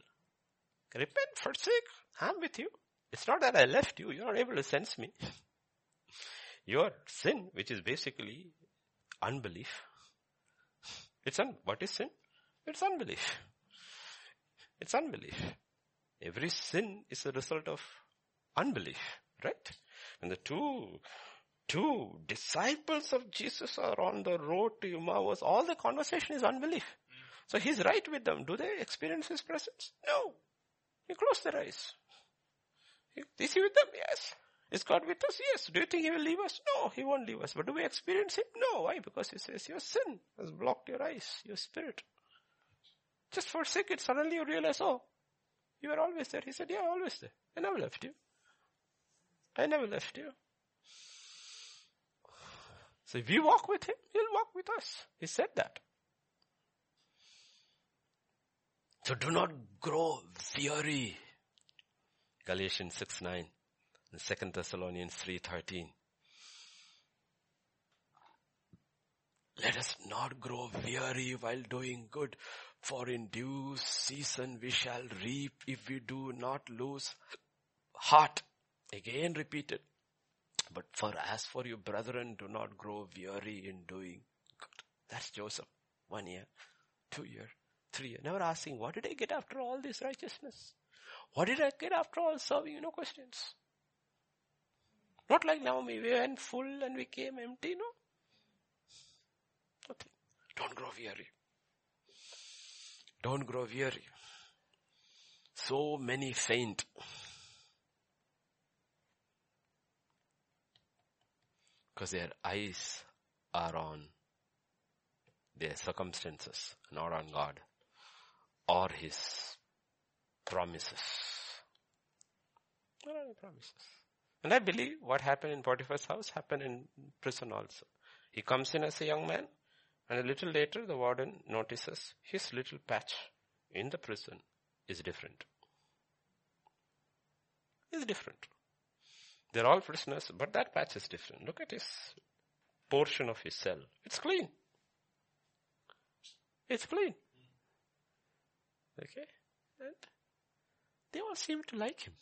Speaker 1: Repent, forsake, I'm with you. It's not that I left you, you're not able to sense me. Your sin, which is basically unbelief. It's un, what is sin? It's unbelief. It's unbelief. Every sin is a result of unbelief, right? And the two two disciples of Jesus are on the road to Emmaus. All the conversation is unbelief. Hmm. So he's right with them. Do they experience his presence? No. He close their eyes. Is he with them? Yes. Is God with us? Yes. Do you think he will leave us? No, he won't leave us. But do we experience him? No. Why? Because he says your sin has blocked your eyes, your spirit. Just forsake it. Suddenly you realize, oh, you were always there. He said, yeah, always there. I never left you. I never left you. So if we walk with him, he'll walk with us. He said that. So do not grow weary. Galatians 6 9 and 2 Thessalonians 3 13. Let us not grow weary while doing good, for in due season we shall reap if we do not lose heart. Again repeated. But for as for you brethren, do not grow weary in doing good. That's Joseph. One year, two year, three year. Never asking, what did I get after all this righteousness? What did I get after all serving? You know questions. Not like Naomi, we went full and we came empty, no? Nothing. Don't grow weary. Don't grow weary. So many faint. Because their eyes are on their circumstances, not on God or His promises. Not on promises. And I believe what happened in Potiphar's house happened in prison also. He comes in as a young man and a little later the warden notices his little patch in the prison is different. Is different. They're all prisoners, but that patch is different. Look at his portion of his cell. It's clean. It's clean. Okay? And they all seem to like him.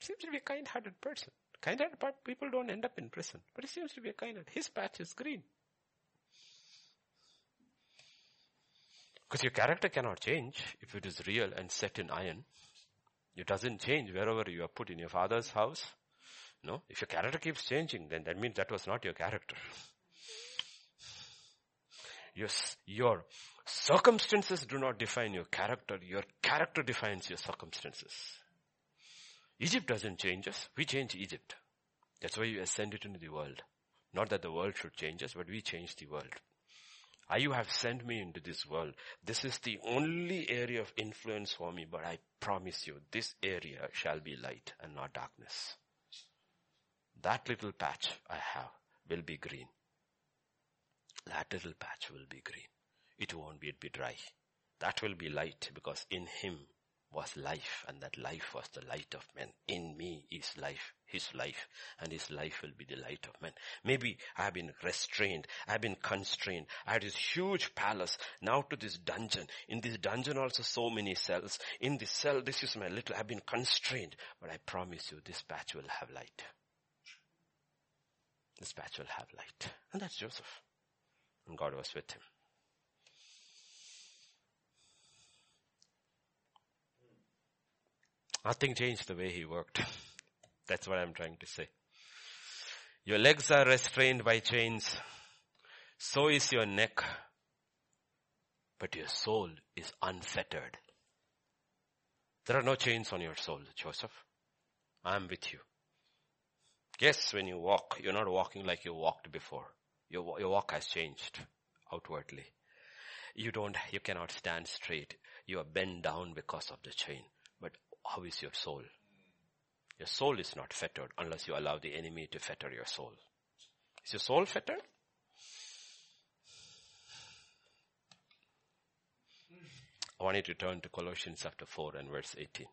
Speaker 1: Seems to be a kind-hearted person. Kind-hearted But people don't end up in prison, but he seems to be a kind-hearted. His patch is green. Because your character cannot change if it is real and set in iron. It doesn't change wherever you are put in your father's house. No, if your character keeps changing, then that means that was not your character. Your, your circumstances do not define your character. Your character defines your circumstances. Egypt doesn't change us. We change Egypt. That's why we ascend it into the world. Not that the world should change us, but we change the world. You have sent me into this world. This is the only area of influence for me, but I promise you, this area shall be light and not darkness. That little patch I have will be green. That little patch will be green. It won't be, it be dry. That will be light because in him was life and that life was the light of men. In me is life, his life and his life will be the light of men. Maybe I have been restrained. I have been constrained. I had this huge palace now to this dungeon. In this dungeon also so many cells. In this cell, this is my little, I've been constrained, but I promise you this patch will have light. This patch will have light. And that's Joseph. And God was with him. Nothing changed the way he worked. That's what I'm trying to say. Your legs are restrained by chains. So is your neck. But your soul is unfettered. There are no chains on your soul, Joseph. I am with you. Yes, when you walk, you're not walking like you walked before. Your, your walk has changed outwardly. You don't, you cannot stand straight. You are bent down because of the chain. But how is your soul? Your soul is not fettered unless you allow the enemy to fetter your soul. Is your soul fettered? I want you to turn to Colossians chapter 4 and verse 18.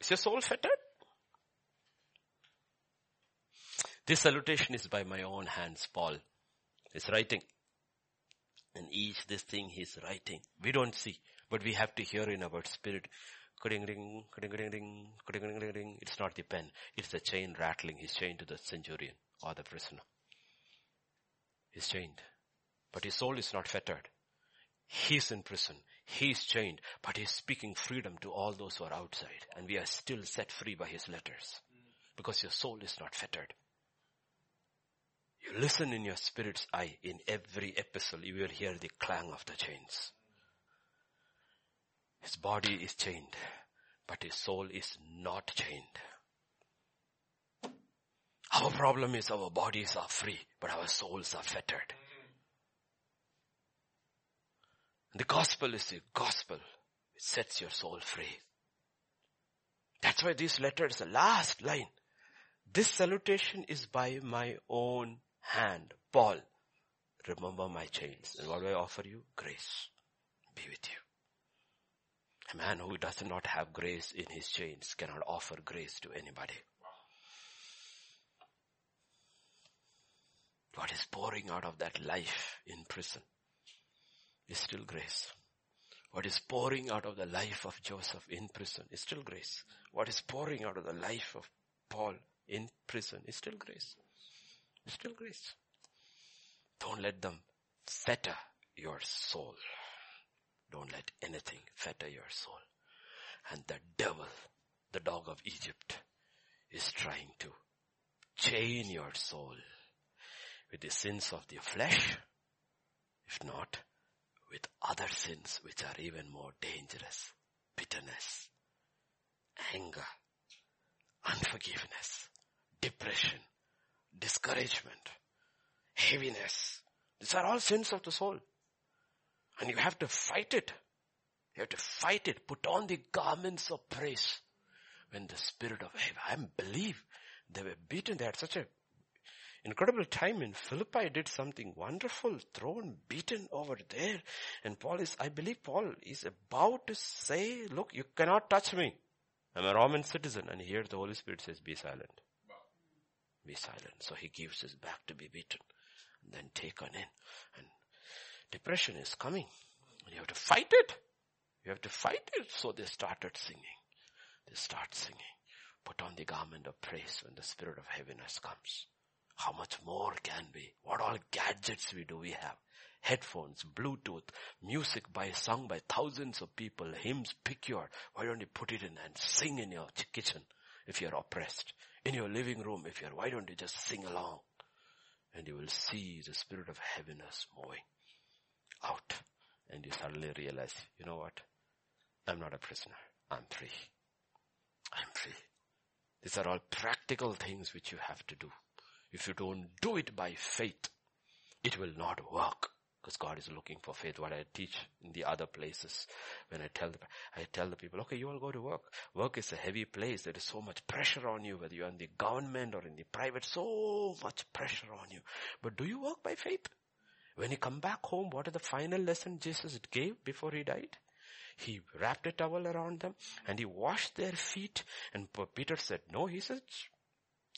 Speaker 1: Is your soul fettered? This salutation is by my own hands, Paul is writing. And each this thing he's writing, we don't see, but we have to hear in our spirit. It's not the pen. It's the chain rattling. He's chained to the centurion or the prisoner. He's chained. But his soul is not fettered. He's in prison. He's chained, but he's speaking freedom to all those who are outside. And we are still set free by his letters. Because your soul is not fettered. You listen in your spirit's eye. In every epistle, you will hear the clang of the chains. His body is chained, but his soul is not chained. Our problem is our bodies are free, but our souls are fettered. The gospel is the gospel. It sets your soul free. That's why this letter is the last line. This salutation is by my own hand. Paul, remember my chains. And what do I offer you? Grace. Be with you. A man who does not have grace in his chains cannot offer grace to anybody. What is pouring out of that life in prison is still grace. What is pouring out of the life of Joseph in prison is still grace. What is pouring out of the life of Paul in prison is still grace. Still grace. Don't let them fetter your soul. Don't let anything fetter your soul. And the devil, the dog of Egypt, is trying to chain your soul with the sins of the flesh, if not with other sins which are even more dangerous. Bitterness, anger, unforgiveness, depression, discouragement, heaviness. These are all sins of the soul. And you have to fight it. You have to fight it. Put on the garments of praise. When the spirit of I believe they were beaten. They had such a incredible time in Philippi did something wonderful, thrown, beaten over there. And Paul is, I believe Paul is about to say, look, you cannot touch me. I'm a Roman citizen. And here the Holy Spirit says, be silent. Be silent. So he gives his back to be beaten. Then taken in. And depression is coming. You have to fight it. You have to fight it. So they started singing. They start singing. Put on the garment of praise when the spirit of heaviness comes. How much more can we? What all gadgets we do we have? Headphones, Bluetooth, music by sung by thousands of people, hymns pictured. Why don't you put it in and sing in your kitchen if you're oppressed? In your living room if you're, why don't you just sing along? and you will see the spirit of heaviness moving out. And you suddenly realize, you know what? I'm not a prisoner. I'm free. I'm free. These are all practical things which you have to do. If you don't do it by faith, it will not work. Because God is looking for faith. What I teach in the other places, when I tell the, I tell the people, okay, you all go to work. Work is a heavy place. There is so much pressure on you, whether you're in the government or in the private, so much pressure on you. But do you work by faith? When he come back home, what is the final lesson Jesus gave before he died? He wrapped a towel around them and he washed their feet. And Peter said, no, he said,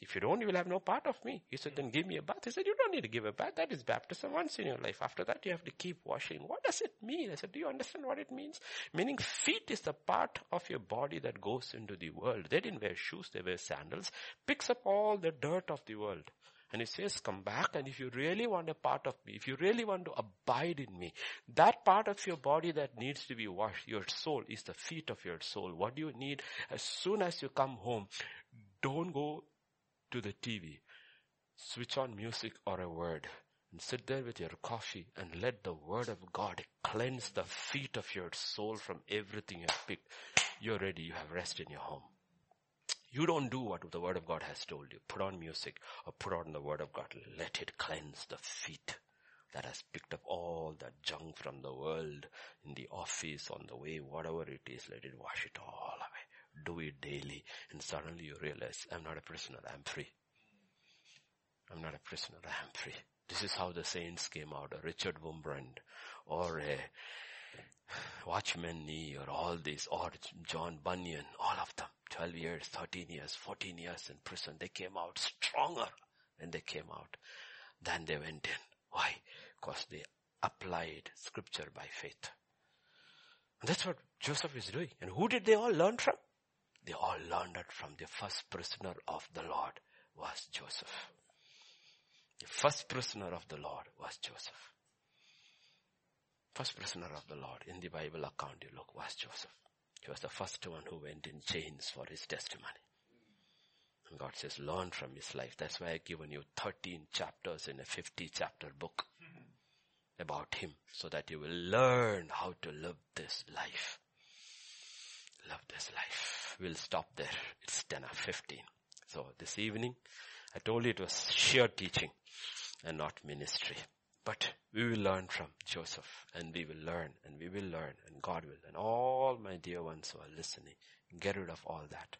Speaker 1: if you don't, you will have no part of me. He said, then give me a bath. He said, you don't need to give a bath. That is baptism once in your life. After that, you have to keep washing. What does it mean? I said, do you understand what it means? Meaning feet is the part of your body that goes into the world. They didn't wear shoes, they wear sandals. Picks up all the dirt of the world. And he says, come back and if you really want a part of me, if you really want to abide in me, that part of your body that needs to be washed, your soul is the feet of your soul. What do you need? As soon as you come home, don't go to the TV, switch on music or a word and sit there with your coffee and let the word of God cleanse the feet of your soul from everything you have picked. You're ready. You have rest in your home. You don't do what the word of God has told you. Put on music or put on the word of God. Let it cleanse the feet that has picked up all that junk from the world in the office, on the way, whatever it is, let it wash it all away. Do it daily and suddenly you realize, I'm not a prisoner, I'm free. I'm not a prisoner, I am free. This is how the saints came out, a Richard Wurmbrand or a Watchman Nee or all these, or John Bunyan, all of them. 12 years, 13 years, 14 years in prison. They came out stronger when they came out than they went in. Why? Because they applied scripture by faith. And that's what Joseph is doing. And who did they all learn from? They all learned it from the first prisoner of the Lord was Joseph. The first prisoner of the Lord was Joseph. First prisoner of the Lord in the Bible account you look was Joseph. He was the first one who went in chains for his testimony. And God says, learn from his life. That's why I've given you 13 chapters in a 50 chapter book about him so that you will learn how to live this life. Love this life. We'll stop there. It's 10 or 15. So this evening, I told you it was sheer teaching and not ministry. But we will learn from Joseph and we will learn and we will learn and God will. And all my dear ones who are listening, get rid of all that.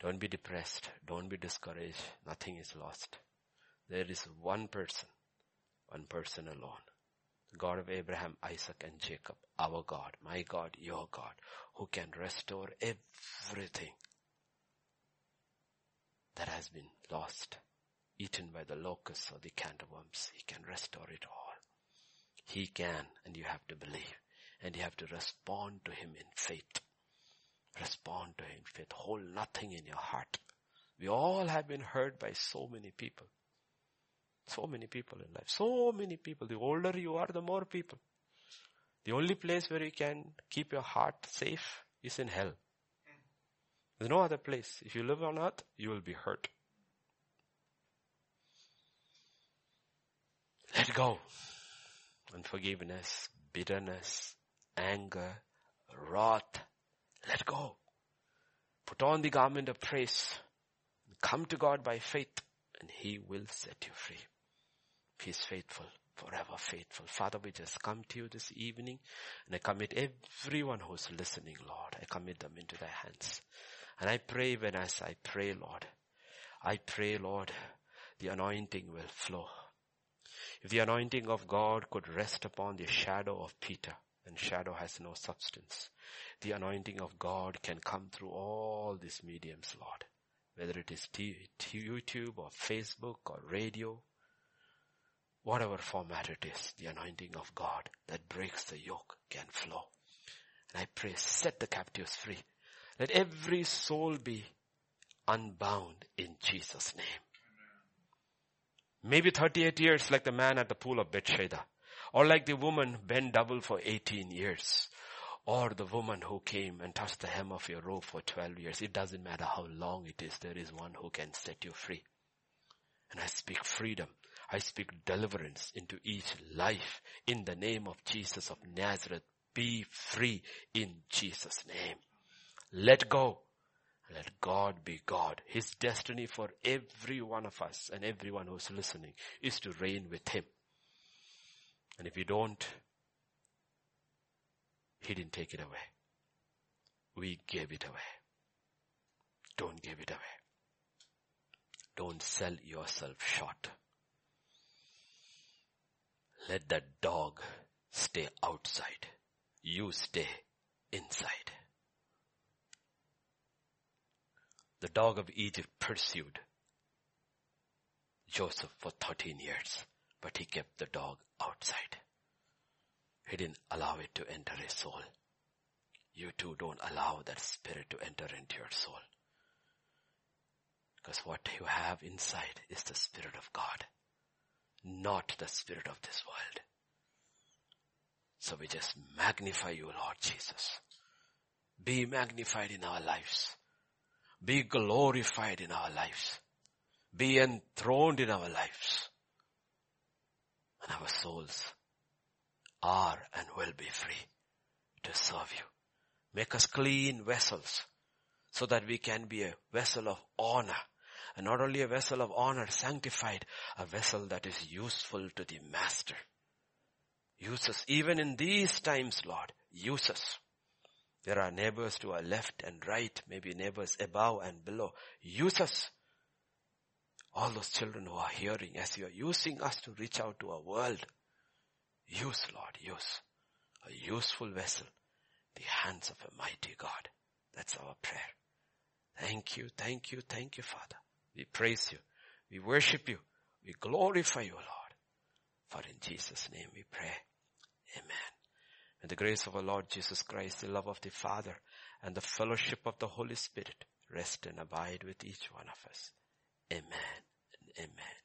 Speaker 1: Don't be depressed. Don't be discouraged. Nothing is lost. There is one person, one person alone. God of Abraham, Isaac and Jacob, our God, my God, your God, who can restore everything that has been lost eaten by the locusts or the cankerworms. He can restore it all. He can, and you have to believe. And you have to respond to Him in faith. Respond to Him in faith. Hold nothing in your heart. We all have been hurt by so many people. So many people in life. So many people. The older you are, the more people. The only place where you can keep your heart safe is in hell. There's no other place. If you live on earth, you will be hurt. Let go. Unforgiveness, bitterness, anger, wrath. Let go. Put on the garment of praise. Come to God by faith and He will set you free. He is faithful, forever faithful. Father, we just come to you this evening and I commit everyone who's listening, Lord. I commit them into thy hands. And I pray when as I pray, Lord, I pray, Lord, the anointing will flow. If the anointing of God could rest upon the shadow of Peter, and shadow has no substance, the anointing of God can come through all these mediums, Lord. Whether it is YouTube or Facebook or radio, whatever format it is, the anointing of God that breaks the yoke can flow. And I pray, set the captives free. Let every soul be unbound in Jesus' name. Maybe 38 years like the man at the pool of Bethsaida. Or like the woman bent double for 18 years. Or the woman who came and touched the hem of your robe for 12 years. It doesn't matter how long it is. There is one who can set you free. And I speak freedom. I speak deliverance into each life in the name of Jesus of Nazareth. Be free in Jesus name. Let go. Let God be God. His destiny for every one of us and everyone who's listening is to reign with Him. And if you don't, He didn't take it away. We gave it away. Don't give it away. Don't sell yourself short. Let that dog stay outside. You stay inside. The dog of Egypt pursued Joseph for 13 years, but he kept the dog outside. He didn't allow it to enter his soul. You too don't allow that spirit to enter into your soul. Because what you have inside is the Spirit of God, not the Spirit of this world. So we just magnify you, Lord Jesus. Be magnified in our lives. Be glorified in our lives. Be enthroned in our lives. And our souls are and will be free to serve you. Make us clean vessels so that we can be a vessel of honor. And not only a vessel of honor, sanctified, a vessel that is useful to the master. Use us even in these times, Lord. Use us. There are neighbors to our left and right, maybe neighbors above and below. Use us. All those children who are hearing as you are using us to reach out to our world. Use, Lord, use. A useful vessel. The hands of a mighty God. That's our prayer. Thank you, thank you, thank you, Father. We praise you. We worship you. We glorify you, Lord. For in Jesus' name we pray. Amen. And the grace of our Lord Jesus Christ, the love of the Father, and the fellowship of the Holy Spirit rest and abide with each one of us. Amen and amen.